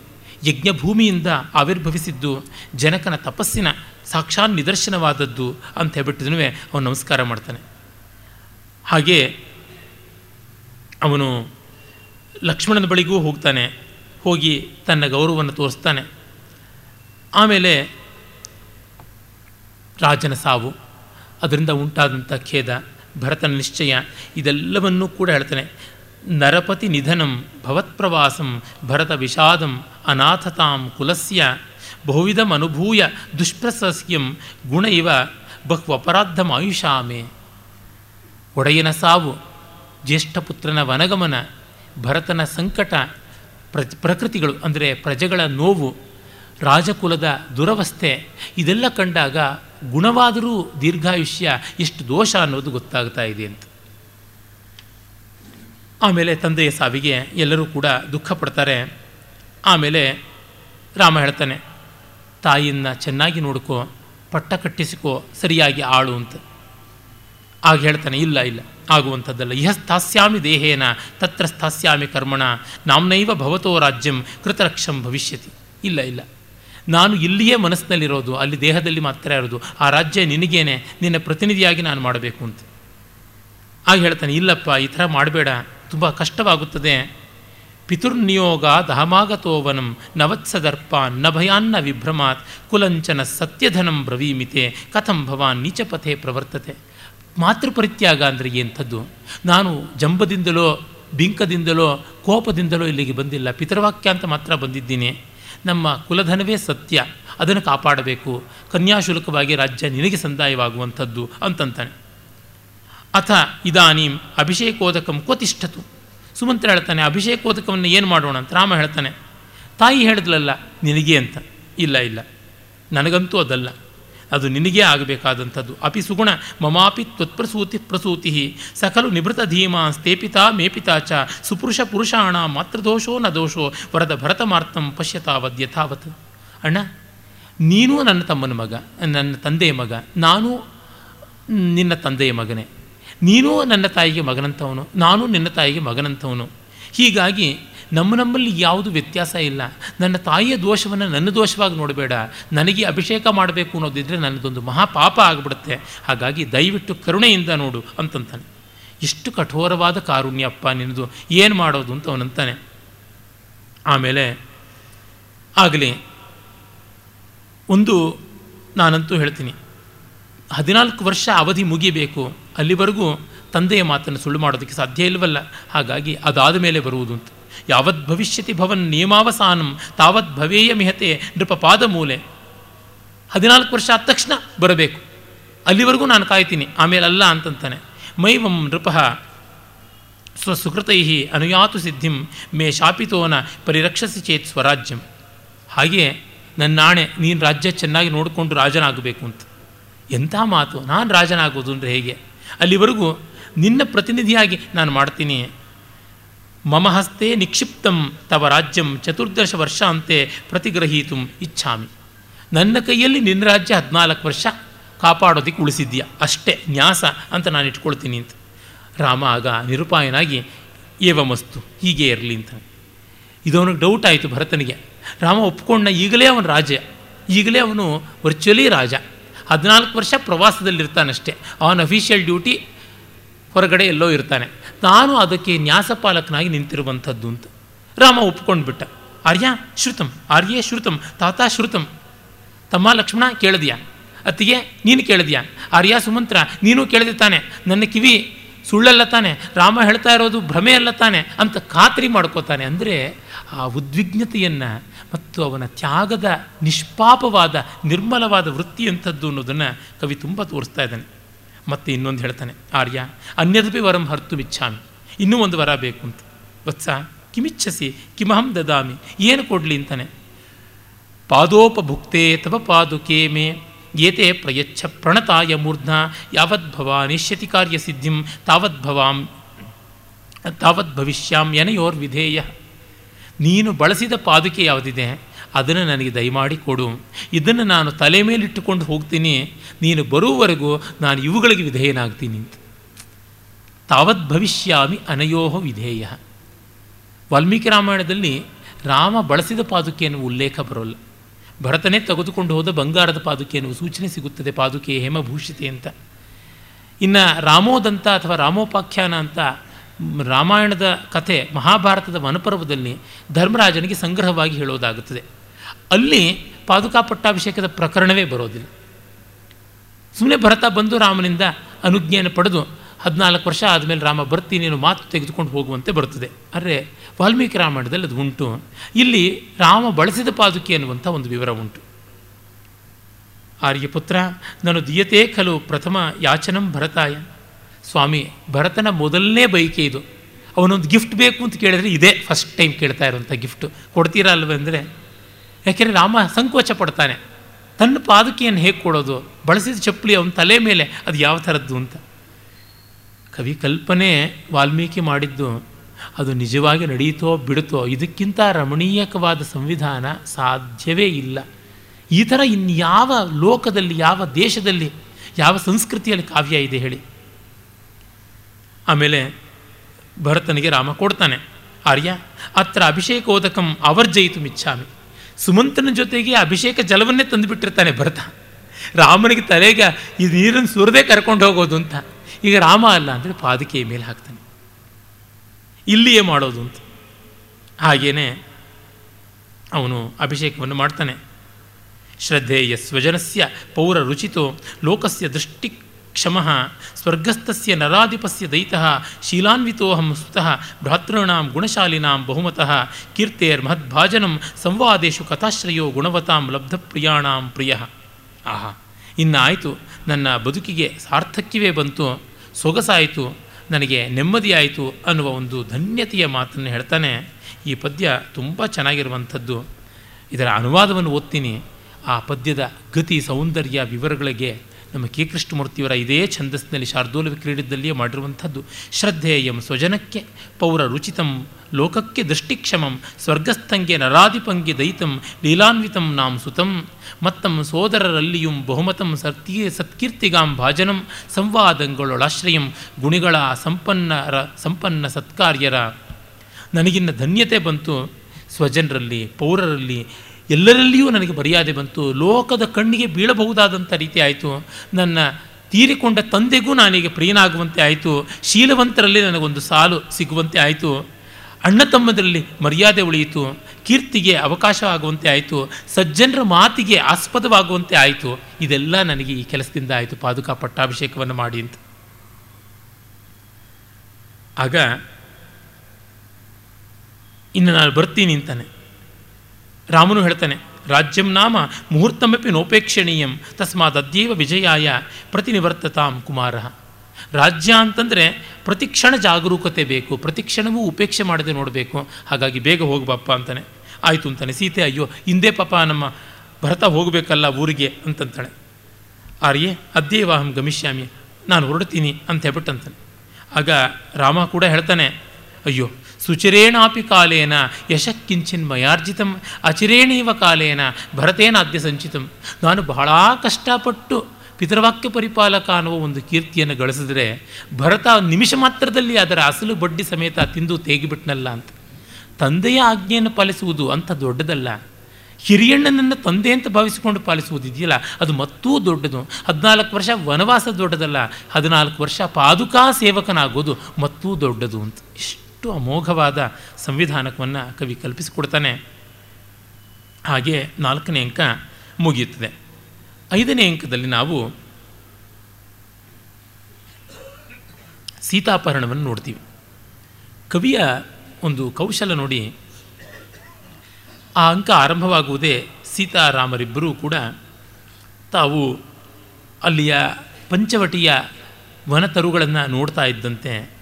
Speaker 1: ಯಜ್ಞಭೂಮಿಯಿಂದ ಆವಿರ್ಭವಿಸಿದ್ದು ಜನಕನ ತಪಸ್ಸಿನ ಸಾಕ್ಷಾತ್ ನಿದರ್ಶನವಾದದ್ದು ಅಂತ ಹೇಳ್ಬಿಟ್ಟಿದ್ನೂ ಅವನು ನಮಸ್ಕಾರ ಮಾಡ್ತಾನೆ. ಹಾಗೆ ಅವನು ಲಕ್ಷ್ಮಣನ ಬಳಿಗೂ ಹೋಗ್ತಾನೆ. ಹೋಗಿ ತನ್ನ ಗೌರವವನ್ನು ತೋರಿಸ್ತಾನೆ. ಆಮೇಲೆ ರಾಜನ ಸಾವು, ಅದರಿಂದ ಉಂಟಾದಂಥ ಖೇದ, ಭರತನ ನಿಶ್ಚಯ, ಇದೆಲ್ಲವನ್ನೂ ಕೂಡ ಹೇಳ್ತಾನೆ. ನರಪತಿ ನಿಧನಂ ಭವತ್ಪ್ರವಾಸಂ ಭರತ ವಿಷಾದಂ ಅನಾಥತಾಂ ಕುಲಸ್ಯ ಬಹುವಿಧಂ ಅನುಭೂಯ ದುಷ್ಪ್ರಸಸ್ಯಂ ಗುಣ ಇವ ಬಹುವಪರಾಧಂ ಆಯುಷಾಮೆ. ಒಡೆಯನ ಸಾವು ಜ್ಯೇಷ್ಠಪುತ್ರನ ವನಗಮನ, ಭರತನ ಸಂಕಟ ಪ್ರ ಪ್ರಕೃತಿಗಳು ಅಂದರೆ ಪ್ರಜೆಗಳ ನೋವು ರಾಜಕುಲದ ದುರವಸ್ಥೆ, ಇದೆಲ್ಲ ಕಂಡಾಗ ಗುಣವಾದರೂ ದೀರ್ಘಾಯುಷ್ಯ ಎಷ್ಟು ದೋಷ ಅನ್ನೋದು ಗೊತ್ತಾಗ್ತಾ ಇದೆ ಅಂತ. ಆಮೇಲೆ ತಂದೆಯ ಸಾವಿಗೆ ಎಲ್ಲರೂ ಕೂಡ ದುಃಖ ಪಡ್ತಾರೆ. ಆಮೇಲೆ ರಾಮ ಹೇಳ್ತಾನೆ, ತಾಯಿಯನ್ನು ಚೆನ್ನಾಗಿ ನೋಡ್ಕೋ, ಪಟ್ಟ ಕಟ್ಟಿಸಿಕೋ, ಸರಿಯಾಗಿ ಆಳು ಅಂತ. ಆಗ ಹೇಳ್ತಾನೆ, ಇಲ್ಲ ಇಲ್ಲ, ಆಗುವಂಥದ್ದಲ್ಲ. ಇಹ ಸ್ಥಾಸ್ಯಾಮಿ ದೇಹೇನ ತತ್ರ ಸ್ಥಾಸ್ಯಾಮಿ ಕರ್ಮಣ. ನಾಮ್ನೈವ ಭವತೋ ರಾಜ್ಯಂ ಕೃತರಕ್ಷಂ ಭವಿಷ್ಯತಿ. ಇಲ್ಲ ಇಲ್ಲ. ನಾನು ಇಲ್ಲಿಯೇ ಮನಸ್ಸಿನಲ್ಲಿರೋದು, ಅಲ್ಲಿ ದೇಹದಲ್ಲಿ ಮಾತ್ರ ಇರೋದು, ಆ ರಾಜ್ಯ ನಿನಗೇನೆ, ನಿನ್ನ ಪ್ರತಿನಿಧಿಯಾಗಿ ನಾನು ಮಾಡಬೇಕು ಅಂತ. ಆಗ ಹೇಳ್ತಾನೆ, ಇಲ್ಲಪ್ಪ, ಈ ಥರ ಮಾಡಬೇಡ, ತುಂಬ ಕಷ್ಟವಾಗುತ್ತದೆ. ಪಿತುರ್ನಿಯೋಗ ದಹಮಾಗತೋವನಂ ನವತ್ಸದರ್ಪ ನ ಭಯಾನ್ನ ವಿಭ್ರಮಾತ್ ಕುಲಂಚನ ಸತ್ಯಧನಂ ಬ್ರವೀಮಿತೆ ಕಥಂ ಭವಾನ್ ನೀಚಪಥೆ ಪ್ರವರ್ತತೆ. ಮಾತೃಪರಿತ್ಯಾಗ ಅಂದರೆ ಎಂಥದ್ದು? ನಾನು ಜಂಬದಿಂದಲೋ, ಬಿಂಕದಿಂದಲೋ, ಕೋಪದಿಂದಲೋ ಇಲ್ಲಿಗೆ ಬಂದಿಲ್ಲ, ಪಿತೃವಾಕ್ಯ ಅಂತ ಮಾತ್ರ ಬಂದಿದ್ದೀನಿ. ನಮ್ಮ ಕುಲಧನವೇ ಸತ್ಯ, ಅದನ್ನು ಕಾಪಾಡಬೇಕು. ಕನ್ಯಾಶುಲ್ಕವಾಗಿ ರಾಜ್ಯ ನಿನಗೆ ಸಂದಾಯವಾಗುವಂಥದ್ದು ಅಂತಂತಾನೆ. ಅಥ ಇದಾನೀಂ ಅಭಿಷೇಕೋದಕಂ ಕೋತಿಷ್ಠತು. ಸುಮಂತ್ರ ಹೇಳ್ತಾನೆ, ಅಭಿಷೇಕೋದಕವನ್ನು ಏನು ಮಾಡೋಣ? ಅಂತ ರಾಮ ಹೇಳ್ತಾನೆ, ತಾಯಿ ಹೇಳಿದ್ಲಲ್ಲ, ನಿನಗೆ ಅಂತ. ಇಲ್ಲ ಇಲ್ಲ. ನನಗಂತೂ ಅದಲ್ಲ. ಅದು ನಿನಗೇ ಆಗಬೇಕಾದಂಥದ್ದು. ಅಪಿ ಸುಗುಣ, ಮಮಾಪಿ ತ್ವತ್ಪ್ರಸೂತಿ ಪ್ರಸೂತಿ, ಸಕಲು ನಿಭೃತ ಧೀಮಾ ಸ್ಥೇಪಿತಾ ಮೇಪಿತಾ ಚ, ಸುಪುರುಷ ಪುರುಷಾಣ ಮಾತೃದೋಷೋ ನ ದೋಷೋ, ವರದ ಭರತಮಾರ್ತಂ ಪಶ್ಯತಾವದ್ ಯಥಾವತ್ ಅಣ್ಣ, ನೀನು ನನ್ನ ತಮ್ಮನ ಮಗ, ನನ್ನ ತಂದೆಯ ಮಗ, ನಾನು ನಿನ್ನ ತಂದೆಯ ಮಗನೇ. ನೀನು ನನ್ನ ತಾಯಿಗೆ ಮಗನಂಥವನು ನಾನು ನಿನ್ನ ತಾಯಿಗೆ ಮಗನಂಥವನು ಹೀಗಾಗಿ ನಮ್ಮ ನಮ್ಮಲ್ಲಿ ಯಾವುದು ವ್ಯತ್ಯಾಸ ಇಲ್ಲ. ನನ್ನ ತಾಯಿಯ ದೋಷವನ್ನು ನನ್ನ ದೋಷವಾಗಿ ನೋಡಬೇಡ. ನನಗೆ ಅಭಿಷೇಕ ಮಾಡಬೇಕು ಅನ್ನೋದಿದ್ದರೆ ನನ್ನದೊಂದು ಮಹಾಪಾಪ ಆಗಿಬಿಡುತ್ತೆ. ಹಾಗಾಗಿ ದಯವಿಟ್ಟು ಕರುಣೆಯಿಂದ ನೋಡು ಅಂತಂತಾನೆ. ಎಷ್ಟು ಕಠೋರವಾದ ಕಾರುಣ್ಯಪ್ಪ ನಿನ್ನದು ಏನು ಮಾಡೋದು ಅಂತ ಅವನಂತಾನೆ ಆಮೇಲೆ ಆಗಲಿ, ಒಂದು ನಾನಂತೂ ಹೇಳ್ತೀನಿ. ಹದಿನಾಲ್ಕು ವರ್ಷ ಅವಧಿ ಮುಗಿಬೇಕು. ಅಲ್ಲಿವರೆಗೂ ತಂದೆಯ ಮಾತನ್ನು ಸುಳ್ಳು ಮಾಡೋದಕ್ಕೆ ಸಾಧ್ಯ ಇಲ್ಲವಲ್ಲ. ಹಾಗಾಗಿ ಅದಾದ ಮೇಲೆ ಬರುವುದು ಅಂತ. ಯಾವತ್ ಭವಿಷ್ಯತಿ ಭವನ್ ನಿಯಮಾವಸಾನಂ, ತಾವತ್ ಭವೇಯ ಮಿಹತೆ ನೃಪ ಪಾದ ಮೂಲೆ. ಹದಿನಾಲ್ಕು ವರ್ಷ ಆದ ತಕ್ಷಣ ಬರಬೇಕು. ಅಲ್ಲಿವರೆಗೂ ನಾನು ಕಾಯ್ತೀನಿ. ಆಮೇಲೆ ಅಲ್ಲ ಅಂತಂತಾನೆ. ಮೈವಂ ನೃಪ ಸ್ವಸುಕೃತೈ ಅನುಯಾತು ಸಿದ್ಧಿಂ, ಮೇ ಶಾಪಿತೋನ ಪರಿರಕ್ಷಸಿ ಚೇತ್ ಸ್ವರಾಜ್ಯಂ. ಹಾಗೆ ನನ್ನ ನಾಣೆ ನೀನು ರಾಜ್ಯ ಚೆನ್ನಾಗಿ ನೋಡಿಕೊಂಡು ರಾಜನಾಗಬೇಕು ಅಂತ. ಎಂಥ ಮಾತು? ನಾನು ರಾಜನಾಗೋದು ಅಂದರೆ ಹೇಗೆ? ಅಲ್ಲಿವರೆಗೂ ನಿನ್ನ ಪ್ರತಿನಿಧಿಯಾಗಿ ನಾನು ಮಾಡ್ತೀನಿ. ಮಮ ಹಸ್ತೆ ನಿಕ್ಷಿಪ್ತಂ ತವ ರಾಜ್ಯಂ ಚತುರ್ದಶ ವರ್ಷ ಅಂತೆ ಪ್ರತಿಗ್ರಹೀತು ಇಚ್ಛಾಮಿ ನನ್ನ ಕೈಯಲ್ಲಿ ನಿನ್ನ ರಾಜ್ಯ ಹದಿನಾಲ್ಕು ವರ್ಷ. ಕಾಪಾಡೋದಕ್ಕೆ ಉಳಿಸಿದ್ಯಾ? ಅಷ್ಟೇ, ನ್ಯಾಸ ಅಂತ ನಾನು ಇಟ್ಕೊಳ್ತೀನಿ ಅಂತ. ರಾಮ ಆಗ ನಿರುಪಾಯನಾಗಿ, ಏವಮಸ್ತು, ಹೀಗೆ ಇರಲಿ ಅಂತ. ಇದವನಿಗೆ ಡೌಟ್ ಆಯಿತು ಭರತನಿಗೆ. ರಾಮ ಒಪ್ಕೊಂಡ, ಈಗಲೇ ಅವನು ರಾಜ. ಈಗಲೇ ಅವನು ವರ್ಚುವಲಿ ರಾಜ. ಹದಿನಾಲ್ಕು ವರ್ಷ ಪ್ರವಾಸದಲ್ಲಿರ್ತಾನಷ್ಟೇ. ಅವನ ಅಫಿಷಿಯಲ್ ಡ್ಯೂಟಿ ಹೊರಗಡೆ ಎಲ್ಲೋ ಇರ್ತಾನೆ. ನಾನು ಅದಕ್ಕೆ ನ್ಯಾಸಪಾಲಕನಾಗಿ ನಿಂತಿರುವಂಥದ್ದು ಅಂತ. ರಾಮ ಒಪ್ಕೊಂಡು ಬಿಟ್ಟ ಆರ್ಯ, ಶ್ರುತಂ. ಆರ್ಯ, ಶ್ರುತಂ. ತಾತ, ಶ್ರುತಂ. ತಮ್ಮ ಲಕ್ಷ್ಮಣ ಕೇಳಿದ್ಯಾ? ಅತ್ತಿಗೆ, ನೀನು ಕೇಳಿದ್ಯಾ? ಆರ್ಯ, ಸುಮಂತ್ರ, ನೀನು ಕೇಳಿದೆ ತಾನೆ. ನನ್ನ ಕಿವಿ ಸುಳ್ಳಲ್ಲ ತಾನೆ. ರಾಮ ಹೇಳ್ತಾ ಇರೋದು ಭ್ರಮೆ ಅಲ್ಲ ತಾನೆ ಅಂತ ಖಾತ್ರಿ ಮಾಡ್ಕೋತಾನೆ. ಅಂದರೆ ಆ ಉದ್ವಿಗ್ನತೆಯನ್ನು ಮತ್ತು ಅವನ ತ್ಯಾಗದ ನಿಷ್ಪಾಪವಾದ ನಿರ್ಮಲವಾದ ವೃತ್ತಿಯಂಥದ್ದು ಅನ್ನೋದನ್ನು ಕವಿ ತುಂಬ ತೋರಿಸ್ತಾ ಇದ್ದಾನೆ. ಮತ್ತೆ ಇನ್ನೊಂದು ಹೇಳ್ತಾನೆ, ಆರ್ಯ, ಅನ್ಯದಪಿ ವರಂ ಹರ್ತು ಇಚ್ಛಾಮಿ ಇನ್ನೂ ಒಂದು ವರ ಬೇಕು ಅಂತ ವತ್ಸ, ಕಿಮಿಚ್ಛಸಿ, ಕಿಮಹಂ ದದಾಮಿ, ಏನು ಕೊಡಲಿ? ಅಂತಾನೆ. ಪಾದೋಪಭುಕ್ತೆ ತವ ಪಾದುಕೆ ಮೇ, ಏತೆ ಪ್ರಯಚ್ಛ ಪ್ರಣತಾಯ ಮೂರ್ಧ್ನ ಯಾವದ್ಭವ ನಿಶ್ಯತಿ ಕಾರ್ಯಸಿದ್ಧಿಂ ತಾವದ್ಭವಾಂ ತಾವತ್ ಭವಿಷ್ಯಾಂ ಯನಯೋರ್ ವಿಧೇಯ ನೀನು ಬಳಸಿದ ಪಾದುಕೆ ಯಾವುದಿದೆ? ಅದನ್ನು ನನಗೆ ದಯಮಾಡಿ ಕೊಡು. ಇದನ್ನು ನಾನು ತಲೆ ಮೇಲಿಟ್ಟುಕೊಂಡು ಹೋಗ್ತೀನಿ. ನೀನು ಬರುವವರೆಗೂ ನಾನು ಇವುಗಳಿಗೆ ವಿಧೇಯನಾಗ್ತೀನಿ. ಅಂತ ತಾವತ್ ಭವಿಷ್ಯಾಮಿ ಅನಯೋಹ ವಿಧೇಯ. ವಾಲ್ಮೀಕಿ ರಾಮಾಯಣದಲ್ಲಿ ರಾಮ ಬಳಸಿದ ಪಾದುಕೆಯನ್ನು ಉಲ್ಲೇಖ ಬರೋಲ್ಲ. ಭರತನೇ ತೆಗೆದುಕೊಂಡು ಹೋದ ಬಂಗಾರದ ಪಾದುಕೆ ಎನ್ನುವ ಸೂಚನೆ ಸಿಗುತ್ತದೆ. ಪಾದುಕೆ ಹೇಮಭೂಷಿತೆ ಅಂತ. ಇನ್ನು ರಾಮೋದಂತ ಅಥವಾ ರಾಮೋಪಾಖ್ಯಾನ ಅಂತ ರಾಮಾಯಣದ ಕಥೆ ಮಹಾಭಾರತದ ವನಪರ್ವದಲ್ಲಿ ಧರ್ಮರಾಜನಿಗೆ ಸಂಗ್ರಹವಾಗಿ ಹೇಳೋದಾಗುತ್ತದೆ. ಅಲ್ಲಿ ಪಾದುಕಾ ಪಟ್ಟಾಭಿಷೇಕದ ಪ್ರಕರಣವೇ ಬರೋದಿಲ್ಲ. ಸುಮ್ಮನೆ ಭರತ ಬಂದು ರಾಮನಿಂದ ಅನುಜ್ಞೆಯನ್ನು ಪಡೆದು ಹದಿನಾಲ್ಕು ವರ್ಷ ಆದಮೇಲೆ ರಾಮ ಬರ್ತೀನಿ, ನೀನು ಮಾತು ತೆಗೆದುಕೊಂಡು ಹೋಗುವಂತೆ ಬರ್ತದೆ ಆದರೆ ವಾಲ್ಮೀಕಿ ರಾಮಾಯಣದಲ್ಲಿ ಅದು ಉಂಟು. ಇಲ್ಲಿ ರಾಮ ಬಳಸಿದ ಪಾದುಕೆ ಅನ್ನುವಂಥ ಒಂದು ವಿವರ ಉಂಟು. ಆರ್ಯಪುತ್ರ, ನಾನು ದಿಯತೆ ಖಲು ಪ್ರಥಮ ಯಾಚನಂ ಭರತಾಯ. ಸ್ವಾಮಿ, ಭರತನ ಮೊದಲನೇ ಬೈಕೆ ಇದು. ಅವನೊಂದು ಗಿಫ್ಟ್ ಬೇಕು ಅಂತ ಕೇಳಿದ್ರೆ ಇದೇ ಫಸ್ಟ್ ಟೈಮ್ ಕೇಳ್ತಾ ಇರುವಂಥ ಗಿಫ್ಟು. ಕೊಡ್ತೀರಾ ಅಲ್ವಂದರೆ ಯಾಕೆಂದರೆ ರಾಮ ಸಂಕೋಚ ಪಡ್ತಾನೆ ತನ್ನ ಪಾದುಕೆಯನ್ನು ಹೇಗೆ ಕೊಡೋದು? ಬಳಸಿದ ಚಪ್ಪಲಿ ಅವನ ತಲೆ ಮೇಲೆ, ಅದು ಯಾವ ಥರದ್ದು ಅಂತ. ಕವಿ ಕಲ್ಪನೆ ವಾಲ್ಮೀಕಿ ಮಾಡಿದ್ದು, ಅದು ನಿಜವಾಗಿ ನಡೆಯಿತೋ ಬಿಡುತ್ತೋ, ಇದಕ್ಕಿಂತ ರಮಣೀಯಕವಾದ ಸಂವಿಧಾನ ಸಾಧ್ಯವೇ ಇಲ್ಲ. ಈ ಥರ ಇನ್ಯಾವ ಲೋಕದಲ್ಲಿ, ಯಾವ ದೇಶದಲ್ಲಿ, ಯಾವ ಸಂಸ್ಕೃತಿಯಲ್ಲಿ ಕಾವ್ಯ ಇದೆ ಹೇಳಿ. ಆಮೇಲೆ ಭರತನಿಗೆ ರಾಮ ಕೊಡ್ತಾನೆ. ಆರ್ಯ, ಅತ್ರ ಅಭಿಷೇಕೋದಕಂ ಅವರ್ಜಯಿತು ಮಿಚ್ಛಾಮಿ ಸುಮಂತನ ಜೊತೆಗೆ ಅಭಿಷೇಕ ಜಲವನ್ನೇ ತಂದುಬಿಟ್ಟಿರ್ತಾನೆ ಭರತ. ರಾಮನಿಗೆ ತಲೆಗೆ ಈ ನೀರನ್ನು ಸುರದೇ ಕರ್ಕೊಂಡು ಹೋಗೋದು ಅಂತ. ಈಗ ರಾಮ ಅಲ್ಲ ಅಂದರೆ ಪಾದಕೆಯ ಮೇಲೆ ಹಾಕ್ತಾನೆ. ಇಲ್ಲಿಯೇ ಮಾಡೋದು ಅಂತ. ಹಾಗೇನೆ ಅವನು ಅಭಿಷೇಕವನ್ನು ಮಾಡ್ತಾನೆ. ಶ್ರದ್ಧೇಯ ಸ್ವಜನಸ್ಯ ಪೌರ ರುಚಿತೋ ಲೋಕಸ್ಯ ದೃಷ್ಟಿ ಕ್ಷಮಃ. ಸ್ವರ್ಗಸ್ಥಸ್ಯ ನರಾಧಿಪಸ್ಯ ದೈತಃ. ಶೀಲಾನ್ವಿತೋಹಂ ಸುತಃ ಭ್ರಾತॄಣಾಂ ಗುಣಶಾಲಿನಾಂ ಬಹುಮತಃ. ಕೀರ್ತೇರ್ಮಹದ್ಭಾಜನಂ ಸಂವಾದೇಶು ಕಥಾಶ್ರಯೋ ಗುಣವತಾಂ ಲಬ್ಧಪ್ರಿಯಾಣಾಂ ಪ್ರಿಯ. ಆಹಾ. ಇನ್ನಾಯಿತು. ನನ್ನ ಬದುಕಿಗೆ ಸಾರ್ಥಕ್ಯವೇ ಬಂತು. ಸೊಗಸಾಯಿತು. ನನಗೆ ನೆಮ್ಮದಿಯಾಯಿತು ಅನ್ನುವ ಒಂದು ಧನ್ಯತೆಯ ಮಾತನ್ನು ಹೇಳ್ತಾನೆ. ಈ ಪದ್ಯ ತುಂಬ ಚೆನ್ನಾಗಿರುವಂಥದ್ದು. ಇದರ ಅನುವಾದವನ್ನು ಓದ್ತೀನಿ. ಆ ಪದ್ಯದ ಗತಿ ಸೌಂದರ್ಯ ವಿವರಗಳಿಗೆ ನಮ್ಮ ಕೆ ಕೃಷ್ಣಮೂರ್ತಿಯವರ ಇದೇ ಛಂದಸ್ಸಿನಲ್ಲಿ ಶಾರ್ದೂಲ ಕ್ರೀಡಿದ್ದಲ್ಲಿಯೇ ಮಾಡಿರುವಂಥದ್ದು. ಶ್ರದ್ಧೇಯಂ ಸ್ವಜನಕ್ಕೆ ಪೌರ ರುಚಿತಂ, ಲೋಕಕ್ಕೆ ದೃಷ್ಟಿಕ್ಷಮಂ, ಸ್ವರ್ಗಸ್ಥಂಗೆ ನರಾಧಿಪಂಗೆ ದಯಿತಂ, ಲೀಲಾನ್ವಿತಂ ನಾಂ ಸುತಂ. ಮತ್ತಂ ಸೋದರರಲ್ಲಿಯೂ ಬಹುಮತಂ ಸತ್ಕೀ ಸತ್ಕೀರ್ತಿಗಾಂ ಭಾಜನಂ, ಸಂವಾದಂಗಳೊಳಾಶ್ರಯಂ, ಗುಣಿಗಳ ಸಂಪನ್ನರ ಸಂಪನ್ನ ಸತ್ಕಾರ್ಯರ. ನನಗಿನ್ನ ಧನ್ಯತೆ ಬಂತು. ಸ್ವಜನರಲ್ಲಿ, ಪೌರರಲ್ಲಿ ಎಲ್ಲರಲ್ಲಿಯೂ ನನಗೆ ಮರ್ಯಾದೆ ಬಂತು. ಲೋಕದ ಕಣ್ಣಿಗೆ ಬೀಳಬಹುದಾದಂಥ ರೀತಿ ಆಯಿತು. ನನ್ನ ತೀರಿಕೊಂಡ ತಂದೆಗೂ ನಾನೀಗ ಪ್ರಿಯನಾಗುವಂತೆ ಆಯಿತು. ಶೀಲವಂತರಲ್ಲಿ ನನಗೊಂದು ಸಾಲು ಸಿಗುವಂತೆ ಆಯಿತು. ಅಣ್ಣ ತಮ್ಮದರಲ್ಲಿ ಮರ್ಯಾದೆ ಉಳಿಯಿತು. ಕೀರ್ತಿಗೆ ಅವಕಾಶ ಆಗುವಂತೆ ಆಯಿತು. ಸಜ್ಜನರ ಮಾತಿಗೆ ಆಸ್ಪದವಾಗುವಂತೆ ಆಯಿತು. ಇದೆಲ್ಲ ನನಗೆ ಈ ಕೆಲಸದಿಂದ ಆಯಿತು. ಪಾದುಕಾ ಪಟ್ಟಾಭಿಷೇಕವನ್ನು ಮಾಡಿ ಅಂತ. ಆಗ, ಇನ್ನು ನಾನು ಬರ್ತೀನಿ ಅಂತಾನೆ. ರಾಮನು ಹೇಳ್ತಾನೆ, ರಾಜ್ಯಂ ನಾಮ ಮುಹೂರ್ತಮಪಿ ನೋಪೇಕ್ಷಣೀಯಂ ತಸ್ಮಾತ್ ಅದ್ಯವ ವಿಜಯಾಯ ಪ್ರತಿನಿವರ್ತತಾಂ ಕುಮಾರ. ರಾಜ್ಯ ಅಂತಂದರೆ ಪ್ರತಿಕ್ಷಣ ಜಾಗರೂಕತೆ ಬೇಕು ಪ್ರತಿಕ್ಷಣವೂ ಉಪೇಕ್ಷೆ ಮಾಡದೆ ನೋಡಬೇಕು. ಹಾಗಾಗಿ ಬೇಗ ಹೋಗ್ಬಪ್ಪ ಅಂತಾನೆ. ಆಯಿತು ಅಂತಾನೆ. ಸೀತೆ, ಅಯ್ಯೋ, ಹಿಂದೆ ಪಾಪ ನಮ್ಮ ಭರತ ಹೋಗಬೇಕಲ್ಲ ಊರಿಗೆ ಅಂತಂತಾಳೆ. ಆರ್ಯೆ ಅದ್ಯೇವಾಹಂ ಗಮಿಷ್ಯಾಮಿ, ನಾನು ಹೊರಡ್ತೀನಿ ಅಂತ ಹೇಳ್ಬಿಟ್ಟಂತಾನೆ. ಆಗ ರಾಮ ಕೂಡ ಹೇಳ್ತಾನೆ, ಅಯ್ಯೋ ಸುಚಿರೇಣಾಪಿ ಕಾಲೇನ ಯಶಕ್ಕಿಂಚಿನ್ ಮಯಾರ್ಜಿತಂ, ಅಚಿರೇಣೀವ ಕಾಲೇನ ಭರತೇನಾದ್ಯ ಸಂಚಿತಂ. ನಾನು ಬಹಳ ಕಷ್ಟಪಟ್ಟು ಪಿತೃವಾಕ್ಯ ಪರಿಪಾಲಕ ಅನ್ನುವ ಒಂದು ಕೀರ್ತಿಯನ್ನು ಗಳಿಸಿದ್ರೆ ಭರತ ನಿಮಿಷ ಮಾತ್ರದಲ್ಲಿ ಅದರ ಅಸಲು ಬಡ್ಡಿ ಸಮೇತ ತಿಂದು ತೇಗಿಬಿಟ್ನಲ್ಲ ಅಂತ. ತಂದೆಯ ಆಜ್ಞೆಯನ್ನು ಪಾಲಿಸುವುದು ಅಂತ ದೊಡ್ಡದಲ್ಲ. ಹಿರಿಯಣ್ಣನನ್ನು ತಂದೆ ಅಂತ ಭಾವಿಸಿಕೊಂಡು ಪಾಲಿಸುವುದು ಇದೆಯಲ್ಲ ಅದು ಮತ್ತೂ ದೊಡ್ಡದು. ಹದಿನಾಲ್ಕು ವರ್ಷ ವನವಾಸ ದೊಡ್ಡದಲ್ಲ, ಹದಿನಾಲ್ಕು ವರ್ಷ ಪಾದುಕಾ ಸೇವಕನಾಗೋದು ಮತ್ತೂ ದೊಡ್ಡದು ಅಂತ. ಇಷ್ಟು. ಅಮೋಘವಾದ ಸಂವಿಧಾನಕವನ್ನು ಕವಿ ಕಲ್ಪಿಸಿಕೊಡ್ತಾನೆ. ಹಾಗೆ ನಾಲ್ಕನೇ ಅಂಕ ಮುಗಿಯುತ್ತದೆ. ಐದನೇ ಅಂಕದಲ್ಲಿ ನಾವು ಸೀತಾಪಹರಣವನ್ನು ನೋಡ್ತೀವಿ. ಕವಿಯ ಒಂದು ಕೌಶಲ ನೋಡಿ. ಆ ಅಂಕ ಆರಂಭವಾಗುವುದೇ ಸೀತಾರಾಮರಿಬ್ಬರೂ ಕೂಡ ತಾವು ಅಲ್ಲಿಯ ಪಂಚವಟಿಯ ವನತರುಗಳನ್ನು ನೋಡ್ತಾ ಇದ್ದಂತೆ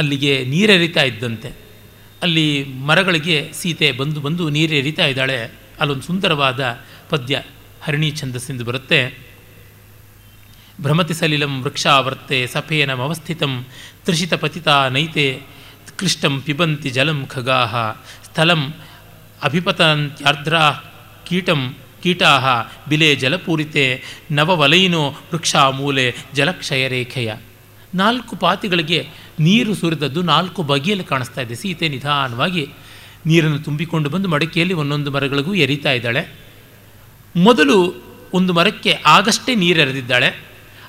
Speaker 1: ಅಲ್ಲಿಗೆ ನೀರೆರಿತಾ ಇದ್ದಂತೆ. ಅಲ್ಲಿ ಮರಗಳಿಗೆ ಸೀತೆ ಬಂದು ಬಂದು ನೀರೆರಿತಾ ಇದ್ದಾಳೆ. ಅಲ್ಲೊಂದು ಸುಂದರವಾದ ಪದ್ಯ, ಹರಿಣಿ ಛಂದಸ್ಸಿಂದ ಬರುತ್ತೆ. ಭ್ರಮತಿ ಸಲಿಲಂ ವೃಕ್ಷಾವರ್ತೆ ಸಫೇನಮವಸ್ಥಿತಂ ತ್ರಿಷಿತ ಪತಿತ ನೈತೆ ಕೃಷ್ಟಂ ಪಿಬಂತಿ ಜಲಂ ಖಗಾಹ ಸ್ಥಳಂ ಅಭಿಪತಂತ್ಯಾರ್ದ್ರಾ ಕೀಟಂ ಕೀಟಾ ಬಿಲೆ ಜಲಪೂರಿತೆ ನವವಲೈನೋ ವೃಕ್ಷಾಮೂಲೆ ಜಲಕ್ಷಯ ಜಲಕ್ಷಯರೇಖೆಯ. ನಾಲ್ಕು ಪಾತಿಗಳಿಗೆ ನೀರು ಸುರಿದದ್ದು ನಾಲ್ಕು ಬಗೆಯಲ್ಲಿ ಕಾಣಿಸ್ತಾ ಇದೆ. ಸೀತೆ ನಿಧಾನವಾಗಿ ನೀರನ್ನು ತುಂಬಿಕೊಂಡು ಬಂದು ಮಡಕೆಯಲ್ಲಿ ಒಂದೊಂದು ಮರಗಳಿಗೂ ಎರಿತಾ ಇದ್ದಾಳೆ. ಮೊದಲು ಒಂದು ಮರಕ್ಕೆ ಆಗಷ್ಟೇ ನೀರು ಎರೆದಿದ್ದಾಳೆ.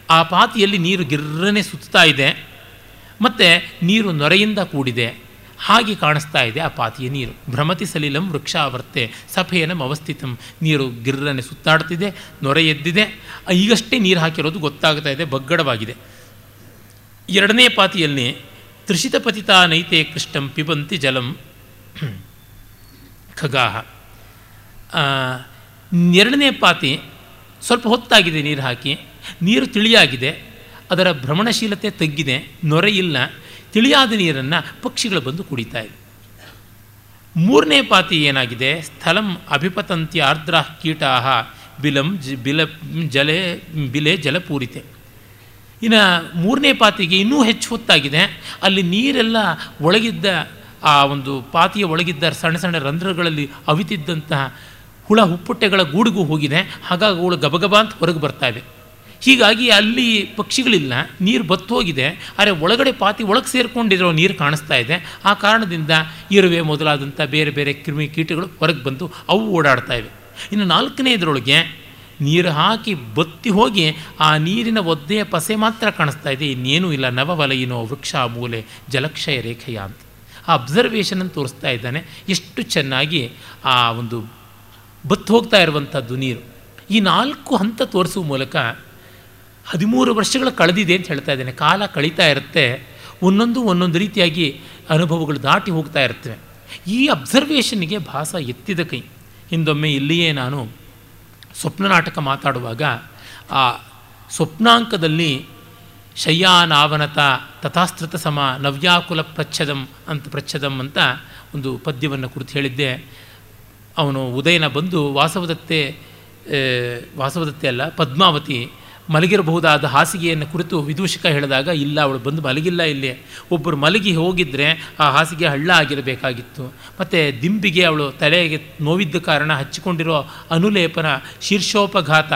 Speaker 1: ಆ ಪಾತಿಯಲ್ಲಿ ನೀರು ಗಿರ್ರನೆ ಸುತ್ತಾ ಇದೆ. ಮತ್ತು ನೀರು ನೊರೆಯಿಂದ ಕೂಡಿದೆ. ಹಾಗೆ ಕಾಣಿಸ್ತಾ ಇದೆ ಆ ಪಾತಿಯ ನೀರು. ಭ್ರಮತಿ ಸಲಿಲಂ ವೃಕ್ಷಾವರ್ತೆ ಸಫೇನಂ ಅವಸ್ಥಿತಂ. ನೀರು ಗಿರ್ರನೆ ಸುತ್ತಾಡ್ತಿದೆ, ನೊರೆ ಎದ್ದಿದೆ. ಈಗಷ್ಟೇ ನೀರು ಹಾಕಿರೋದು ಗೊತ್ತಾಗ್ತಾ ಇದೆ, ಬಗ್ಗಡವಾಗಿದೆ. ಎರಡನೇ ಪಾತಿಯಲ್ಲಿ ತ್ರಿಷಿತ ಪತಿತ ನೈತೆ ಕೃಷ್ಣಂ ಪಿಬಂತಿ ಜಲಂ ಖಗಾಹ. ಎರಡನೇ ಪಾತಿ ಸ್ವಲ್ಪ ಹೊತ್ತಾಗಿದೆ ನೀರು ಹಾಕಿ, ನೀರು ತಿಳಿಯಾಗಿದೆ, ಅದರ ಭ್ರಮಣಶೀಲತೆ ತಗ್ಗಿದೆ, ನೊರೆ ಇಲ್ಲ, ತಿಳಿಯಾದ ನೀರನ್ನು ಪಕ್ಷಿಗಳು ಬಂದು ಕುಡಿತಾ ಇದೆ ಮೂರನೇ ಪಾತಿ ಏನಾಗಿದೆ? ಸ್ಥಳಂ ಅಭಿಪತಂತಿ ಆರ್ದ್ರ ಕೀಟಾಹ, ಬಿಲಂ ಜ, ಬಿಲ ಜಲೆ, ಬಿಲೆ ಜಲಪೂರಿತೆ. ಇನ್ನು ಮೂರನೇ ಪಾತಿಗೆ ಇನ್ನೂ ಹೆಚ್ಚು ಹೊತ್ತಾಗಿದೆ. ಅಲ್ಲಿ ನೀರೆಲ್ಲ ಒಳಗಿದ್ದ, ಆ ಒಂದು ಪಾತಿಯ ಒಳಗಿದ್ದ ಸಣ್ಣ ಸಣ್ಣ ರಂಧ್ರಗಳಲ್ಲಿ ಅವಿತಿದ್ದಂತಹ ಹುಳ ಹುಪ್ಪುಟ್ಟೆಗಳ ಗೂಡಿಗೂ ಹೋಗಿದೆ. ಹಾಗಾಗಿ ಅವಳು ಗಬಗಬ ಅಂತ ಹೊರಗೆ ಬರ್ತಾ ಇದೆ. ಹೀಗಾಗಿ ಅಲ್ಲಿ ಪಕ್ಷಿಗಳಿಲ್ಲ, ನೀರು ಬತ್ತೋಗಿದೆ ಆದರೆ ಒಳಗಡೆ ಪಾತಿ ಒಳಗೆ ಸೇರಿಕೊಂಡಿರೋ ನೀರು ಕಾಣಿಸ್ತಾ ಇದೆ. ಆ ಕಾರಣದಿಂದ ಇರುವೆ ಮೊದಲಾದಂಥ ಬೇರೆ ಬೇರೆ ಕ್ರಿಮಿ ಕೀಟಗಳು ಹೊರಗೆ ಬಂದು ಅವು ಓಡಾಡ್ತಾ ಇವೆ. ಇನ್ನು ನಾಲ್ಕನೇ ಇದರೊಳಗೆ ನೀರು ಹಾಕಿ ಬತ್ತಿ ಹೋಗಿ ಆ ನೀರಿನ ಒದ್ದೆಯ ಪಸೆ ಮಾತ್ರ ಕಾಣಿಸ್ತಾ ಇದೆ. ಇನ್ನೇನೂ ಇಲ್ಲ. ನವವಲಯಿನೋ ವೃಕ್ಷ ಮೂಲೆ ಜಲಕ್ಷಯ ರೇಖೆಯ ಅಂತ. ಆ ಅಬ್ಸರ್ವೇಷನನ್ನು ತೋರಿಸ್ತಾ ಇದ್ದಾನೆ. ಎಷ್ಟು ಚೆನ್ನಾಗಿ ಆ ಒಂದು ಬತ್ತು ಹೋಗ್ತಾ ಇರುವಂಥದ್ದು ನೀರು. ಈ ನಾಲ್ಕು ಹಂತ ತೋರಿಸುವ ಮೂಲಕ ಹದಿಮೂರು ವರ್ಷಗಳು ಕಳೆದಿದೆ ಅಂತ ಹೇಳ್ತಾ ಇದ್ದೇನೆ. ಕಾಲ ಕಳೀತಾ ಇರುತ್ತೆ. ಒಂದೊಂದು ಒಂದೊಂದು ರೀತಿಯಾಗಿ ಅನುಭವಗಳು ದಾಟಿ ಹೋಗ್ತಾ ಇರ್ತವೆ. ಈ ಅಬ್ಸರ್ವೇಷನ್ಗೆ ಭಾಸ ಎತ್ತಿದ ಕೈ. ಹಿಂದೊಮ್ಮೆ ಇಲ್ಲಿಯೇ ನಾನು ಸ್ವಪ್ನ ನಾಟಕ ಮಾತಾಡುವಾಗ ಆ ಸ್ವಪ್ನಾಂಕದಲ್ಲಿ ಶಯ್ಯಾನಾವನತ ತಥಾಸ್ತೃತ ಸಮ ನವ್ಯಾಕುಲ ಪ್ರಚ್ಛದಂ ಅಂತ ಪ್ರಚ್ಛದಂ ಅಂತ ಒಂದು ಪದ್ಯವನ್ನು ಕುರಿತು ಹೇಳಿದ್ದೆ. ಅವನು ಉದಯನ ಬಂದು ವಾಸವದತ್ತೆ ವಾಸವದತ್ತೆ ಅಲ್ಲ, ಪದ್ಮಾವತಿ ಮಲಗಿರಬಹುದಾದ ಹಾಸಿಗೆಯನ್ನು ಕುರಿತು ವಿದೂಷಕ ಹೇಳಿದಾಗ, ಇಲ್ಲ, ಅವಳು ಬಂದು ಮಲಗಿಲ್ಲ ಇಲ್ಲಿ. ಒಬ್ಬರು ಮಲಗಿ ಹೋಗಿದ್ದರೆ ಆ ಹಾಸಿಗೆ ಹಳ್ಳ ಆಗಿರಬೇಕಾಗಿತ್ತು. ಮತ್ತು ದಿಂಬಿಗೆ ಅವಳು ತಲೆಗೆ ನೋವಿದ್ದ ಕಾರಣ ಹಚ್ಚಿಕೊಂಡಿರೋ ಅನುಲೇಪನ ಶೀರ್ಷೋಪಘಾತ,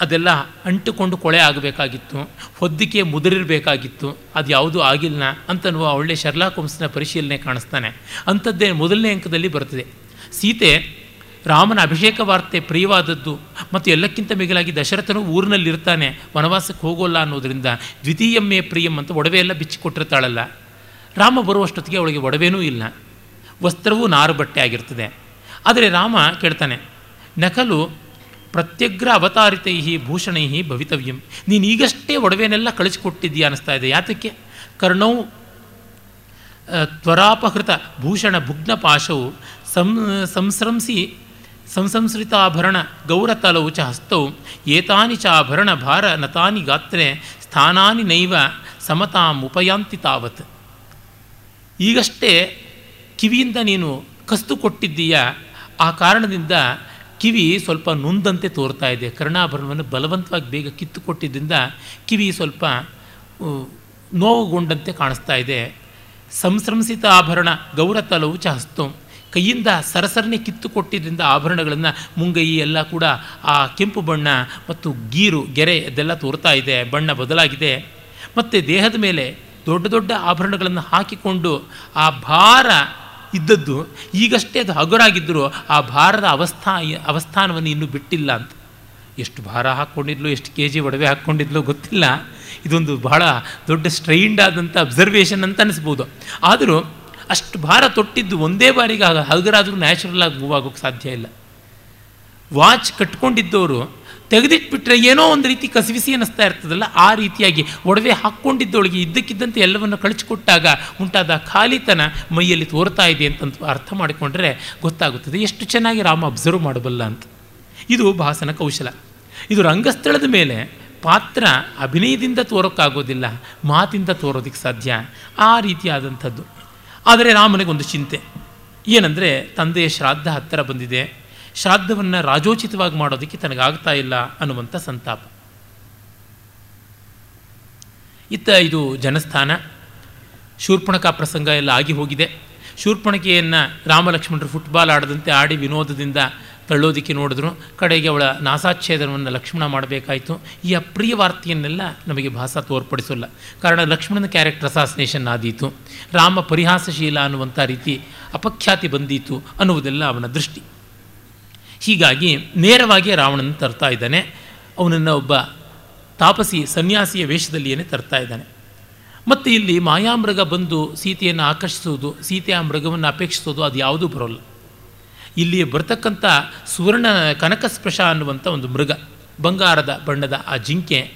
Speaker 1: ಅದೆಲ್ಲ ಅಂಟುಕೊಂಡು ಕೊಳೆ ಆಗಬೇಕಾಗಿತ್ತು. ಹೊದ್ದಿಕೆ ಮುದುರಿರಬೇಕಾಗಿತ್ತು. ಅದು ಯಾವುದೂ ಆಗಿಲ್ಲ ಅಂತನ್ನುವ ಒಳ್ಳೆ ಶರ್ಲಾ ಕುಂಸ್ನ ಪರಿಶೀಲನೆ ಕಾಣಿಸ್ತಾನೆ. ಅಂಥದ್ದೇ ಮೊದಲನೇ ಅಂಕದಲ್ಲಿ ಬರ್ತದೆ ಸೀತೆ ರಾಮನ ಅಭಿಷೇಕ ವಾರ್ತೆ ಪ್ರಿಯವಾದದ್ದು ಮತ್ತು ಎಲ್ಲಕ್ಕಿಂತ ಮಿಗಿಲಾಗಿ ದಶರಥನು ಊರಿನಲ್ಲಿರ್ತಾನೆ, ವನವಾಸಕ್ಕೆ ಹೋಗೋಲ್ಲ ಅನ್ನೋದರಿಂದ ದ್ವಿತೀಯಮ್ಮೆ ಪ್ರಿಯಂ ಅಂತ ಒಡವೆ ಎಲ್ಲ ಬಿಚ್ಚಿಕೊಟ್ಟಿರ್ತಾಳಲ್ಲ. ರಾಮ ಬರುವಷ್ಟೊತ್ತಿಗೆ ಅವಳಿಗೆ ಒಡವೆನೂ ಇಲ್ಲ. ವಸ್ತ್ರವೂ ನಾರು ಬಟ್ಟೆ ಆಗಿರ್ತದೆ. ಆದರೆ ರಾಮ ಕೇಳ್ತಾನೆ, ನಕಲು ಪ್ರತ್ಯಗ್ರ ಅವತಾರಿತೈ ಭೂಷಣೈ ಭವಿತವ್ಯಂ. ನೀನು ಈಗಷ್ಟೇ ಒಡವೆನೆಲ್ಲ ಕಳಿಸಿಕೊಟ್ಟಿದ್ದೀಯ ಅನ್ನಿಸ್ತಾ ಇದೆ. ಯಾತಕ್ಕೆ? ಕರ್ಣವು ತ್ವರಾಪಹೃತ ಭೂಷಣ ಭುಗ್ನ ಪಾಶವು ಸಂ, ಸಂಸ್ರಂಸಿ ಸಂಸಂಸೃತಾಭರಣ ಗೌರತಲವು ಚ ಹಸ್ತೌ, ಏತಾನಿ ಚ ಆಭರಣ ಭಾರ ನತಾನಿ ಗಾತ್ರೆ, ಸ್ಥಾನಾನಿ ನೈವ ಸಮತಾಂ ಉಪಯಾಂತಿ ತಾವತ್. ಈಗಷ್ಟೇ ಕಿವಿಯಿಂದ ನೀನು ಕಸ್ತು ಕೊಟ್ಟಿದ್ದೀಯ, ಆ ಕಾರಣದಿಂದ ಕಿವಿ ಸ್ವಲ್ಪ ನೊಂದಂತೆ ತೋರ್ತಾ ಇದೆ. ಕರ್ಣಾಭರಣವನ್ನು ಬಲವಂತವಾಗಿ ಬೇಗ ಕಿತ್ತು ಕೊಟ್ಟಿದ್ದರಿಂದ ಕಿವಿ ಸ್ವಲ್ಪ ನೋವುಗೊಂಡಂತೆ ಕಾಣಿಸ್ತಾ ಇದೆ. ಸಂಸ್ರಂಸಿತ ಆಭರಣ ಗೌರತಲವು ಚ ಹಸ್ತಂ. ಕೈಯಿಂದ ಸರಸರನೆ ಕಿತ್ತು ಕೊಟ್ಟಿದ್ದರಿಂದ ಆಭರಣಗಳನ್ನು ಮುಂಗೈ ಎಲ್ಲ ಕೂಡ ಆ ಕೆಂಪು ಬಣ್ಣ ಮತ್ತು ಗೀರು, ಗೆರೆ ಅದೆಲ್ಲ ತೋರ್ತಾ ಇದೆ, ಬಣ್ಣ ಬದಲಾಗಿದೆ. ಮತ್ತು ದೇಹದ ಮೇಲೆ ದೊಡ್ಡ ದೊಡ್ಡ ಆಭರಣಗಳನ್ನು ಹಾಕಿಕೊಂಡು ಆ ಭಾರ ಇದ್ದದ್ದು, ಈಗಷ್ಟೇ ಅದು ಹಗುರಾಗಿದ್ದರೂ ಆ ಭಾರದ ಅವಸ್ಥಾ, ಅವಸ್ಥಾನವನ್ನು ಇನ್ನೂ ಬಿಟ್ಟಿಲ್ಲ ಅಂತ. ಎಷ್ಟು ಭಾರ ಹಾಕ್ಕೊಂಡಿದ್ಲು, ಎಷ್ಟು ಕೆ ಜಿ ಒಡವೆ ಹಾಕ್ಕೊಂಡಿದ್ಲು ಗೊತ್ತಿಲ್ಲ. ಇದೊಂದು ಬಹಳ ದೊಡ್ಡ ಸ್ಟ್ರೈಂಡ್ ಆದಂಥ ಅಬ್ಸರ್ವೇಷನ್ ಅಂತ ಅನಿಸ್ಬೋದು. ಆದರೂ ಅಷ್ಟು ಭಾರ ತೊಟ್ಟಿದ್ದು ಒಂದೇ ಬಾರಿಗೆ ಆಗ ಹಗುರಾದರೂ ನ್ಯಾಚುರಲ್ ಆಗಿ ಮೂವ್ ಆಗೋಕ್ಕೆ ಸಾಧ್ಯ ಇಲ್ಲ. ವಾಚ್ ಕಟ್ಕೊಂಡಿದ್ದವರು ತೆಗೆದಿಟ್ಬಿಟ್ರೆ ಏನೋ ಒಂದು ರೀತಿ ಕಸಿವಿಸಿ ಅನ್ನಿಸ್ತಾ ಇರ್ತದಲ್ಲ, ಆ ರೀತಿಯಾಗಿ ಒಡವೆ ಹಾಕ್ಕೊಂಡಿದ್ದವಳಿಗೆ ಇದ್ದಕ್ಕಿದ್ದಂತೆ ಎಲ್ಲವನ್ನು ಕಳಿಸಿಕೊಟ್ಟಾಗ ಉಂಟಾದ ಖಾಲಿತನ ಮೈಯಲ್ಲಿ ತೋರ್ತಾ ಇದೆ ಅಂತ ಅರ್ಥ ಮಾಡಿಕೊಂಡ್ರೆ ಗೊತ್ತಾಗುತ್ತದೆ, ಎಷ್ಟು ಚೆನ್ನಾಗಿ ರಾಮ ಅಬ್ಸರ್ವ್ ಮಾಡಬಲ್ಲ ಅಂತ. ಇದು ಭಾಸನ ಕೌಶಲ. ಇದು ರಂಗಸ್ಥಳದ ಮೇಲೆ ಪಾತ್ರ ಅಭಿನಯದಿಂದ ತೋರೋಕ್ಕಾಗೋದಿಲ್ಲ, ಮಾತಿಂದ ತೋರೋದಕ್ಕೆ ಸಾಧ್ಯ, ಆ ರೀತಿಯಾದಂಥದ್ದು. ಆದರೆ ರಾಮನಿಗೊಂದು ಚಿಂತೆ. ಏನಂದರೆ ತಂದೆಯ ಶ್ರಾದ್ದ ಹತ್ತಿರ ಬಂದಿದೆ. ಶ್ರಾದ್ದವನ್ನು ರಾಜೋಚಿತವಾಗಿ ಮಾಡೋದಕ್ಕೆ ತನಗಾಗ್ತಾ ಇಲ್ಲ ಅನ್ನುವಂಥ ಸಂತಾಪ. ಇತ್ತ ಇದು ಜನಸ್ಥಾನ. ಶೂರ್ಪಣಕ ಪ್ರಸಂಗ ಎಲ್ಲ ಆಗಿ ಹೋಗಿದೆ. ಶೂರ್ಪಣಕೆಯನ್ನು ರಾಮಲಕ್ಷ್ಮಣರು ಫುಟ್ಬಾಲ್ ಆಡದಂತೆ ಆಡಿ ವಿನೋದದಿಂದ ತಳ್ಳೋದಕ್ಕೆ ನೋಡಿದ್ರು. ಕಡೆಗೆ ಅವಳ ನಾಸಾಚ್ಛೇದನವನ್ನು ಲಕ್ಷ್ಮಣ ಮಾಡಬೇಕಾಯಿತು. ಈ ಅಪ್ರಿಯ ವಾರ್ತೆಯನ್ನೆಲ್ಲ ನಮಗೆ ಭಾಸ ತೋರ್ಪಡಿಸಲ್ಲ. ಕಾರಣ ಲಕ್ಷ್ಮಣನ ಕ್ಯಾರೆಕ್ಟರ್ ಅಸಾಸಿನೇಷನ್ ಆದೀತು ರಾಮ ಪರಿಹಾಸಶೀಲ ಅನ್ನುವಂಥ ರೀತಿ ಅಪಖ್ಯಾತಿ ಬಂದೀತು ಅನ್ನುವುದೆಲ್ಲ ಅವನ ದೃಷ್ಟಿ. ಹೀಗಾಗಿ ನೇರವಾಗಿ ರಾವಣನ ತರ್ತಾ ಇದ್ದಾನೆ. ಅವನನ್ನು ಒಬ್ಬ ತಾಪಸಿ ಸನ್ಯಾಸಿಯ ವೇಷದಲ್ಲಿಯೇ ತರ್ತಾ ಇದ್ದಾನೆ. ಮತ್ತು ಇಲ್ಲಿ ಮಾಯಾಮೃಗ ಬಂದು ಸೀತೆಯನ್ನು ಆಕರ್ಷಿಸುವುದು ಸೀತೆಯ ಮೃಗವನ್ನು ಅಪೇಕ್ಷಿಸೋದು ಅದು ಯಾವುದೂ ಬರೋಲ್ಲ. ಇಲ್ಲಿ ಬರ್ತಕ್ಕಂಥ ಸುವರ್ಣ ಕನಕಸ್ಪೃಶ ಅನ್ನುವಂಥ ಒಂದು ಮೃಗ, ಬಂಗಾರದ ಬಣ್ಣದ ಆ ಜಿಂಕೆ,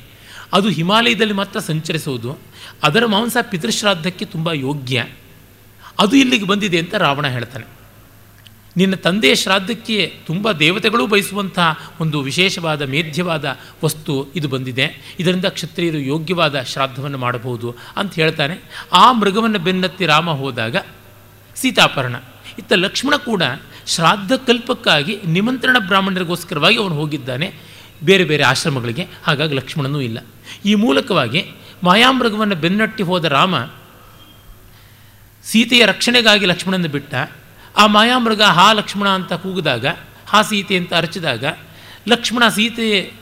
Speaker 1: ಅದು ಹಿಮಾಲಯದಲ್ಲಿ ಮಾತ್ರ ಸಂಚರಿಸುವುದು. ಅದರ ಮಾಂಸ ಪಿತೃಶ್ರಾದ್ದಕ್ಕೆ ತುಂಬ ಯೋಗ್ಯ. ಅದು ಇಲ್ಲಿಗೆ ಬಂದಿದೆ ಅಂತ ರಾವಣ ಹೇಳ್ತಾನೆ. ನಿನ್ನ ತಂದೆಯ ಶ್ರಾದ್ದಕ್ಕೆ ತುಂಬ ದೇವತೆಗಳು ಬಯಸುವಂಥ ಒಂದು ವಿಶೇಷವಾದ, ಮೇಧ್ಯವಾದ ವಸ್ತು ಇದು ಬಂದಿದೆ. ಇದರಿಂದ ಕ್ಷತ್ರಿಯರು ಯೋಗ್ಯವಾದ ಶ್ರಾದ್ದವನ್ನು ಮಾಡಬಹುದು ಅಂತ ಹೇಳ್ತಾನೆ. ಆ ಮೃಗವನ್ನು ಬೆನ್ನತ್ತಿ ರಾಮ ಹೋದಾಗ ಸೀತಾಪರಣ, ಇತ್ತ ಲಕ್ಷ್ಮಣ ಕೂಡ ಶ್ರಾದ್ದ ಕಲ್ಪಕ್ಕಾಗಿ ನಿಮಂತ್ರಣ ಬ್ರಾಹ್ಮಣರಿಗೋಸ್ಕರವಾಗಿ ಅವನು ಹೋಗಿದ್ದಾನೆ. ಬೇರೆ ಬೇರೆ ಆಶ್ರಮಗಳಿಗೆ. ಹಾಗಾಗಿ ಲಕ್ಷ್ಮಣನೂ ಇಲ್ಲ. ಈ ಮೂಲಕವಾಗಿ ಮಾಯಾಮೃಗವನ್ನು ಬೆನ್ನಟ್ಟಿ ಹೋದ ರಾಮ ಸೀತೆಯ ರಕ್ಷಣೆಗಾಗಿ ಲಕ್ಷ್ಮಣನ ಬಿಟ್ಟ. ಆ ಮಾಯಾಮೃಗ, ಹಾ ಲಕ್ಷ್ಮಣ ಅಂತ ಕೂಗಿದಾಗ, ಹಾ ಸೀತೆ ಅಂತ ಅರಚಿದಾಗ, ಲಕ್ಷ್ಮಣ ಸೀತೆ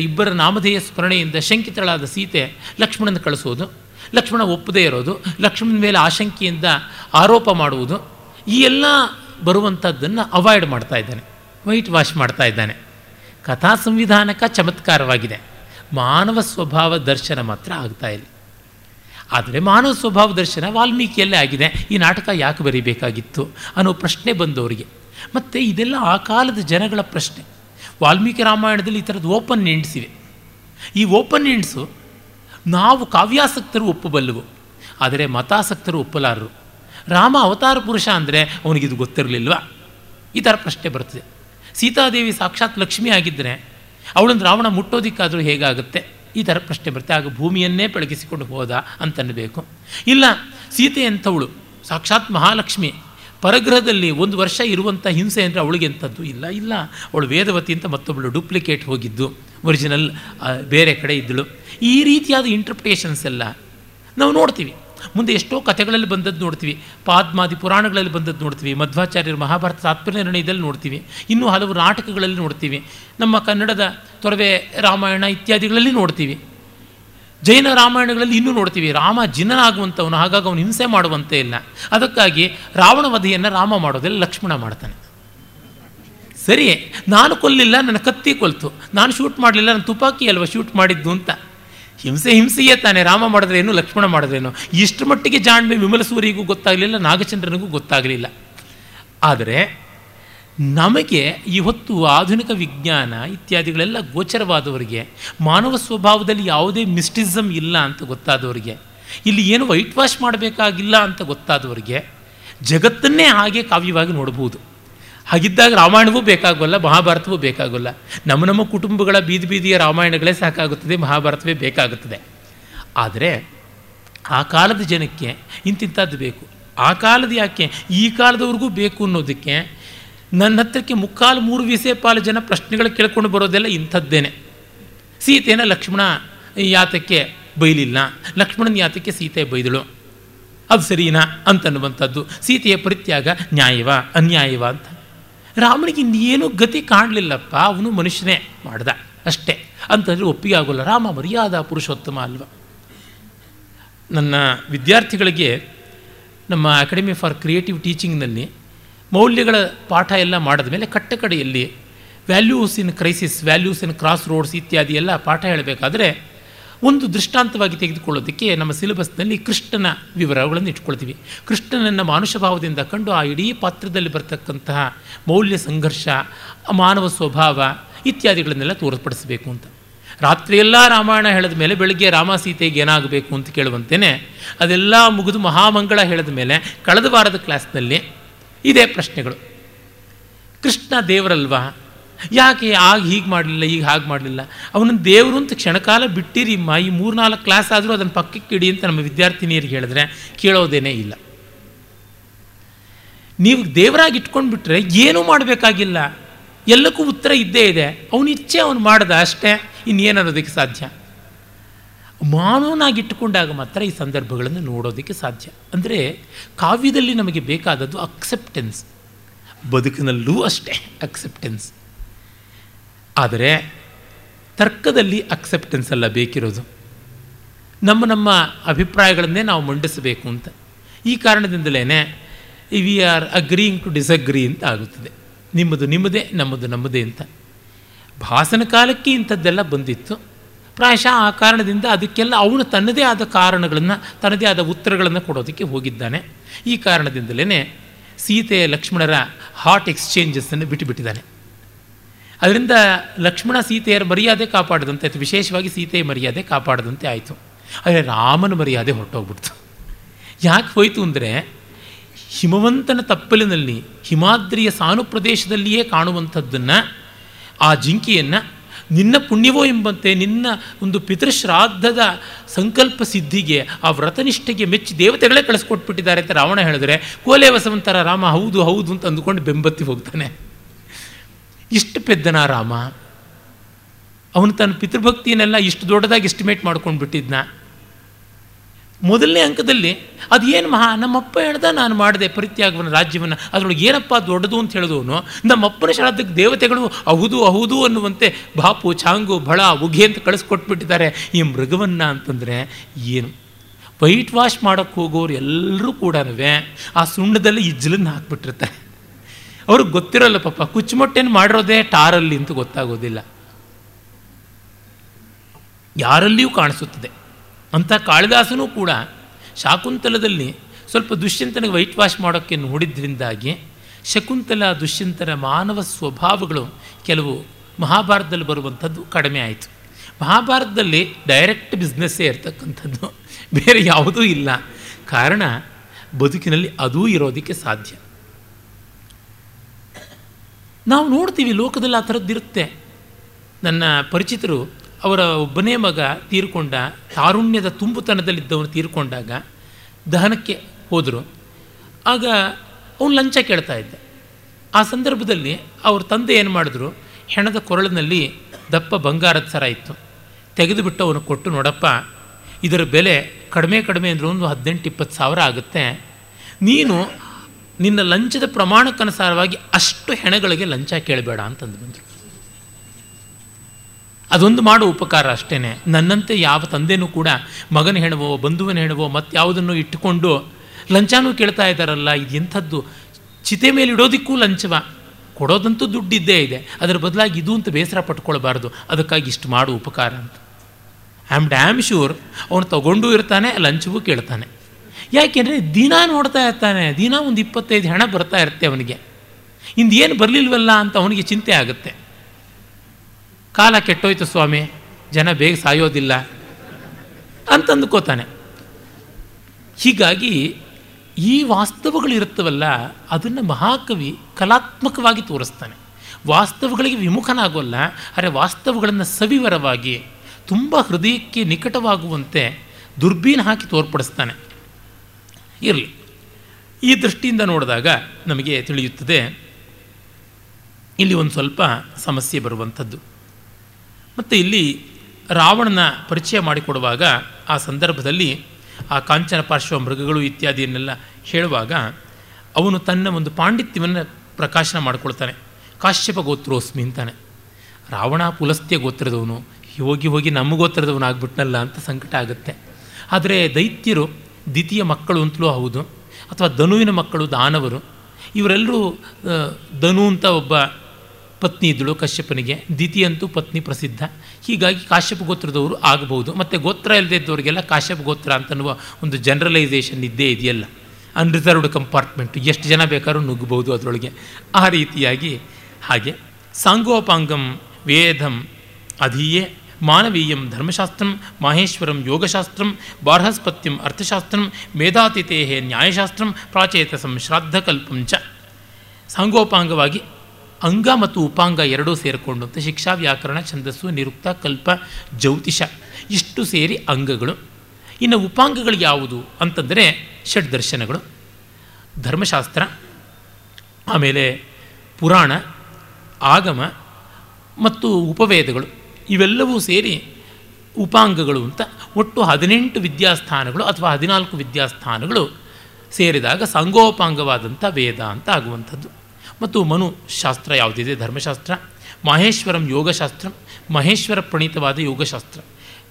Speaker 1: ಇಬ್ಬರ ನಾಮಧೇಯ ಸ್ಮರಣೆಯಿಂದ ಶಂಕಿತಳಾದ ಸೀತೆ ಲಕ್ಷ್ಮಣನ ಕಳಿಸೋದು. ಲಕ್ಷ್ಮಣ ಒಪ್ಪದೇ ಇರೋದು. ಲಕ್ಷ್ಮಣನ ಮೇಲೆ ಆಶಂಕೆಯಿಂದ ಆರೋಪ ಮಾಡುವುದು. ಈ ಎಲ್ಲ ಬರುವಂಥದ್ದನ್ನು ಅವಾಯ್ಡ್ ಮಾಡ್ತಾ ಇದ್ದಾನೆ. ವೈಟ್ ವಾಶ್ ಮಾಡ್ತಾ ಇದ್ದಾನೆ. ಕಥಾ ಸಂವಿಧಾನಕ ಚಮತ್ಕಾರವಾಗಿದೆ. ಮಾನವ ಸ್ವಭಾವ ದರ್ಶನ ಮಾತ್ರ ಆಗ್ತಾ ಇಲ್ಲ. ಆದರೆ ಮಾನವ ಸ್ವಭಾವ ದರ್ಶನ ವಾಲ್ಮೀಕಿಯಲ್ಲೇ ಆಗಿದೆ. ಈ ನಾಟಕ ಯಾಕೆ ಬರೀಬೇಕಾಗಿತ್ತು ಅನ್ನೋ ಪ್ರಶ್ನೆ ಬಂದವರಿಗೆ. ಮತ್ತು ಇದೆಲ್ಲ ಆ ಕಾಲದ ಜನಗಳ ಪ್ರಶ್ನೆ. ವಾಲ್ಮೀಕಿ ರಾಮಾಯಣದಲ್ಲಿ ಈ ಥರದ್ದು ಓಪನ್ ಎಂಡ್ಸ್ ಇವೆ. ಈ ಓಪನ್ ಎಂಡ್ಸು ನಾವು ಕಾವ್ಯಾಸಕ್ತರು ಒಪ್ಪಬಲ್ಲವು. ಆದರೆ ಮತಾಸಕ್ತರು ಒಪ್ಪಲಾರರು. ರಾಮ ಅವತಾರ ಪುರುಷ ಅಂದರೆ ಅವನಿಗಿದು ಗೊತ್ತಿರಲಿಲ್ವ? ಈ ಥರ ಪ್ರಶ್ನೆ ಬರ್ತದೆ. ಸೀತಾದೇವಿ ಸಾಕ್ಷಾತ್ ಲಕ್ಷ್ಮಿ ಆಗಿದ್ದರೆ ಅವಳನ್ನು ರಾವಣ ಮುಟ್ಟೋದಿಕ್ಕಾದರೂ ಹೇಗಾಗುತ್ತೆ? ಈ ಥರ ಪ್ರಶ್ನೆ ಬರುತ್ತೆ ಆಗ ಭೂಮಿಯನ್ನೇ ಬೆಳಗಿಸಿಕೊಂಡು ಹೋದ ಅಂತನ್ನಬೇಕು ಇಲ್ಲ, ಸೀತೆ ಅಂಥವಳು ಸಾಕ್ಷಾತ್ ಮಹಾಲಕ್ಷ್ಮಿ. ಪರಗ್ರಹದಲ್ಲಿ ಒಂದು ವರ್ಷ ಇರುವಂಥ ಹಿಂಸೆ ಅಂದರೆ ಅವಳಿಗೆ ಎಂಥದ್ದು ಇಲ್ಲ. ಇಲ್ಲ, ಅವಳು ವೇದವತಿ ಅಂತ ಮತ್ತೊಬ್ಬಳು ಡೂಪ್ಲಿಕೇಟ್ ಹೋಗಿದ್ದು. ಒರಿಜಿನಲ್ ಬೇರೆ ಕಡೆ ಇದ್ದಳು. ಈ ರೀತಿಯಾದ ಇಂಟರ್ಪ್ರಿಟೇಷನ್ಸ್ ಎಲ್ಲ ನಾವು ನೋಡ್ತೀವಿ. ಮುಂದೆ ಎಷ್ಟೋ ಕಥೆಗಳಲ್ಲಿ ಬಂದದ್ದು ನೋಡ್ತೀವಿ. ಪಾದ್ಮಾದಿ ಪುರಾಣಗಳಲ್ಲಿ ಬಂದದ್ದು ನೋಡ್ತೀವಿ. ಮಧ್ವಾಚಾರ್ಯರ ಮಹಾಭಾರತ ತಾತ್ಪರ್ಯ ನಿರ್ಣಯದಲ್ಲಿ ನೋಡ್ತೀವಿ. ಇನ್ನೂ ಹಲವು ನಾಟಕಗಳಲ್ಲಿ ನೋಡ್ತೀವಿ. ನಮ್ಮ ಕನ್ನಡದ ತೊರವೆ ರಾಮಾಯಣ ಇತ್ಯಾದಿಗಳಲ್ಲಿ ನೋಡ್ತೀವಿ. ಜೈನ ರಾಮಾಯಣಗಳಲ್ಲಿ ಇನ್ನೂ ನೋಡ್ತೀವಿ. ರಾಮ ಜಿನ್ನನಾಗುವಂಥವನು ಹಾಗಾಗಿ ಅವನು ಹಿಂಸೆ ಮಾಡುವಂತೆ ಇಲ್ಲ. ಅದಕ್ಕಾಗಿ ರಾವಣ ವಧೆಯನ್ನು ರಾಮ ಮಾಡೋದಿಲ್ಲ ಲಕ್ಷ್ಮಣ ಮಾಡ್ತಾನೆ. ಸರಿ ನಾನು ಕೊಲ್ಲಿಲ್ಲ, ನನ್ನ ಕತ್ತಿ ಕೊಲ್ತು. ನಾನು ಶೂಟ್ ಮಾಡಲಿಲ್ಲ, ನನ್ನ ತುಪಾಕಿ ಅಲ್ವ ಶೂಟ್ ಮಾಡಿದ್ದು ಅಂತ. ಹಿಂಸೆ ಹಿಂಸೆಯೇ ತಾನೆ, ರಾಮ ಮಾಡಿದ್ರೇನು ಲಕ್ಷ್ಮಣ ಮಾಡಿದ್ರೇನು ಇಷ್ಟು ಮಟ್ಟಿಗೆ ಜಾಣ್ಮೆ ವಿಮಲ ಸೂರಿಗೂ ಗೊತ್ತಾಗಲಿಲ್ಲ, ನಾಗಚಂದ್ರನಿಗೂ ಗೊತ್ತಾಗಲಿಲ್ಲ. ಆದರೆ ನಮಗೆ ಇವತ್ತು ಆಧುನಿಕ ವಿಜ್ಞಾನ ಇತ್ಯಾದಿಗಳೆಲ್ಲ ಗೋಚರವಾದವರಿಗೆ, ಮಾನವ ಸ್ವಭಾವದಲ್ಲಿ ಯಾವುದೇ ಮಿಸ್ಟಿಸಮ್ ಇಲ್ಲ ಅಂತ ಗೊತ್ತಾದವರಿಗೆ, ಇಲ್ಲಿ ಏನು ವೈಟ್ ವಾಶ್ ಮಾಡಬೇಕಾಗಿಲ್ಲ ಅಂತ ಗೊತ್ತಾದವರಿಗೆ, ಜಗತ್ತನ್ನೇ ಹಾಗೆ ಕಾವ್ಯವಾಗಿ ನೋಡಬಹುದು ಹಾಗಿದ್ದಾಗ ರಾಮಾಯಣವೂ ಬೇಕಾಗಲ್ಲ, ಮಹಾಭಾರತವೂ ಬೇಕಾಗಲ್ಲ. ನಮ್ಮ ನಮ್ಮ ಕುಟುಂಬಗಳ ಬೀದಿ ಬೀದಿಯ ರಾಮಾಯಣಗಳೇ ಸಾಕಾಗುತ್ತದೆ, ಮಹಾಭಾರತವೇ ಬೇಕಾಗುತ್ತದೆ. ಆದರೆ ಆ ಕಾಲದ ಜನಕ್ಕೆ ಇಂತಿಂಥದ್ದು ಬೇಕು. ಆ ಕಾಲದ ಯಾಕೆ? ಈ ಕಾಲದವ್ರಿಗೂ ಬೇಕು ಅನ್ನೋದಕ್ಕೆ ನನ್ನ ಹತ್ರಕ್ಕೆ ಮುಕ್ಕಾಲು ಮೂರು ವಿಸೆ ಪಾಲು ಜನ ಪ್ರಶ್ನೆಗಳು ಕೇಳ್ಕೊಂಡು ಬರೋದೆಲ್ಲ ಇಂಥದ್ದೇನೆ. ಸೀತೆನ ಲಕ್ಷ್ಮಣ ಯಾತಕ್ಕೆ ಬೈಲಿಲ್ಲ, ಲಕ್ಷ್ಮಣನ ಯಾತಕ್ಕೆ ಸೀತೆ ಬೈದಳು. ಅದು ಸರಿನಾ ಅಂತನ್ನುವಂಥದ್ದು. ಸೀತೆಯ ಪರಿತ್ಯಾಗ ನ್ಯಾಯವ, ಅನ್ಯಾಯವ ಅಂತ. ರಾಮನಿಗೆ ಇನ್ನೇನು ಗತಿ ಕಾಣಲಿಲ್ಲಪ್ಪ, ಅವನು ಮನುಷ್ಯನೇ ಮಾಡ್ದ. ಅಷ್ಟೇ. ಅಂತಂದರೆ ಒಪ್ಪಿಗೆ ಆಗೋಲ್ಲ. ರಾಮ ಮರ್ಯಾದ ಪುರುಷೋತ್ತಮ ಅಲ್ವ? ನನ್ನ ವಿದ್ಯಾರ್ಥಿಗಳಿಗೆ ನಮ್ಮ ಅಕಾಡೆಮಿ ಫಾರ್ ಕ್ರಿಯೇಟಿವ್ ಟೀಚಿಂಗ್ನಲ್ಲಿ ಮೌಲ್ಯಗಳ ಪಾಠ ಎಲ್ಲ ಮಾಡಿದ ಮೇಲೆ ಕಟ್ಟ ಕಡೆಯಲ್ಲಿ values in crisis values in cross roads ಇತ್ಯಾದಿ ಎಲ್ಲ ಪಾಠ ಹೇಳಬೇಕಾದ್ರೆ ಒಂದು ದೃಷ್ಟಾಂತವಾಗಿ ತೆಗೆದುಕೊಳ್ಳೋದಕ್ಕೆ ನಮ್ಮ ಸಿಲೆಬಸ್ನಲ್ಲಿ ಕೃಷ್ಣನ ವಿವರಗಳನ್ನು ಇಟ್ಕೊಳ್ತೀವಿ. ಕೃಷ್ಣನನ್ನು ಮಾನುಷ ಭಾವದಿಂದ ಕಂಡು ಆ ಇಡೀ ಪಾತ್ರದಲ್ಲಿ ಬರ್ತಕ್ಕಂತಹ ಮೌಲ್ಯ ಸಂಘರ್ಷ, ಮಾನವ ಸ್ವಭಾವ ಇತ್ಯಾದಿಗಳನ್ನೆಲ್ಲ ತೋರ್ಪಡಿಸಬೇಕು ಅಂತ. ರಾತ್ರಿಯೆಲ್ಲ ರಾಮಾಯಣ ಹೇಳಿದ ಮೇಲೆ ಬೆಳಗ್ಗೆ ರಾಮ ಸೀತೆಗೆ ಏನಾಗಬೇಕು ಅಂತ ಕೇಳುವಂತೆಯೇ ಅದೆಲ್ಲ ಮುಗಿದು ಮಹಾಮಂಗಳ ಹೇಳಿದ ಮೇಲೆ ಕಳೆದ ವಾರದ ಕ್ಲಾಸ್ನಲ್ಲಿ ಇದೇ ಪ್ರಶ್ನೆಗಳು. ಕೃಷ್ಣ ದೇವರಲ್ವಾ? ಯಾಕೆ ಆಗ ಹೀಗೆ ಮಾಡಲಿಲ್ಲ ಈಗ ಹಾಗೆ ಮಾಡಲಿಲ್ಲ? ಅವನನ್ನು ದೇವರು ಅಂತ ಕ್ಷಣಕಾಲ ಬಿಟ್ಟಿರಿಮ್ಮ ಈ ಮೂರ್ನಾಲ್ಕು ಕ್ಲಾಸ್ ಆದರೂ ಅದನ್ನು ಪಕ್ಕಕ್ಕೆ ಇಡಿ ಅಂತ ನಮ್ಮ ವಿದ್ಯಾರ್ಥಿನಿಯರಿಗೆ ಹೇಳಿದ್ರೆ ಕೇಳೋದೇನೇ ಇಲ್ಲ. ನೀವು ದೇವರಾಗಿ ಇಟ್ಕೊಂಡು ಬಿಟ್ಟರೆ ಏನೂ ಮಾಡಬೇಕಾಗಿಲ್ಲ. ಎಲ್ಲಕ್ಕೂ ಉತ್ತರ ಇದ್ದೇ ಇದೆ. ಅವನ ಇಚ್ಛೆ ಅವನು ಮಾಡ್ದ ಅಷ್ಟೇ. ಇನ್ನೇನು ಅನ್ನೋದಕ್ಕೆ ಸಾಧ್ಯ? ಮಾನವನಾಗಿ ಇಟ್ಟುಕೊಂಡಾಗ ಮಾತ್ರ ಈ ಸಂದರ್ಭಗಳನ್ನು ನೋಡೋದಕ್ಕೆ ಸಾಧ್ಯ. ಅಂದರೆ ಕಾವ್ಯದಲ್ಲಿ ನಮಗೆ ಬೇಕಾದದ್ದು ಅಕ್ಸೆಪ್ಟೆನ್ಸ್ ಬದುಕಿನಲ್ಲೂ ಅಷ್ಟೇ ಅಕ್ಸೆಪ್ಟೆನ್ಸ್ ಆದರೆ ತರ್ಕದಲ್ಲಿ ಅಕ್ಸೆಪ್ಟೆನ್ಸ್ ಅಲ್ಲ ಬೇಕಿರೋದು. ನಮ್ಮ ನಮ್ಮ ಅಭಿಪ್ರಾಯಗಳನ್ನೇ ನಾವು ಮಂಡಿಸಬೇಕು ಅಂತ. ಈ ಕಾರಣದಿಂದಲೇ we are agreeing to disagree ಅಂತ ಆಗುತ್ತದೆ. ನಿಮ್ಮದು ನಿಮ್ಮದೇ, ನಮ್ಮದು ನಮ್ಮದೇ ಅಂತ. ಭಾಸನ ಕಾಲಕ್ಕೆ ಇಂಥದ್ದೆಲ್ಲ ಬಂದಿತ್ತು. ಪ್ರಾಯಶಃ ಆ ಕಾರಣದಿಂದ ಅದಕ್ಕೆಲ್ಲ ಅವನು ತನ್ನದೇ ಆದ ಕಾರಣಗಳನ್ನು, ತನ್ನದೇ ಆದ ಉತ್ತರಗಳನ್ನು ಕೊಡೋದಕ್ಕೆ ಹೋಗಿದ್ದಾನೆ. ಈ ಕಾರಣದಿಂದಲೇ ಸೀತೆ ಲಕ್ಷ್ಮಣರ ಹಾಟ್ ಎಕ್ಸ್ಚೇಂಜಸ್ಸನ್ನು ಬಿಟ್ಟುಬಿಟ್ಟಿದ್ದಾನೆ ಅದರಿಂದ ಲಕ್ಷ್ಮಣ ಸೀತೆಯರ ಮರ್ಯಾದೆ ಕಾಪಾಡದಂತೆ ವಿಶೇಷವಾಗಿ ಸೀತೆಯ ಮರ್ಯಾದೆ ಕಾಪಾಡದಂತೆ ಆಯಿತು. ಆದರೆ ರಾಮನ ಮರ್ಯಾದೆ ಹೊರಟೋಗ್ಬಿಡ್ತು. ಯಾಕೆ ಹೋಯಿತು ಅಂದರೆ ಹಿಮವಂತನ ತಪ್ಪಲಿನಲ್ಲಿ ಹಿಮಾದ್ರಿಯ ಸಾನು ಪ್ರದೇಶದಲ್ಲಿಯೇ ಕಾಣುವಂಥದ್ದನ್ನು, ಆ ಜಿಂಕಿಯನ್ನು ನಿನ್ನ ಪುಣ್ಯವೋ ಎಂಬಂತೆ ನಿನ್ನ ಒಂದು ಪಿತೃಶ್ರಾದ್ದದ ಸಂಕಲ್ಪ ಸಿದ್ಧಿಗೆ, ಆ ವ್ರತನಿಷ್ಠೆಗೆ ಮೆಚ್ಚಿ ದೇವತೆಗಳೇ ಕಳಿಸ್ಕೊಟ್ಬಿಟ್ಟಿದ್ದಾರೆ ಅಂತ ರಾವಣ ಹೇಳಿದ್ರೆ, ಕೋಲೆ ವಸವಂತರ ರಾಮ, ಹೌದು ಹೌದು ಅಂತ ಅಂದುಕೊಂಡು ಬೆಂಬತ್ತಿ ಹೋಗ್ತಾನೆ. ಇಷ್ಟು ಪೆದ್ದನ ರಾಮ. ಅವನು ತನ್ನ ಪಿತೃಭಕ್ತಿಯನ್ನೆಲ್ಲ ಇಷ್ಟು ದೊಡ್ಡದಾಗಿ ಎಸ್ಟಿಮೇಟ್ ಮಾಡ್ಕೊಂಡು ಬಿಟ್ಟಿದ್ನ. ಮೊದಲನೇ ಅಂಕದಲ್ಲಿ ಅದೇನು ಮಹಾ, ನಮ್ಮಪ್ಪ ಹೇಳ್ದ ನಾನು ಮಾಡಿದೆ ಪರಿತ್ಯಾಗವನ್ನು, ರಾಜ್ಯವನ್ನು, ಅದರೊಳಗೆ ಏನಪ್ಪ ದೊಡ್ಡದು ಅಂತ ಹೇಳಿದವನು, ನಮ್ಮಪ್ಪನ ಶ್ರಾದ್ದಕ್ಕೆ ದೇವತೆಗಳು ಹೌದು ಹೌದು ಅನ್ನುವಂತೆ ಬಾಪು ಚಾಂಗು ಬಳ ಉಗಿ ಅಂತ ಕಳಿಸ್ಕೊಟ್ಬಿಟ್ಟಿದ್ದಾರೆ. ಈ ಮೃಗವನ್ನು ಅಂತಂದರೆ ಏನು? ವೈಟ್ ವಾಶ್ ಮಾಡೋಕ್ಕೆ ಹೋಗೋರು ಎಲ್ಲರೂ ಕೂಡ ಆ ಸುಣ್ಣದಲ್ಲಿ ಇಜ್ಜಲನ್ನು ಹಾಕ್ಬಿಟ್ಟಿರ್ತಾರೆ. ಅವ್ರಿಗೆ ಗೊತ್ತಿರಲ್ಲ ಪಾಪ, ಕುಚ್ಚುಮೊಟ್ಟೆನ ಮಾಡಿರೋದೇ ಟಾರಲ್ಲಿ ಅಂತೂ ಗೊತ್ತಾಗೋದಿಲ್ಲ. ಯಾರಲ್ಲಿಯೂ ಕಾಣಿಸುತ್ತದೆ. ಅಂಥ ಕಾಳಿದಾಸನೂ ಕೂಡ ಶಾಕುಂತಲದಲ್ಲಿ ಸ್ವಲ್ಪ ದುಷ್ಯಂತನಿಗೆ ವೈಟ್ ವಾಶ್ ಮಾಡೋಕ್ಕೆ ನೋಡಿದ್ರಿಂದಾಗಿ ಶಕುಂತಲ, ದುಷ್ಯಂತರ ಮಾನವ ಸ್ವಭಾವಗಳು ಕೆಲವು ಮಹಾಭಾರತದಲ್ಲಿ ಬರುವಂಥದ್ದು ಕಡಿಮೆ ಆಯಿತು. ಮಹಾಭಾರತದಲ್ಲಿ ಡೈರೆಕ್ಟ್ ಬಿಸ್ನೆಸ್ಸೇ ಇರ್ತಕ್ಕಂಥದ್ದು, ಬೇರೆ ಯಾವುದೂ ಇಲ್ಲ. ಕಾರಣ, ಬದುಕಿನಲ್ಲಿ ಅದೂ ಇರೋದಕ್ಕೆ ಸಾಧ್ಯ. ನಾವು ನೋಡ್ತೀವಿ ಲೋಕದಲ್ಲಿ ಆ ಥರದ್ದಿರುತ್ತೆ ನನ್ನ ಪರಿಚಿತರು ಅವರ ಒಬ್ಬನೇ ಮಗ ತೀರ್ಕೊಂಡ, ತಾರುಣ್ಯದ ತುಂಬುತನದಲ್ಲಿದ್ದವನು ತೀರ್ಕೊಂಡಾಗ ದಹನಕ್ಕೆ ಹೋದರು. ಆಗ ಅವನು ಲಂಚ ಕೇಳ್ತಾ ಇದ್ದ. ಆ ಸಂದರ್ಭದಲ್ಲಿ ಅವ್ರ ತಂದೆ ಏನು ಮಾಡಿದ್ರು, ಹೆಣದ ಕೊರಳಿನಲ್ಲಿ ದಪ್ಪ ಬಂಗಾರದ ಸರ ಇತ್ತು. ತೆಗೆದುಬಿಟ್ಟು ಅವನು ಕೊಟ್ಟು, ನೋಡಪ್ಪ, ಇದರ ಬೆಲೆ ಕಡಿಮೆ ಕಡಿಮೆ ಅಂದ್ರೆ ಒಂದು ಹದಿನೆಂಟು ಇಪ್ಪತ್ತು ಸಾವಿರ ಆಗುತ್ತೆ. ನೀನು ನಿನ್ನ ಲಂಚದ ಪ್ರಮಾಣಕ್ಕನುಸಾರವಾಗಿ ಅಷ್ಟು ಹೆಣಗಳಿಗೆ ಲಂಚ ಕೇಳಬೇಡ ಅಂತಂದು ಬಂದರು. ಅದೊಂದು ಮಾಡೋ ಉಪಕಾರ ಅಷ್ಟೇ ನನ್ನಂತೆ ಯಾವ ತಂದೆನೂ ಕೂಡ ಮಗನ ಹೆಣವೋ, ಬಂಧುವನ ಹೆಣವೋ ಮತ್ತಾವುದನ್ನು ಇಟ್ಟುಕೊಂಡು ಲಂಚನೂ ಕೇಳ್ತಾ ಇದ್ದಾರಲ್ಲ, ಇದು ಎಂಥದ್ದು? ಚಿತೆ ಮೇಲೆ ಇಡೋದಕ್ಕೂ ಲಂಚವ. ಕೊಡೋದಂತೂ ದುಡ್ಡಿದ್ದೇ ಇದೆ. ಅದರ ಬದಲಾಗಿ ಇದು ಅಂತ ಬೇಸರ ಪಟ್ಕೊಳ್ಬಾರ್ದು. ಅದಕ್ಕಾಗಿ ಇಷ್ಟು ಮಾಡು ಉಪಕಾರ ಅಂತ. ಐ ಆಮ್ ಡ್ಯಾಮ್ ಶ್ಯೂರ್ ಅವನು ತಗೊಂಡೂ ಇರ್ತಾನೆ, ಲಂಚವೂ ಕೇಳ್ತಾನೆ. ಯಾಕೆಂದರೆ ದಿನ ನೋಡ್ತಾ ಇರ್ತಾನೆ, ದಿನ ಒಂದು ಇಪ್ಪತ್ತೈದು ಹಣ ಬರ್ತಾ ಇರುತ್ತೆ ಅವನಿಗೆ. ಇಂದೇನು ಬರಲಿಲ್ವಲ್ಲ ಅಂತ ಅವನಿಗೆ ಚಿಂತೆ ಆಗುತ್ತೆ. ಕಾಲ ಕೆಟ್ಟೋಯ್ತು ಸ್ವಾಮಿ, ಜನ ಬೇಗ ಸಾಯೋದಿಲ್ಲ ಅಂತ ಅಂದ್ಕೋತಾನೆ ಹೀಗಾಗಿ ಈ ವಾಸ್ತವಗಳಿರುತ್ತವಲ್ಲ ಅದನ್ನು ಮಹಾಕವಿ ಕಲಾತ್ಮಕವಾಗಿ ತೋರಿಸ್ತಾನೆ. ವಾಸ್ತವಗಳಿಗೆ ವಿಮುಖನಾಗೋಲ್ಲ, ಆದರೆ ವಾಸ್ತವಗಳನ್ನು ಸವಿವರವಾಗಿ, ತುಂಬ ಹೃದಯಕ್ಕೆ ನಿಕಟವಾಗುವಂತೆ ದುರ್ಬೀನ್ ಹಾಕಿ ತೋರ್ಪಡಿಸ್ತಾನೆ. ಇರಲಿ. ಈ ದೃಷ್ಟಿಯಿಂದ ನೋಡಿದಾಗ ನಮಗೆ ತಿಳಿಯುತ್ತದೆ, ಇಲ್ಲಿ ಒಂದು ಸ್ವಲ್ಪ ಸಮಸ್ಯೆ ಬರುವಂಥದ್ದು. ಮತ್ತು ಇಲ್ಲಿ ರಾವಣನ ಪರಿಚಯ ಮಾಡಿಕೊಡುವಾಗ ಆ ಸಂದರ್ಭದಲ್ಲಿ ಆ ಕಾಂಚನ ಪಾರ್ಶ್ವ ಮೃಗಗಳು ಇತ್ಯಾದಿಯನ್ನೆಲ್ಲ ಹೇಳುವಾಗ ಅವನು ತನ್ನ ಒಂದು ಪಾಂಡಿತ್ಯವನ್ನು ಪ್ರಕಾಶನ ಮಾಡಿಕೊಳ್ತಾನೆ. ಕಾಶ್ಯಪ ಗೋತ್ರೋಸ್ಮಿ ಅಂತಾನೆ. ರಾವಣ ಪುಲಸ್ತ್ಯ ಗೋತ್ರದವನು, ಹೋಗಿ ಹೋಗಿ ನಮ್ಮ ಗೋತ್ರದವನು ಆಗ್ಬಿಟ್ನಲ್ಲ ಅಂತ ಸಂಕಟ ಆಗುತ್ತೆ. ಆದರೆ ದೈತ್ಯರು ದ್ವಿತೀಯ ಮಕ್ಕಳು ಅಂತಲೂ ಹೌದು, ಅಥವಾ ಧನುವಿನ ಮಕ್ಕಳು ದಾನವರು. ಇವರೆಲ್ಲರೂ ಧನು ಅಂತ ಒಬ್ಬ ಪತ್ನಿ ಇದ್ದಳು ಕಶ್ಯಪನಿಗೆ. ದ್ವಿತೀಯ ಅಂತೂ ಪತ್ನಿ ಪ್ರಸಿದ್ಧ. ಹೀಗಾಗಿ ಕಾಶ್ಯಪ ಗೋತ್ರದವರು ಆಗಬಹುದು. ಮತ್ತು ಗೋತ್ರ ಇಲ್ಲದೇ ಇದ್ದವರಿಗೆಲ್ಲ ಕಾಶ್ಯಪ ಗೋತ್ರ ಅಂತನ್ನುವ ಒಂದು ಜನರಲೈಸೇಷನ್ ಇದ್ದೇ ಇದೆಯಲ್ಲ. ಅನ್ರಿಸರ್ವ್ಡ್ ಕಂಪಾರ್ಟ್ಮೆಂಟು ಎಷ್ಟು ಜನ ಬೇಕಾದ್ರೂ ನುಗ್ಗಬಹುದು ಅದರೊಳಗೆ. ಆ ರೀತಿಯಾಗಿ ಹಾಗೆ. ಸಾಂಗೋಪಾಂಗಂ, ವೇದಂ, ಅಧೀಯೇ ಮಾನವೀಯಂ ಧರ್ಮಶಾಸ್ತ್ರಂ, ಮಹೇಶ್ವರಂ ಯೋಗಶಾಸ್ತ್ರಂ, ಬಾರ್ಹಸ್ಪತ್ಯಂ ಅರ್ಥಶಾಸ್ತ್ರಂ ಮೇಧಾತಿಥೇ ನ್ಯಾಯಶಾಸ್ತ್ರಂ, ಪ್ರಾಚೇತಸಂ ಶ್ರಾದ್ದಕಲ್ಪಂ ಚ. ಸಾಂಗೋಪಾಂಗವಾಗಿ ಅಂಗ ಮತ್ತು ಉಪಾಂಗ ಎರಡೂ ಸೇರಿಕೊಂಡು ಅಂತ ಶಿಕ್ಷಾ, ವ್ಯಾಕರಣ, ಛಂದಸ್ಸು, ನಿರುಕ್ತ, ಕಲ್ಪ, ಜ್ಯೋತಿಷ ಇಷ್ಟು ಸೇರಿ ಅಂಗಗಳು. ಇನ್ನು ಉಪಾಂಗಗಳು ಯಾವುದು ಅಂತಂದರೆ ಷಡ್ ದರ್ಶನಗಳು. ಧರ್ಮಶಾಸ್ತ್ರ, ಆಮೇಲೆ ಪುರಾಣ, ಆಗಮ ಮತ್ತು ಉಪವೇದಗಳು. ಇವೆಲ್ಲವೂ ಸೇರಿ ಉಪಾಂಗಗಳು ಅಂತ. ಒಟ್ಟು ಹದಿನೆಂಟು ವಿದ್ಯಾಸ್ಥಾನಗಳು ಅಥವಾ ಹದಿನಾಲ್ಕು ವಿದ್ಯಾಸ್ಥಾನಗಳು ಸೇರಿದಾಗ ಸಂಗೋಪಾಂಗವಾದಂಥ ವೇದ ಅಂತ ಆಗುವಂಥದ್ದು. ಮತ್ತು ಮನು ಶಾಸ್ತ್ರ ಯಾವುದಿದೆ? ಧರ್ಮಶಾಸ್ತ್ರ, ಮಹೇಶ್ವರಂ ಯೋಗಶಾಸ್ತ್ರ, ಮಹೇಶ್ವರ ಪ್ರಣೀತವಾದ ಯೋಗಶಾಸ್ತ್ರ,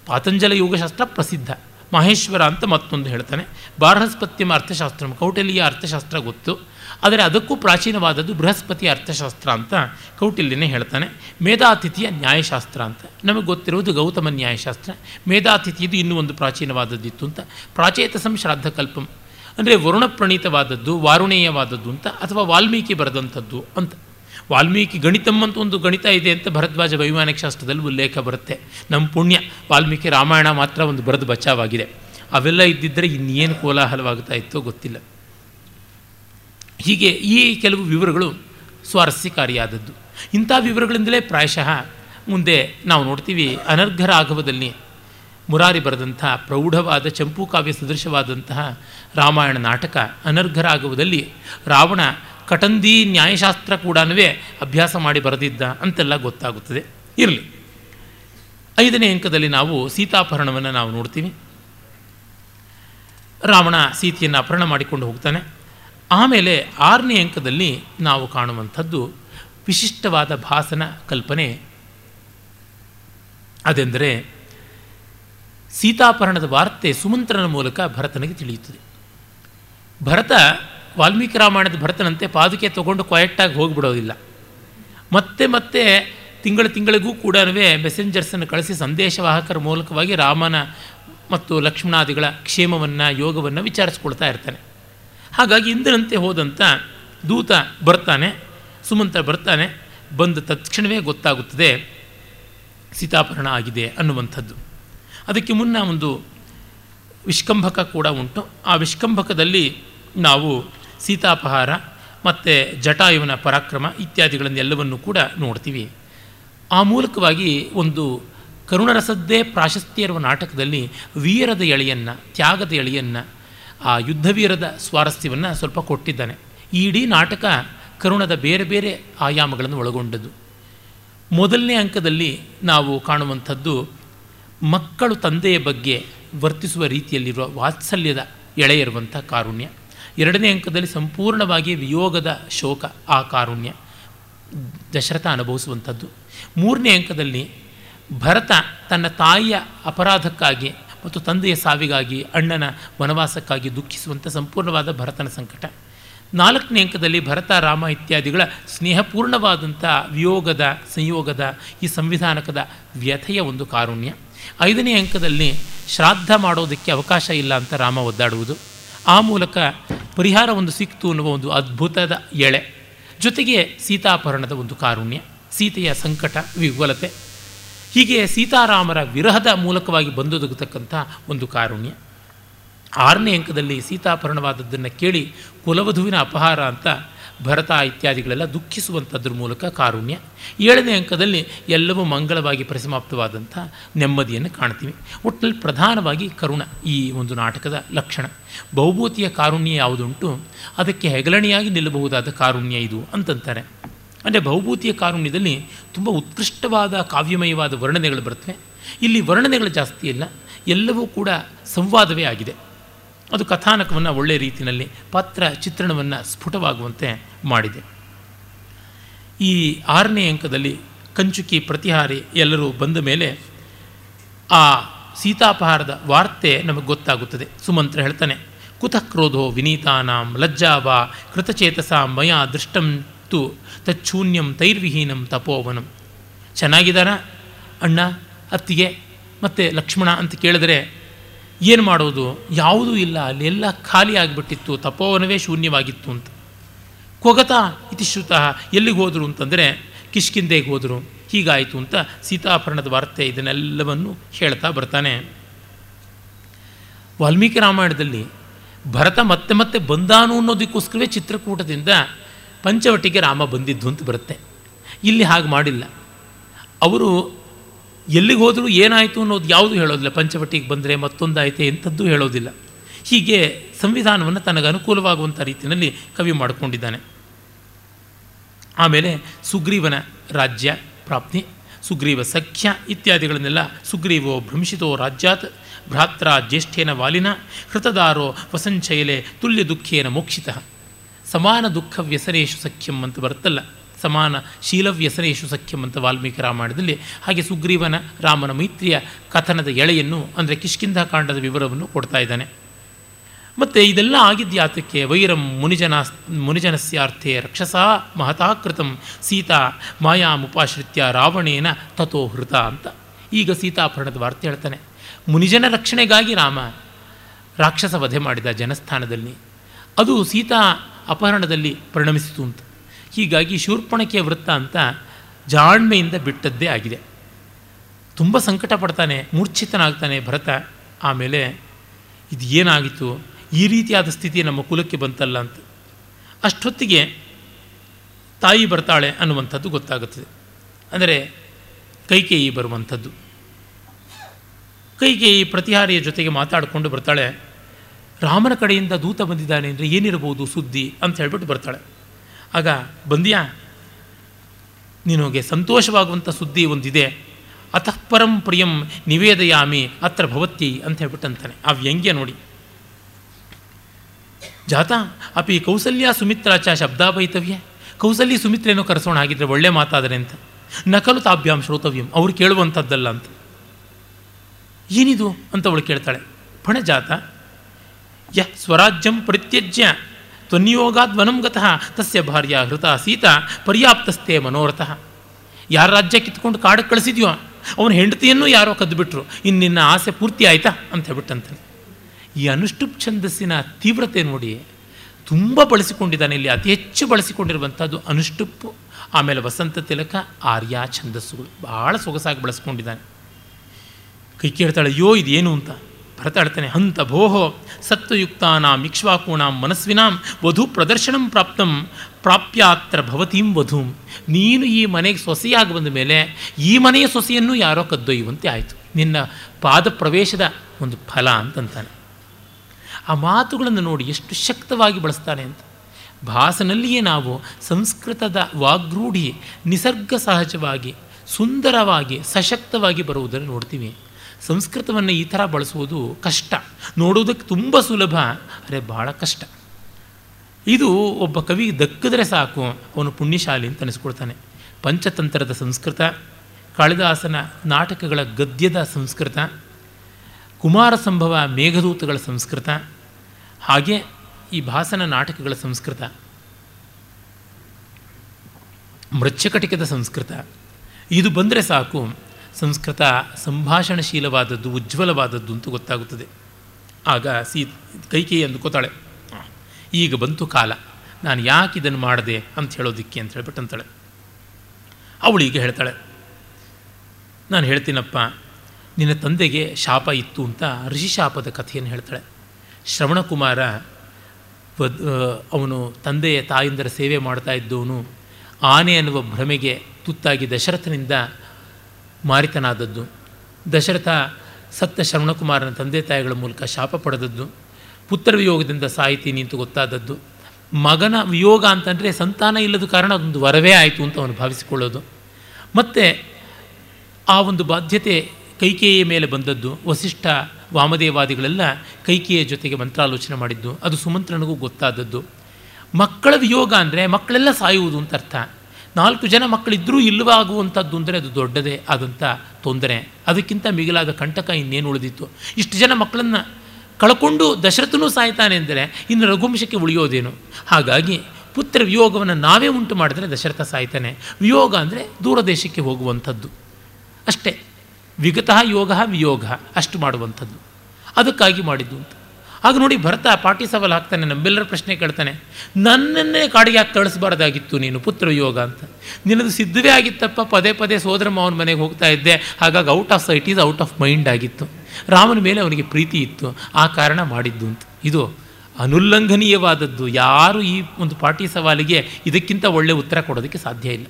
Speaker 1: ಪಾತಂಜಲ ಯೋಗಶಾಸ್ತ್ರ ಪ್ರಸಿದ್ಧ. ಮಹೇಶ್ವರ ಅಂತ ಮತ್ತೊಂದು ಹೇಳ್ತಾನೆ. ಬಾರ್ಹಸ್ಪತ್ಯಮ ಅರ್ಥಶಾಸ್ತ್ರ ಕೌಟಿಲ್ಯ ಅರ್ಥಶಾಸ್ತ್ರ ಗೊತ್ತು. ಆದರೆ ಅದಕ್ಕೂ ಪ್ರಾಚೀನವಾದದ್ದು ಬೃಹಸ್ಪತಿ ಅರ್ಥಶಾಸ್ತ್ರ ಅಂತ ಕೌಟಿಲ್ಯನೇ ಹೇಳ್ತಾನೆ. ಮೇಧಾತಿಥಿಯ ನ್ಯಾಯಶಾಸ್ತ್ರ ಅಂತ. ನಮಗೆ ಗೊತ್ತಿರುವುದು ಗೌತಮ ನ್ಯಾಯಶಾಸ್ತ್ರ. ಮೇಧಾತಿಥಿಯದು ಇನ್ನೂ ಒಂದು ಪ್ರಾಚೀನವಾದದ್ದಿತ್ತು ಅಂತ. ಪ್ರಾಚೇತಸಂ ಶ್ರಾದ್ದಕಲ್ಪಂ. ಅಂದರೆ ವರುಣ ಪ್ರಣೀತವಾದದ್ದು ವಾರುಣೇಯವಾದದ್ದು ಅಂತ, ಅಥವಾ ವಾಲ್ಮೀಕಿ ಬರೆದಂಥದ್ದು ಅಂತ. ವಾಲ್ಮೀಕಿ ಗಣಿತಂ ಅಂತ ಒಂದು ಗಣಿತ ಇದೆ ಅಂತ ಭರದ್ವಾಜ ವೈಮಾನಿಕ ಶಾಸ್ತ್ರದಲ್ಲಿ ಉಲ್ಲೇಖ ಬರುತ್ತೆ. ನಮ್ಮ ಪುಣ್ಯ, ವಾಲ್ಮೀಕಿ ರಾಮಾಯಣ ಮಾತ್ರ ಒಂದು ಬರೆದು ಬಚಾವಾಗಿದೆ. ಅವೆಲ್ಲ ಇದ್ದಿದ್ದರೆ ಇನ್ನೇನು ಕೋಲಾಹಲವಾಗ್ತಾ ಇತ್ತೋ ಗೊತ್ತಿಲ್ಲ. ಹೀಗೆ ಈ ಕೆಲವು ವಿವರಗಳು ಸ್ವಾರಸ್ಯಕಾರಿಯಾದದ್ದು. ಇಂಥ ವಿವರಗಳಿಂದಲೇ ಪ್ರಾಯಶಃ ಮುಂದೆ ನಾವು ನೋಡ್ತೀವಿ ಅನರ್ಘ ರಾಘವದಲ್ಲಿ ಮುರಾರಿ ಬರೆದಂತಹ ಪ್ರೌಢವಾದ ಚಂಪು ಕಾವ್ಯ ಸದೃಶವಾದಂತಹ ರಾಮಾಯಣ ನಾಟಕ ಅನರ್ಘ ರಾಘವದಲ್ಲಿ ರಾವಣ ಕಟಂದಿ ನ್ಯಾಯಶಾಸ್ತ್ರ ಕೂಡ ಅಭ್ಯಾಸ ಮಾಡಿ ಬರೆದಿದ್ದ ಅಂತೆಲ್ಲ ಗೊತ್ತಾಗುತ್ತದೆ. ಇರಲಿ. ಐದನೇ ಅಂಕದಲ್ಲಿ ನಾವು ಸೀತಾಪಹರಣವನ್ನು ನಾವು ನೋಡ್ತೀವಿ. ರಾವಣ ಸೀತೆಯನ್ನು ಅಪಹರಣ ಮಾಡಿಕೊಂಡು ಹೋಗ್ತಾನೆ. ಆಮೇಲೆ ಆರನೇ ಅಂಕದಲ್ಲಿ ನಾವು ಕಾಣುವಂಥದ್ದು ವಿಶಿಷ್ಟವಾದ ಭಾಸನ ಕಲ್ಪನೆ. ಅದೆಂದರೆ ಸೀತಾಪಹರಣದ ವಾರ್ತೆ ಸುಮಂತ್ರನ ಮೂಲಕ ಭರತನಿಗೆ ತಿಳಿಯುತ್ತದೆ. ಭರತ ವಾಲ್ಮೀಕಿ ರಾಮಾಯಣದ ಭರತನಂತೆ ಪಾದುಕೆ ತಗೊಂಡು ಕ್ವಾಯೆಟ್ಟಾಗಿ ಹೋಗಿಬಿಡೋದಿಲ್ಲ. ಮತ್ತೆ ಮತ್ತೆ ತಿಂಗಳ ತಿಂಗಳಿಗೂ ಕೂಡ ಮೆಸೆಂಜರ್ಸನ್ನು ಕಳಿಸಿ ಸಂದೇಶವಾಹಕರ ಮೂಲಕವಾಗಿ ರಾಮನ ಮತ್ತು ಲಕ್ಷ್ಮಣಾದಿಗಳ ಕ್ಷೇಮವನ್ನು, ಯೋಗವನ್ನು ವಿಚಾರಿಸ್ಕೊಳ್ತಾ ಇರ್ತಾನೆ. ಹಾಗಾಗಿ ಇಂದ್ರನಂತೆ ಹೋದಂಥ ದೂತ ಬರ್ತಾನೆ ಸುಮಂತ ಬರ್ತಾನೆ, ಬಂದ ತಕ್ಷಣವೇ ಗೊತ್ತಾಗುತ್ತದೆ ಸೀತಾಪರಣ ಆಗಿದೆ ಅನ್ನುವಂಥದ್ದು. ಅದಕ್ಕೆ ಮುನ್ನ ಒಂದು ವಿಷ್ಕಂಭಕ ಕೂಡ ಉಂಟು. ಆ ವಿಷ್ಕಂಭಕದಲ್ಲಿ ನಾವು ಸೀತಾಪಹಾರ ಮತ್ತು ಜಟಾಯುವನ ಪರಾಕ್ರಮ ಇತ್ಯಾದಿಗಳನ್ನೆಲ್ಲವನ್ನು ಕೂಡ ನೋಡ್ತೀವಿ. ಆ ಮೂಲಕವಾಗಿ ಒಂದು ಕರುಣರಸದ್ದೇ ಪ್ರಾಶಸ್ತ್ಯ ಇರುವ ನಾಟಕದಲ್ಲಿ ವೀರದ ಎಳೆಯನ್ನು, ತ್ಯಾಗದ ಎಳೆಯನ್ನು, ಆ ಯುದ್ಧವೀರದ ಸ್ವಾರಸ್ಯವನ್ನು ಸ್ವಲ್ಪ ಕೊಟ್ಟಿದ್ದಾನೆ. ಈ ಇಡೀ ನಾಟಕ ಕರುಣದ ಬೇರೆ ಬೇರೆ ಆಯಾಮಗಳನ್ನು ಒಳಗೊಂಡದ್ದು. ಮೊದಲನೇ ಅಂಕದಲ್ಲಿ ನಾವು ಕಾಣುವಂಥದ್ದು ಮಕ್ಕಳು ತಂದೆಯ ಬಗ್ಗೆ ವರ್ತಿಸುವ ರೀತಿಯಲ್ಲಿರುವ ವಾತ್ಸಲ್ಯದ ಎಳೆ ಕಾರುಣ್ಯ. ಎರಡನೇ ಅಂಕದಲ್ಲಿ ಸಂಪೂರ್ಣವಾಗಿ ವಿಯೋಗದ ಶೋಕ ಆ ಕಾರುಣ್ಯ ದಶರಥ ಅನುಭವಿಸುವಂಥದ್ದು. ಮೂರನೇ ಅಂಕದಲ್ಲಿ ಭರತ ತನ್ನ ತಾಯಿಯ ಅಪರಾಧಕ್ಕಾಗಿ ಮತ್ತು ತಂದೆಯ ಸಾವಿಗಾಗಿ, ಅಣ್ಣನ ವನವಾಸಕ್ಕಾಗಿ ದುಃಖಿಸುವಂಥ ಸಂಪೂರ್ಣವಾದ ಭರತನ ಸಂಕಟ. ನಾಲ್ಕನೇ ಅಂಕದಲ್ಲಿ ಭರತ, ರಾಮ ಇತ್ಯಾದಿಗಳ ಸ್ನೇಹಪೂರ್ಣವಾದಂಥ ವಿಯೋಗದ, ಸಂಯೋಗದ, ಈ ಸಂವಿಧಾನಕದ ವ್ಯಥೆಯ ಒಂದು ಕಾರುಣ್ಯ. ಐದನೇ ಅಂಕದಲ್ಲಿ ಶ್ರಾದ್ದ ಮಾಡೋದಕ್ಕೆ ಅವಕಾಶ ಇಲ್ಲ ಅಂತ ರಾಮ ಒದ್ದಾಡುವುದು. ಆ ಮೂಲಕ ಪರಿಹಾರ ಒಂದು ಸಿಕ್ತು ಅನ್ನುವ ಒಂದು ಅದ್ಭುತದ ಎಳೆ. ಜೊತೆಗೆ ಸೀತಾಪರಣದ ಒಂದು ಕಾರುಣ್ಯ, ಸೀತೆಯ ಸಂಕಟ ವಿವಲತೆ ಹೀಗೆ ಸೀತಾರಾಮರ ವಿರಹದ ಮೂಲಕವಾಗಿ ಬಂದೊದಗತಕ್ಕಂಥ ಒಂದು ಕಾರುಣ್ಯ. ಆರನೇ ಅಂಕದಲ್ಲಿ ಸೀತಾಪರಣವಾದದ್ದನ್ನು ಕೇಳಿ ಕುಲವಧುವಿನ ಅಪಹಾರ ಅಂತ ಭರತ ಇತ್ಯಾದಿಗಳೆಲ್ಲ ದುಃಖಿಸುವಂಥದ್ರ ಮೂಲಕ ಕಾರುಣ್ಯ. ಏಳನೇ ಅಂಕದಲ್ಲಿ ಎಲ್ಲವೂ ಮಂಗಳವಾಗಿ ಪರಿಸಮಾಪ್ತವಾದಂಥ ನೆಮ್ಮದಿಯನ್ನು ಕಾಣ್ತೀವಿ. ಒಟ್ಟಿನಲ್ಲಿ ಪ್ರಧಾನವಾಗಿ ಕರುಣ ಈ ಒಂದು ನಾಟಕದ ಲಕ್ಷಣ. ಬಹುಭೂತಿಯ ಕಾರುಣ್ಯ ಯಾವುದುಂಟು? ಅದಕ್ಕೆ ಹೆಗಲಣಿಯಾಗಿ ನಿಲ್ಲಬಹುದಾದ ಕಾರುಣ್ಯ ಇದು ಅಂತಂತಾರೆ. ಅಂದರೆ ಬಹುಭೂತಿಯ ಕಾರುಣ್ಯದಲ್ಲಿ ತುಂಬ ಉತ್ಕೃಷ್ಟವಾದ, ಕಾವ್ಯಮಯವಾದ ವರ್ಣನೆಗಳು ಬರ್ತವೆ ಇಲ್ಲಿ ವರ್ಣನೆಗಳು ಜಾಸ್ತಿ ಇಲ್ಲ. ಎಲ್ಲವೂ ಕೂಡ ಸಂವಾದವೇ ಆಗಿದೆ. ಅದು ಕಥಾನಕವನ್ನು ಒಳ್ಳೆಯ ರೀತಿಯಲ್ಲಿ ಪಾತ್ರ ಚಿತ್ರಣವನ್ನು ಸ್ಫುಟವಾಗುವಂತೆ ಮಾಡಿದೆ. ಈ ಆರನೇ ಅಂಕದಲ್ಲಿ ಕಂಚುಕಿ ಪ್ರತಿಹಾರಿ ಎಲ್ಲರೂ ಬಂದ ಮೇಲೆ ಆ ಸೀತಾಪಹಾರದ ವಾರ್ತೆ ನಮಗೆ ಗೊತ್ತಾಗುತ್ತದೆ. ಸುಮಂತ್ರ ಹೇಳ್ತಾನೆ, ಕುತಃ ಕ್ರೋಧೋ ವಿನೀತಾನಾಂ ಲಜ್ಜಾವಾ ಕೃತಚೇತಸ ಮಯ ದೃಷ್ಟಂ ತು ತಚ್ಛೂನ್ಯಂ ತೈರ್ವಿಹೀನಂ ತಪೋವನಂ. ಚೆನ್ನಾಗಿದ್ದಾರ? ಅಣ್ಣ, ಅತ್ತಿಗೆ, ಮತ್ತು ಲಕ್ಷ್ಮಣ ಅಂತ ಕೇಳಿದ್ರೆ ಏನು ಮಾಡೋದು? ಯಾವುದೂ ಇಲ್ಲ. ಅಲ್ಲೆಲ್ಲ ಖಾಲಿ ಆಗಿಬಿಟ್ಟಿತ್ತು. ತಪೋವನವೇ ಶೂನ್ಯವಾಗಿತ್ತು ಅಂತ. ಕೊಗತ ಇತಿ ಶ್ರುತಃ ಎಲ್ಲಿಗೆ ಹೋದರು ಅಂತಂದರೆ ಕಿಷ್ಕಿಂದೆಗೆ ಹೋದರು. ಹೀಗಾಯಿತು ಅಂತ ಸೀತಾಭರಣದ ವಾರ್ತೆ ಇದನ್ನೆಲ್ಲವನ್ನು ಹೇಳ್ತಾ ಬರ್ತಾನೆ. ವಾಲ್ಮೀಕಿ ರಾಮಾಯಣದಲ್ಲಿ ಭರತ ಮತ್ತೆ ಮತ್ತೆ ಬಂದಾನು ಅನ್ನೋದಕ್ಕೋಸ್ಕರವೇ ಚಿತ್ರಕೂಟದಿಂದ ಪಂಚವಟಿಗೆ ರಾಮ ಬಂದಿದ್ದು ಅಂತ ಬರುತ್ತೆ. ಇಲ್ಲಿ ಹಾಗೆ ಮಾಡಿಲ್ಲ. ಅವರು ಎಲ್ಲಿಗೆ ಹೋದರೂ ಏನಾಯಿತು ಅನ್ನೋದು ಯಾವುದು ಹೇಳೋದಿಲ್ಲ. ಪಂಚವಟಿಗೆ ಬಂದರೆ ಮತ್ತೊಂದಾಯಿತೆ ಎಂಥದ್ದು ಹೇಳೋದಿಲ್ಲ. ಹೀಗೆ ಸಂವಿಧಾನವನ್ನು ತನಗೆ ಅನುಕೂಲವಾಗುವಂಥ ರೀತಿಯಲ್ಲಿ ಕವಿ ಮಾಡಿಕೊಂಡಿದ್ದಾನೆ. ಆಮೇಲೆ ಸುಗ್ರೀವನ ರಾಜ್ಯ ಪ್ರಾಪ್ತಿ, ಸುಗ್ರೀವ ಸಖ್ಯ ಇತ್ಯಾದಿಗಳನ್ನೆಲ್ಲ ಸುಗ್ರೀವೋ ಭ್ರಂಶಿತೋ ರಾಜ್ಯಾತ್, ಭ್ರಾತ್ರ ಜ್ಯೇಷ್ಠೇನ ವಾಲಿನ, ಹೃತದಾರೋ ವಸಂಚೈಲೆ ತುಲ್ಯ ದುಃಖೇನ ಮೋಕ್ಷಿತ. ಸಮಾನ ದುಃಖ ವ್ಯಸನೇಶು ಸಖ್ಯಂ ಅಂತ ಬರುತ್ತಲ್ಲ. ಸಮಾನ ಶೀಲವ್ಯಸನೇಶು ಸಖ್ಯಂ ಅಂತ ವಾಲ್ಮೀಕಿ ರಾಮಾಯಣದಲ್ಲಿ, ಹಾಗೆ ಸುಗ್ರೀವನ ರಾಮನ ಮೈತ್ರಿಯ ಕಥನದ ಎಳೆಯನ್ನು ಅಂದರೆ ಕಿಷ್ಕಿಂಧ ಕಾಂಡದ ವಿವರವನ್ನು ಕೊಡ್ತಾ ಇದ್ದಾನೆ. ಮತ್ತು ಇದೆಲ್ಲ ಆಗಿದ್ಯಾತಕ್ಕೆ ವೈರಂ ಮುನಿಜನ ಮುನಿಜನಸ್ಯಾರ್ಥೆ ರಕ್ಷಸ ಮಹತಾಕೃತಂ ಸೀತಾ ಮಾಯಾಮುಪಾಶ್ರಿತ್ಯ ರಾವಣೇನ ತಥೋ ಹೃತ ಅಂತ. ಈಗ ಸೀತಾಪರ್ಣದ ವಾರ್ತೆ ಹೇಳ್ತಾನೆ. ಮುನಿಜನ ರಕ್ಷಣೆಗಾಗಿ ರಾಮ ರಾಕ್ಷಸ ವಧೆ ಮಾಡಿದ ಜನಸ್ಥಾನದಲ್ಲಿ, ಅದು ಸೀತಾ ಅಪಹರಣದಲ್ಲಿ ಪರಿಣಮಿಸಿತು ಅಂತ. ಹೀಗಾಗಿ ಶೂರ್ಪಣಕೆಯ ವೃತ್ತ ಅಂತ ಜಾಣ್ಮೆಯಿಂದ ಬಿಟ್ಟದ್ದೇ ಆಗಿದೆ. ತುಂಬ ಸಂಕಟ ಪಡ್ತಾನೆ ಮೂರ್ಛಿತನಾಗ್ತಾನೆ ಭರತ. ಆಮೇಲೆ ಇದು ಏನಾಗಿತ್ತು? ಈ ರೀತಿಯಾದ ಸ್ಥಿತಿ ನಮ್ಮ ಕುಲಕ್ಕೆ ಬಂತಲ್ಲ ಅಂತ. ಅಷ್ಟೊತ್ತಿಗೆ ತಾಯಿ ಬರ್ತಾಳೆ ಅನ್ನುವಂಥದ್ದು ಗೊತ್ತಾಗುತ್ತದೆ. ಅಂದರೆ ಕೈಕೇಯಿ ಬರುವಂಥದ್ದು. ಕೈಕೇಯಿ ಪ್ರತಿಹಾರಿಯ ಜೊತೆಗೆ ಮಾತಾಡಿಕೊಂಡು ಬರ್ತಾಳೆ. ರಾಮನ ಕಡೆಯಿಂದ ದೂತ ಬಂದಿದ್ದಾನೆ ಅಂದರೆ ಏನಿರಬಹುದು ಸುದ್ದಿ ಅಂತ ಹೇಳ್ಬಿಟ್ಟು ಬರ್ತಾಳೆ. ಆಗ ಬಂದಿಯಾ? ನಿನಗೆ ಸಂತೋಷವಾಗುವಂಥ ಸುದ್ದಿ ಒಂದಿದೆ. ಅತಃ ಪರಂ ಪ್ರಿಯಂ ನಿವೇದಯಾಮಿ, ಅತ್ರ ಭವತ್ತಿ ಅಂತ ಹೇಳ್ಬಿಟ್ಟಂತಾನೆ. ಆ ವ್ಯಂಗ್ಯ ನೋಡಿ. ಜಾತ, ಅಪಿ ಕೌಸಲ್ಯ ಸುಮಿತ್ರಾಚ ಶಬ್ದಾಭೈತವ್ಯ? ಕೌಸಲ್ಯ ಸುಮಿತ್ರೇನೋ ಕರೆಸೋಣ ಆಗಿದ್ರೆ ಒಳ್ಳೆ ಮಾತಾದರೆ ಅಂತ. ನಕಲು ತಾಭ್ಯಾಂ ಶ್ರೋತವ್ಯಂ, ಅವ್ರು ಕೇಳುವಂಥದ್ದಲ್ಲ ಅಂತ. ಏನಿದು? ಅಂತ ಅವಳು ಕೇಳ್ತಾಳೆ ಫಣಜಾತ ಯ ಸ್ವರಾಜ್ಯಂ ಪರಿತ್ಯಜ್ಯ. ತ್ವನ್ನಿಯೋಗಾದ್ ವನಂ ಗತಃ ತಸ್ಯ ಭಾರ್ಯ ಹೃತ ಸೀತ ಪರ್ಯಾಪ್ತಸ್ಥೆ ಮನೋರಥಃ. ಯಾರ ರಾಜ್ಯ ಕಿತ್ಕೊಂಡು ಕಾಡಕ್ಕೆ ಕಳಿಸಿದ್ಯೋ ಅವನ ಹೆಂಡತಿಯನ್ನು ಯಾರೋ ಕದ್ದುಬಿಟ್ರು. ಇನ್ನು ನಿನ್ನ ಆಸೆ ಪೂರ್ತಿ ಆಯ್ತಾ? ಅಂತ ಹೇಳ್ಬಿಟ್ಟಂತಾನೆ. ಈ ಅನುಷ್ಠುಪ್ ಛಂದಸ್ಸಿನ ತೀವ್ರತೆ ನೋಡಿ ತುಂಬ ಬಳಸಿಕೊಂಡಿದ್ದಾನೆ. ಇಲ್ಲಿ ಅತಿ ಹೆಚ್ಚು ಬಳಸಿಕೊಂಡಿರುವಂಥದ್ದು ಅನುಷ್ಠುಪ್ಪು. ಆಮೇಲೆ ವಸಂತ ತಿಲಕ, ಆರ್ಯ, ಛಂದಸ್ಸುಗಳು. ಭಾಳ ಸೊಗಸಾಗಿ ಬಳಸ್ಕೊಂಡಿದ್ದಾನೆ. ಕೈ ಕೇಳ್ತಾಳೆ, ಅಯ್ಯೋ, ಇದೇನು? ಅಂತ. ಭರತ ಹೇಳ್ತಾನೆ ಹಂತ ಭೋಹೋ ಸತ್ವಯುಕ್ತಾನಾಂ ಇಕ್ಷ್ವಾಕೂಣಾಂ ಮನಸ್ವಿನಾಂ ವಧು ಪ್ರದರ್ಶನಂ ಪ್ರಾಪ್ತಂ ಪ್ರಾಪ್ಯಾತ್ರ ಭವತೀಂ ವಧೂಂ. ನೀನು ಈ ಮನೆಗೆ ಸೊಸೆಯಾಗಿ ಬಂದ ಮೇಲೆ ಈ ಮನೆಯ ಸೊಸೆಯನ್ನು ಯಾರೋ ಕದ್ದೊಯ್ಯುವಂತೆ ಆಯಿತು. ನಿನ್ನ ಪಾದ ಪ್ರವೇಶದ ಒಂದು ಫಲ ಅಂತಂತಾನೆ. ಆ ಮಾತುಗಳನ್ನು ನೋಡಿ ಎಷ್ಟು ಶಕ್ತವಾಗಿ ಬಳಸ್ತಾನೆ ಅಂತ. ಭಾಸನಲ್ಲಿಯೇ ನಾವು ಸಂಸ್ಕೃತದ ವಾಗ್ರೂಢಿ ನಿಸರ್ಗ ಸಹಜವಾಗಿ ಸುಂದರವಾಗಿ ಸಶಕ್ತವಾಗಿ ಬರುವುದನ್ನು ನೋಡ್ತೀವಿ. ಸಂಸ್ಕೃತವನ್ನು ಈ ಥರ ಬಳಸುವುದು ಕಷ್ಟ. ನೋಡೋದಕ್ಕೆ ತುಂಬ ಸುಲಭ, ಅರೆ ಭಾಳ ಕಷ್ಟ. ಇದು ಒಬ್ಬ ಕವಿ ದಕ್ಕಿದ್ರೆ ಸಾಕು, ಅವನು ಪುಣ್ಯಶಾಲಿ ಅಂತ ಅನಿಸ್ಕೊಳ್ತಾನೆ. ಪಂಚತಂತ್ರದ ಸಂಸ್ಕೃತ, ಕಾಳಿದಾಸನ ನಾಟಕಗಳ ಗದ್ಯದ ಸಂಸ್ಕೃತ, ಕುಮಾರ ಸಂಭವ ಮೇಘದೂತಗಳ ಸಂಸ್ಕೃತ, ಹಾಗೆ ಈ ಭಾಸನ ನಾಟಕಗಳ ಸಂಸ್ಕೃತ. ಮೃಚ್ಛಕಟಿಕದ ಸಂಸ್ಕೃತ. ಇದು ಬಂದರೆ ಸಾಕು ಸಂಸ್ಕೃತ ಸಂಭಾಷಣಶೀಲವಾದದ್ದು ಉಜ್ವಲವಾದದ್ದು ಅಂತ ಗೊತ್ತಾಗುತ್ತದೆ. ಆಗ ಸೀ ಕೈಕೇಯಿ ಅಂದುಕೋತಾಳೆ "ಆ, ಈಗ ಬಂತು ಕಾಲ ನಾನು ಯಾಕೆ ಇದನ್ನು ಮಾಡಿದೆ ಅಂತ ಹೇಳೋದಿಕ್ಕೆ? ಅಂತ ಹೇಳ್ಬಿಟ್ಟು ಅವಳು ಈಗ ಹೇಳ್ತಾಳೆ ನಾನು ಹೇಳ್ತೀನಪ್ಪ ನಿನ್ನ ತಂದೆಗೆ ಶಾಪ ಇತ್ತು ಅಂತ ಋಷಿ ಶಾಪದ ಕಥೆಯನ್ನು ಹೇಳ್ತಾಳೆ. ಶ್ರವಣಕುಮಾರ ವದ್ ಅವನು ತಂದೆಯ ತಾಯಿಂದರ ಸೇವೆ ಮಾಡ್ತಾ ಇದ್ದವನು ಆನೆ ಅನ್ನುವ ಭ್ರಮೆಗೆ ತುತ್ತಾಗಿ ದಶರಥನಿಂದ ಮಾರಿತನಾದದ್ದು. ದಶರಥ ಸತ್ತ ಶ್ರವಣಕುಮಾರನ ತಂದೆ ತಾಯಿಗಳ ಮೂಲಕ ಶಾಪ ಪಡೆದದ್ದು. ಪುತ್ರವಿಯೋಗದಿಂದ ಸಾಹಿತಿ ನಿಂತು ಗೊತ್ತಾದದ್ದು. ಮಗನ ವಿಯೋಗ ಅಂತಂದರೆ ಸಂತಾನ ಇಲ್ಲದ ಕಾರಣ ಅದೊಂದು ವರವೇ ಆಯಿತು ಅಂತ ಅವನು ಭಾವಿಸಿಕೊಳ್ಳೋದು. ಮತ್ತು ಆ ಒಂದು ಬಾಧ್ಯತೆ ಕೈಕೇಯಿಯ ಮೇಲೆ ಬಂದದ್ದು. ವಸಿಷ್ಠ ವಾಮದೇವಾದಿಗಳೆಲ್ಲ ಕೈಕೇಯ ಜೊತೆಗೆ ಮಂತ್ರಾಲೋಚನೆ ಮಾಡಿದ್ದು. ಅದು ಸುಮಂತ್ರನಿಗೂ ಗೊತ್ತಾದದ್ದು. ಮಕ್ಕಳ ವಿಯೋಗ ಅಂದರೆ ಮಕ್ಕಳೆಲ್ಲ ಸಾಯುವುದು ಅಂತ ಅರ್ಥ. ನಾಲ್ಕು ಜನ ಮಕ್ಕಳಿದ್ದರೂ ಇಲ್ಲವಾಗುವಂಥದ್ದು ಅಂದರೆ ಅದು ದೊಡ್ಡದೇ ಆದಂಥ ತೊಂದರೆ. ಅದಕ್ಕಿಂತ ಮಿಗಿಲಾದ ಕಂಟಕ ಇನ್ನೇನು ಉಳಿದಿತ್ತು? ಇಷ್ಟು ಜನ ಮಕ್ಕಳನ್ನು ಕಳ್ಕೊಂಡು ದಶರಥನೂ ಸಾಯ್ತಾನೆ ಅಂದರೆ ಇನ್ನು ರಘುವಂಶಕ್ಕೆ ಉಳಿಯೋದೇನು? ಹಾಗಾಗಿ ಪುತ್ರ ವಿಯೋಗವನ್ನು ನಾವೇ ಉಂಟು ಮಾಡಿದ್ರೆ ದಶರಥ ಸಾಯ್ತಾನೆ. ವಿಯೋಗ ಅಂದರೆ ದೂರ ದೇಶಕ್ಕೆ ಹೋಗುವಂಥದ್ದು. ಅಷ್ಟೇ. ವಿಗತಃ ಯೋಗ ವಿಯೋಗ ಅಷ್ಟು ಮಾಡುವಂಥದ್ದು. ಅದಕ್ಕಾಗಿ ಮಾಡಿದ್ದು ಅಂತ. ಆಗ ನೋಡಿ ಭರತ ಪಾಟಿ ಸವಾಲು ಹಾಕ್ತಾನೆ, ನಮ್ಮೆಲ್ಲರ ಪ್ರಶ್ನೆ ಕೇಳ್ತಾನೆ, ನನ್ನನ್ನೇ ಕಾಡಿಗೆ ಯಾಕೆ ಕಳಿಸ್ಬಾರ್ದಾಗಿತ್ತು ನೀನು ಪುತ್ರ ಯೋಗ ಅಂತ. ನಿನ್ನದು ಸಿದ್ಧವೇ ಆಗಿತ್ತಪ್ಪ, ಪದೇ ಪದೇ ಸೋದರ ಮಾವನ ಮನೆಗೆ ಹೋಗ್ತಾ ಇದ್ದೆ, ಹಾಗಾಗಿ out of sight is out of mind ಆಗಿತ್ತು. ರಾಮನ ಮೇಲೆ ಅವನಿಗೆ ಪ್ರೀತಿ ಇತ್ತು, ಆ ಕಾರಣ ಮಾಡಿದ್ದು ಅಂತ. ಇದು ಅನುಲ್ಲಂಘನೀಯವಾದದ್ದು. ಯಾರು ಈ ಒಂದು ಪಾಟಿ ಸವಾಲಿಗೆ ಇದಕ್ಕಿಂತ ಒಳ್ಳೆ ಉತ್ತರ ಕೊಡೋದಕ್ಕೆ ಸಾಧ್ಯ ಇಲ್ಲ.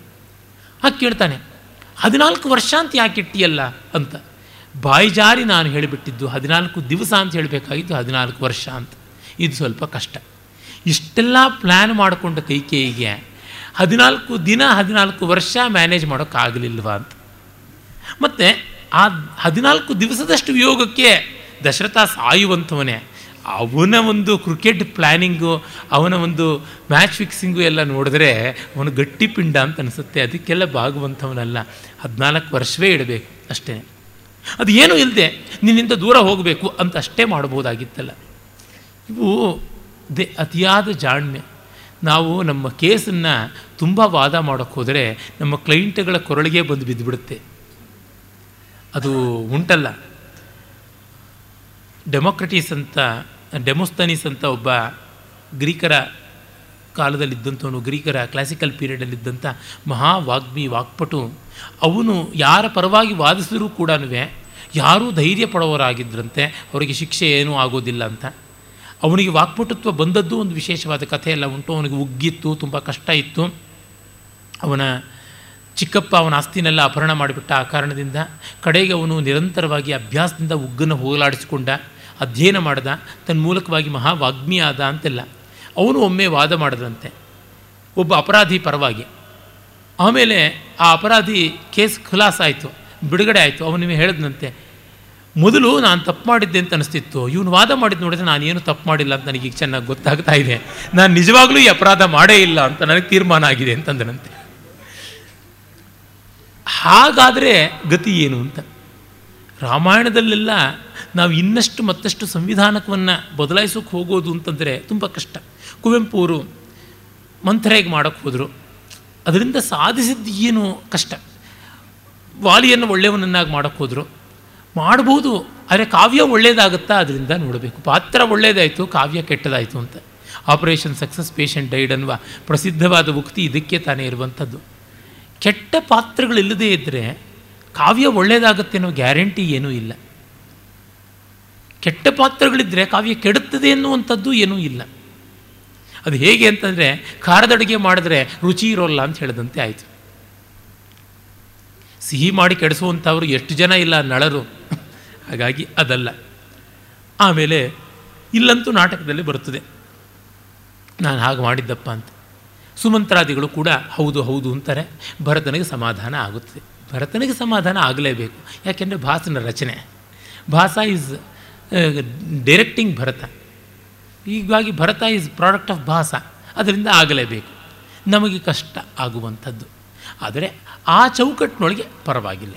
Speaker 1: ಹಾಗೆ ಕೇಳ್ತಾನೆ, ಹದಿನಾಲ್ಕು ವರ್ಷ ಅಂತ ಯಾಕೆ ಇಟ್ಟಿಯಲ್ಲ ಅಂತ. ಬಾಯಿ ಜಾರಿ ನಾನು ಹೇಳಿಬಿಟ್ಟಿದ್ದು ಹದಿನಾಲ್ಕು ದಿವಸ ಅಂತ ಹೇಳಬೇಕಾಗಿದ್ದು ಹದಿನಾಲ್ಕು ವರ್ಷ ಅಂತ. ಇದು ಸ್ವಲ್ಪ ಕಷ್ಟ. ಇಷ್ಟೆಲ್ಲ ಪ್ಲ್ಯಾನ್ ಮಾಡಿಕೊಂಡ ಕೈಕೇಯಿಗೆ ಹದಿನಾಲ್ಕು ದಿನ, ಹದಿನಾಲ್ಕು ವರ್ಷ ಮ್ಯಾನೇಜ್ ಮಾಡೋಕ್ಕಾಗಲಿಲ್ವಾ ಅಂತ. ಮತ್ತು ಆ ಹದಿನಾಲ್ಕು ದಿವಸದಷ್ಟು ವಿಯೋಗಕ್ಕೆ ದಶರಥ ಸಾಯುವಂಥವನೇ, ಅವನ ಒಂದು ಕ್ರಿಕೆಟ್ ಪ್ಲ್ಯಾನಿಂಗು ಅವನ ಒಂದು ಮ್ಯಾಚ್ ಫಿಕ್ಸಿಂಗು ಎಲ್ಲ ನೋಡಿದ್ರೆ ಅವನು ಗಟ್ಟಿ ಪಿಂಡ ಅಂತ ಅನಿಸುತ್ತೆ. ಅದಕ್ಕೆಲ್ಲ ಬಾಗುವಂಥವನಲ್ಲ ಹದಿನಾಲ್ಕು ವರ್ಷವೇ ಇಡಬೇಕು ಅಷ್ಟೇ. ಅದು ಏನೂ ಇಲ್ಲದೆ ನಿನ್ನಿಂದ ದೂರ ಹೋಗಬೇಕು ಅಂತ ಅಷ್ಟೇ ಮಾಡ್ಬೋದಾಗಿತ್ತಲ್ಲ ಇವು ದೇ ಅತಿಯಾದ ಜಾಣ್ಮೆ. ನಾವು ನಮ್ಮ ಕೇಸನ್ನು ತುಂಬ ವಾದ ಮಾಡೋಕ್ಕೆ ಹೋದರೆ ನಮ್ಮ ಕ್ಲೈಂಟ್ಗಳ ಕೊರಳಿಗೆ ಬಂದು ಬಿದ್ದುಬಿಡುತ್ತೆ ಅದು ಉಂಟಲ್ಲ. ಡೆಮೋಕ್ರಟೀಸ್ ಅಂತ, ಡೆಮೊಸ್ತನೀಸ್ ಅಂತ ಒಬ್ಬ ಗ್ರೀಕರ ಕಾಲದಲ್ಲಿದ್ದಂಥವನು ಗ್ರೀಕರ ಕ್ಲಾಸಿಕಲ್ ಪೀರಿಯಡಲ್ಲಿದ್ದಂಥ ಮಹಾ ವಾಗ್ಪಟು ಅವನು ಯಾರ ಪರವಾಗಿ ವಾದಿಸಿದರೂ ಕೂಡ ಯಾರೂ ಧೈರ್ಯ ಪಡೋರಾಗಿದ್ದರಂತೆ ಅವರಿಗೆ ಶಿಕ್ಷೆ ಏನೂ ಆಗೋದಿಲ್ಲ ಅಂತ. ಅವನಿಗೆ ವಾಕ್ಪಟುತ್ವ ಬಂದದ್ದು ಒಂದು ವಿಶೇಷವಾದ ಕಥೆ ಎಲ್ಲ ಉಂಟು. ಅವನಿಗೆ ಉಗ್ಗಿತ್ತು, ತುಂಬ ಕಷ್ಟ ಇತ್ತು. ಅವನ ಚಿಕ್ಕಪ್ಪ ಅವನ ಆಸ್ತಿನೆಲ್ಲ ಅಪಹರಣ ಮಾಡಿಬಿಟ್ಟ ಆ ಕಾರಣದಿಂದ ಕಡೆಗೆ ಅವನು ನಿರಂತರವಾಗಿ ಅಭ್ಯಾಸದಿಂದ ಉಗ್ಗನ್ನು ಹೋಗಲಾಡಿಸಿಕೊಂಡ, ಅಧ್ಯಯನ ಮಾಡ್ದ ತನ್ನ ಮೂಲಕವಾಗಿ ಮಹಾ ಆದ ಅಂತೆಲ್ಲ. ಅವನು ಒಮ್ಮೆ ವಾದ ಮಾಡಿದ್ರಂತೆ. ಒಬ್ಬ ಅಪರಾಧಿ ಪರವಾಗಿ. ಆಮೇಲೆ ಆ ಅಪರಾಧಿ ಕೇಸ್ ಖುಲಾಸ ಆಯಿತು ಬಿಡುಗಡೆ ಆಯಿತು ಅವನು ನಿಮಗೆ ಹೇಳಿದಂತೆ ಮೊದಲು ನಾನು ತಪ್ಪು ಮಾಡಿದ್ದೆ ಅಂತ ಅನಿಸ್ತಿತ್ತು. ಇವನು ವಾದ ಮಾಡಿದ್ದು ನೋಡಿದ್ರೆ ನಾನು ಏನು ತಪ್ಪು ಮಾಡಿಲ್ಲ ಅಂತ ನನಗೆ ಈಗ ಚೆನ್ನಾಗಿ ಗೊತ್ತಾಗ್ತಾ ಇದೆ. ನಾನು ನಿಜವಾಗ್ಲೂ ಈ ಅಪರಾಧ ಮಾಡೇ ಇಲ್ಲ ಅಂತ ನನಗೆ ತೀರ್ಮಾನ ಆಗಿದೆ ಅಂತಂದನಂತೆ. ಹಾಗಾದರೆ ಗತಿ ಏನು ಅಂತ? ರಾಮಾಯಣದಲ್ಲೆಲ್ಲ ನಾವು ಇನ್ನಷ್ಟು ಮತ್ತಷ್ಟು ಸಂವಿಧಾನಕವನ್ನು ಬದಲಾಯಿಸೋಕೆ ಹೋಗೋದು ಅಂತಂದರೆ ತುಂಬ ಕಷ್ಟ. ಕುವೆಂಪು ಅವರು ಮಂಥರೆಗೆ ಮಾಡೋಕ್ಕೆ ಹೋದರು. ಅದರಿಂದ ಸಾಧಿಸಿದ್ದು ಏನು ಕಷ್ಟ? ವಾಲಿಯನ್ನು ಒಳ್ಳೆಯವನನ್ನಾಗಿ ಮಾಡೋಕ್ಕೋದ್ರು ಮಾಡ್ಬೋದು ಆದರೆ ಕಾವ್ಯ ಒಳ್ಳೆಯದಾಗುತ್ತಾ ಅದರಿಂದ ನೋಡಬೇಕು. ಪಾತ್ರ ಒಳ್ಳೆಯದಾಯಿತು ಕಾವ್ಯ ಕೆಟ್ಟದಾಯಿತು ಅಂತ. ಆಪರೇಷನ್ ಸಕ್ಸಸ್ ಪೇಷಂಟ್ ಡೈಡ್ ಅನ್ನುವ ಪ್ರಸಿದ್ಧವಾದ ಉಕ್ತಿ ಇದಕ್ಕೆ ತಾನೇ ಇರುವಂಥದ್ದು. ಕೆಟ್ಟ ಪಾತ್ರಗಳಿಲ್ಲದೇ ಇದ್ದರೆ ಕಾವ್ಯ ಒಳ್ಳೆಯದಾಗುತ್ತೆ ಅನ್ನೋ ಗ್ಯಾರಂಟಿ ಏನೂ ಇಲ್ಲ. ಕೆಟ್ಟ ಪಾತ್ರಗಳಿದ್ದರೆ ಕಾವ್ಯ ಕೆಡುತ್ತದೆ ಎನ್ನುವಂಥದ್ದು ಏನೂ ಇಲ್ಲ. ಅದು ಹೇಗೆ ಅಂತಂದರೆ ಖಾರದ ಅಡುಗೆ ಮಾಡಿದ್ರೆ ರುಚಿ ಇರೋಲ್ಲ ಅಂತ ಹೇಳಿದಂತೆ ಆಯಿತು. ಸಿಹಿ ಮಾಡಿ ಕೆಡಿಸುವಂಥವ್ರು ಎಷ್ಟು ಜನ ಇಲ್ಲ ನಳರು. ಹಾಗಾಗಿ ಅದಲ್ಲ. ಆಮೇಲೆ ಇಲ್ಲಂತೂ ನಾಟಕದಲ್ಲಿ ಬರುತ್ತದೆ. ನಾನು ಹಾಗೆ ಮಾಡಿದ್ದಪ್ಪ ಅಂತ. ಸುಮಂತ್ರಾದಿಗಳು ಕೂಡ ಹೌದು ಹೌದು ಅಂತಾರೆ, ಭರತನಿಗೆ ಸಮಾಧಾನ ಆಗುತ್ತದೆ. ಭರತನಿಗೆ ಸಮಾಧಾನ ಆಗಲೇಬೇಕು, ಯಾಕೆಂದರೆ ಭಾಸನ ರಚನೆ. Bhasa is directing Bharata. ಹೀಗಾಗಿ Bharata is product of Bhasa. ಅದರಿಂದ ಆಗಲೇಬೇಕು. ನಮಗೆ ಕಷ್ಟ ಆಗುವಂಥದ್ದು. ಆದರೆ ಆ ಚೌಕಟ್ಟಿನೊಳಗೆ ಪರವಾಗಿಲ್ಲ.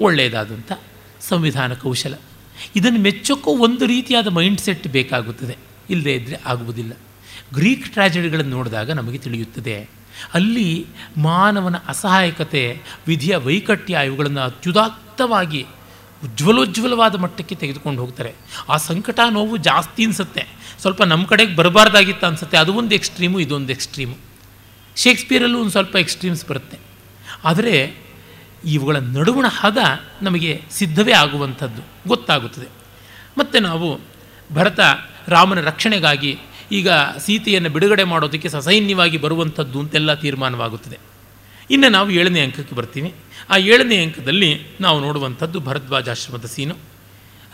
Speaker 1: ಒಳ್ಳೆಯದಾದಂಥ ಸಂವಿಧಾನ ಕೌಶಲ. ಇದನ್ನು ಮೆಚ್ಚೋಕ್ಕೂ ಒಂದು ರೀತಿಯಾದ ಮೈಂಡ್ ಸೆಟ್ ಬೇಕಾಗುತ್ತದೆ. ಇಲ್ಲದೇ ಇದ್ದರೆ ಆಗುವುದಿಲ್ಲ. ಗ್ರೀಕ್ ಟ್ರಾಜಡಿಗಳನ್ನು ನೋಡಿದಾಗ ನಮಗೆ ತಿಳಿಯುತ್ತದೆ. ಅಲ್ಲಿ ಮಾನವನ ಅಸಹಾಯಕತೆ, ವಿಧಿಯ ವೈಕಟ್ಯ ಇವುಗಳನ್ನು ಅತ್ಯುದಾತ್ತವಾಗಿ ಉಜ್ವಲೋಜ್ವಲವಾದ ಮಟ್ಟಕ್ಕೆ ತೆಗೆದುಕೊಂಡು ಹೋಗ್ತಾರೆ. ಆ ಸಂಕಟ, ನೋವು ಜಾಸ್ತಿ ಅನಿಸುತ್ತೆ. ಸ್ವಲ್ಪ ನಮ್ಮ ಕಡೆಗೆ ಬರಬಾರ್ದಾಗಿತ್ತು ಅನಿಸುತ್ತೆ. ಅದು ಒಂದು ಎಕ್ಸ್ಟ್ರೀಮು, ಇದೊಂದು ಎಕ್ಸ್ಟ್ರೀಮು. ಶೇಕ್ಸ್ಪಿಯರಲ್ಲೂ ಒಂದು ಸ್ವಲ್ಪ ಎಕ್ಸ್ಟ್ರೀಮ್ಸ್ ಬರುತ್ತೆ. ಆದರೆ ಇವುಗಳ ನಡುವಣ ಹದ ನಮಗೆ ಸಿದ್ಧವೇ ಆಗುವಂಥದ್ದು. ಗೊತ್ತಾಗುತ್ತದೆ. ಮತ್ತು ನಾವು ಭರತ ರಾಮನ ರಕ್ಷಣೆಗಾಗಿ ಈಗ ಸೀತೆಯನ್ನು ಬಿಡುಗಡೆ ಮಾಡೋದಕ್ಕೆ ಸಸೈನ್ಯವಾಗಿ ಬರುವಂಥದ್ದು ಅಂತೆಲ್ಲ ತೀರ್ಮಾನವಾಗುತ್ತದೆ. ಇನ್ನು ನಾವು ಏಳನೇ ಅಂಕಕ್ಕೆ ಬರ್ತೀವಿ. ಆ ಏಳನೇ ಅಂಕದಲ್ಲಿ ನಾವು ನೋಡುವಂಥದ್ದು ಭರದ್ವಾಜಾಶ್ರಮದ ಸೀನು.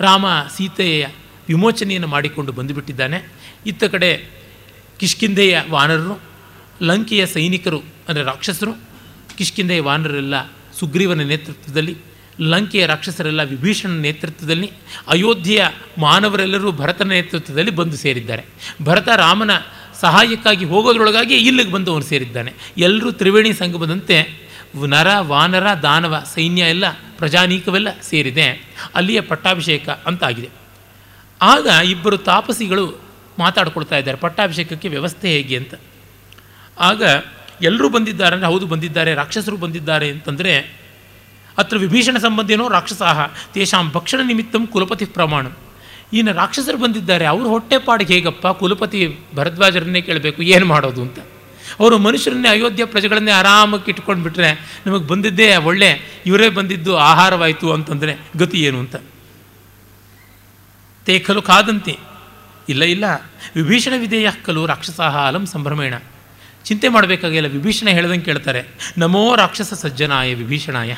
Speaker 1: ರಾಮ ಸೀತೆಯ ವಿಮೋಚನೆಯನ್ನು ಮಾಡಿಕೊಂಡು ಬಂದುಬಿಟ್ಟಿದ್ದಾನೆ. ಇತ್ತ ಕಡೆ ಕಿಷ್ಕಿಂಧೆಯ ವಾನರರು, ಲಂಕೆಯ ಸೈನಿಕರು, ಅಂದರೆ ರಾಕ್ಷಸರು, ಕಿಷ್ಕಿಂಧೆಯ ವಾನರೆಲ್ಲ ಸುಗ್ರೀವನ ನೇತೃತ್ವದಲ್ಲಿ, ಲಂಕೆಯ ರಾಕ್ಷಸರೆಲ್ಲ ವಿಭೀಷಣನ ನೇತೃತ್ವದಲ್ಲಿ, ಅಯೋಧ್ಯೆಯ ಮಾನವರೆಲ್ಲರೂ ಭರತನ ನೇತೃತ್ವದಲ್ಲಿ ಬಂದು ಸೇರಿದ್ದಾರೆ. ಭರತ ರಾಮನ ಸಹಾಯಕ್ಕಾಗಿ ಹೋಗೋದ್ರೊಳಗಾಗಿ ಇಲ್ಲಿಗೆ ಬಂದು ಅವನು ಸೇರಿದ್ದಾನೆ. ಎಲ್ಲರೂ ತ್ರಿವೇಣಿ ಸಂಗಮದಂತೆ ನರ, ವಾನರ, ದಾನವ, ಸೈನ್ಯ ಎಲ್ಲ ಪ್ರಜಾನೀಕವೆಲ್ಲ ಸೇರಿದೆ. ಅಲ್ಲಿಯ ಪಟ್ಟಾಭಿಷೇಕ ಅಂತಾಗಿದೆ. ಆಗ ಇಬ್ಬರು ತಾಪಸಿಗಳು ಮಾತಾಡ್ಕೊಳ್ತಾ ಇದ್ದಾರೆ. ಪಟ್ಟಾಭಿಷೇಕಕ್ಕೆ ವ್ಯವಸ್ಥೆ ಹೇಗೆ ಅಂತ. ಆಗ ಎಲ್ಲರೂ ಬಂದಿದ್ದಾರೆ ಅಂದರೆ ಹೌದು ಬಂದಿದ್ದಾರೆ, ರಾಕ್ಷಸರು ಬಂದಿದ್ದಾರೆ ಅಂತಂದರೆ, ಅತ್ರ ವಿಭೀಷಣ ಸಂಬಂಧಿನೋ ರಾಕ್ಷಸಾಹ, ತೇಷಾಂ ಭಕ್ಷಣ ನಿಮಿತ್ತಂ ಕುಲಪತಿ ಪ್ರಮಾಣ. ಇನ್ನು ರಾಕ್ಷಸರು ಬಂದಿದ್ದಾರೆ. ಅವ್ರ ಹೊಟ್ಟೆಪಾಡಿಗೆ ಹೇಗಪ್ಪ? ಕುಲಪತಿ ಭರದ್ವಾಜರನ್ನೇ ಕೇಳಬೇಕು, ಏನು ಮಾಡೋದು ಅಂತ. ಅವರು ಮನುಷ್ಯರನ್ನೇ ಅಯೋಧ್ಯ ಪ್ರಜೆಗಳನ್ನೇ ಆರಾಮಕ್ಕೆ ಇಟ್ಕೊಂಡು ಬಿಟ್ಟರೆ ನಮಗೆ ಬಂದಿದ್ದೇ ಒಳ್ಳೆ, ಇವರೇ ಬಂದಿದ್ದು ಆಹಾರವಾಯಿತು ಅಂತಂದರೆ ಗತಿ ಏನು ಅಂತ. ತೇ ಖಲು ಕಾದಂತೆ. ಇಲ್ಲ ಇಲ್ಲ. ವಿಭೀಷಣ ವಿಧೇಯ ಕಲು ರಾಕ್ಷಸಾಹ ಅಲಂ ಸಂಭ್ರಮೇಣ. ಚಿಂತೆ ಮಾಡಬೇಕಾಗಿಲ್ಲ, ವಿಭೀಷಣ ಹೇಳ್ದಂಗೆ ಕೇಳ್ತಾರೆ. ನಮೋ ರಾಕ್ಷಸ ಸಜ್ಜನಾಯ ವಿಭೀಷಣಾಯ.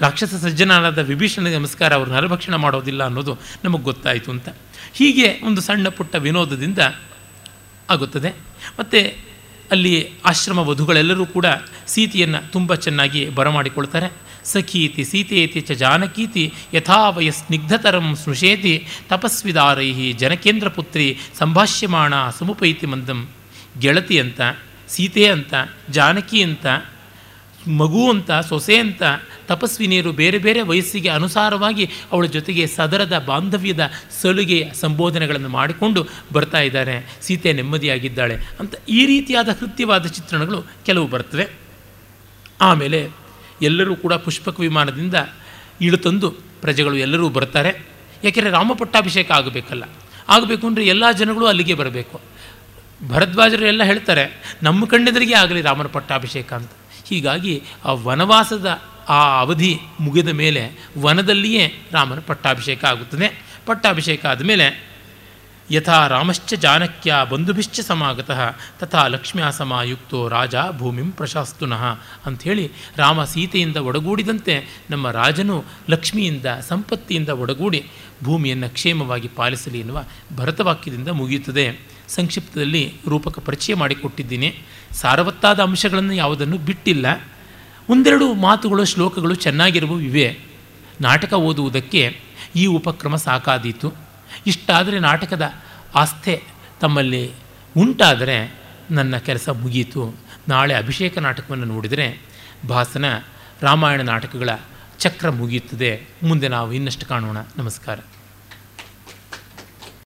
Speaker 1: ರಾಕ್ಷಸ ಸಜ್ಜನಾದ ವಿಭೀಷಣ ನಮಸ್ಕಾರ ಅವರು ನರಭಕ್ಷಣ ಮಾಡೋದಿಲ್ಲ ಅನ್ನೋದು ನಮಗೆ ಗೊತ್ತಾಯಿತು ಅಂತ. ಹೀಗೆ ಒಂದು ಸಣ್ಣ ಪುಟ್ಟ ವಿನೋದದಿಂದ ಆಗುತ್ತದೆ. ಮತ್ತು ಅಲ್ಲಿ ಆಶ್ರಮ ವಧುಗಳೆಲ್ಲರೂ ಕೂಡ ಸೀತೆಯನ್ನು ತುಂಬ ಚೆನ್ನಾಗಿ ಬರಮಾಡಿಕೊಳ್ತಾರೆ. ಸಖೀತಿ ಸೀತೆಯತಿ ಚ ಜಾನಕೀತಿ ಯಥಾವಯ ಸ್ನಿಗ್ಧತರಂ ಸ್ನುಷೇತಿ ತಪಸ್ವಿದಾರೈ ಜನಕೇಂದ್ರ ಪುತ್ರಿ ಸಂಭಾಷ್ಯಮಾಣ ಸುಮುಪೈತಿ ಮಂದಂ ಗೆಳತಿ ಅಂತ, ಸೀತೆ ಅಂತ, ಜಾನಕಿ ಅಂತ ಮಗು ಅಂತ ಸೊಸೆ ಅಂತ ತಪಸ್ವಿನಿಯರು ಬೇರೆ ಬೇರೆ ವಯಸ್ಸಿಗೆ ಅನುಸಾರವಾಗಿ ಅವಳ ಜೊತೆಗೆ ಸದರದ ಬಾಂಧವ್ಯದ ಸಲುಗೆ ಸಂಬೋಧನೆಗಳನ್ನು ಮಾಡಿಕೊಂಡು ಬರ್ತಾ ಇದ್ದಾರೆ ಸೀತೆ ನೆಮ್ಮದಿಯಾಗಿದ್ದಾಳೆ ಅಂತ ಈ ರೀತಿಯಾದ ಹೃತ್ಯವಾದ ಚಿತ್ರಣಗಳು ಕೆಲವು ಬರ್ತವೆ. ಆಮೇಲೆ ಎಲ್ಲರೂ ಕೂಡ ಪುಷ್ಪಕ ವಿಮಾನದಿಂದ ಇಳುತಂದು ಪ್ರಜೆಗಳು ಎಲ್ಲರೂ ಬರ್ತಾರೆ. ಯಾಕೆಂದರೆ ರಾಮಪಟ್ಟಾಭಿಷೇಕ ಆಗಬೇಕಲ್ಲ. ಆಗಬೇಕು ಅಂದರೆ ಎಲ್ಲ ಜನಗಳು ಅಲ್ಲಿಗೆ ಬರಬೇಕು. ಭರದ್ವಾಜರು ಎಲ್ಲ ಹೇಳ್ತಾರೆ, ನಮ್ಮ ಕಣ್ಣೆದರಿಗೆ ಆಗಲಿ ರಾಮನ ಪಟ್ಟಾಭಿಷೇಕ ಅಂತ. ಹೀಗಾಗಿ ಆ ವನವಾಸದ ಆ ಅವಧಿ ಮುಗಿದ ಮೇಲೆ ವನದಲ್ಲಿಯೇ ರಾಮನ ಪಟ್ಟಾಭಿಷೇಕ ಆಗುತ್ತದೆ. ಪಟ್ಟಾಭಿಷೇಕ ಆದಮೇಲೆ ಯಥಾ ರಾಮಶ್ಚ ಜಾನಕ್ಯ ಬಂಧುಭಿಶ್ಚ ಸಮಾಗತಃ ತಥಾ ಲಕ್ಷ್ಮ್ಯಾ ಸಮಾಯುಕ್ತೋ ರಾಜ ಭೂಮಿಂ ಪ್ರಶಾಸ್ತುನಃ ಅಂಥೇಳಿ ರಾಮ ಸೀತೆಯಿಂದ ಒಡಗೂಡಿದಂತೆ ನಮ್ಮ ರಾಜನು ಲಕ್ಷ್ಮಿಯಿಂದ ಸಂಪತ್ತಿಯಿಂದ ಒಡಗೂಡಿ ಭೂಮಿಯನ್ನು ಕ್ಷೇಮವಾಗಿ ಪಾಲಿಸಲಿ ಎನ್ನುವ ಭರತವಾಕ್ಯದಿಂದ ಮುಗಿಯುತ್ತದೆ. ಸಂಕ್ಷಿಪ್ತದಲ್ಲಿ ರೂಪಕ ಪರಿಚಯ ಮಾಡಿಕೊಟ್ಟಿದ್ದೀನಿ. ಸಾರವತ್ತಾದ ಅಂಶಗಳನ್ನು ಯಾವುದನ್ನು ಬಿಟ್ಟಿಲ್ಲ. ಒಂದೆರಡು ಮಾತುಗಳು, ಶ್ಲೋಕಗಳು ಚೆನ್ನಾಗಿರುವ ಇವೆ ನಾಟಕ ಓದುವುದಕ್ಕೆ ಈ ಉಪಕ್ರಮ ಸಾಕಾದೀತು. ಇಷ್ಟಾದರೆ ನಾಟಕದ ಆಸ್ಥೆ ತಮ್ಮಲ್ಲಿ ಉಂಟಾದರೆ ನನ್ನ ಕೆಲಸ ಮುಗೀತು. ನಾಳೆ ಅಭಿಷೇಕ ನಾಟಕವನ್ನು ನೋಡಿದರೆ ಭಾಸನ ರಾಮಾಯಣ ನಾಟಕಗಳ ಚಕ್ರ ಮುಗಿಯುತ್ತದೆ. ಮುಂದೆ ನಾವು ಇನ್ನಷ್ಟು ಕಾಣೋಣ. ನಮಸ್ಕಾರ.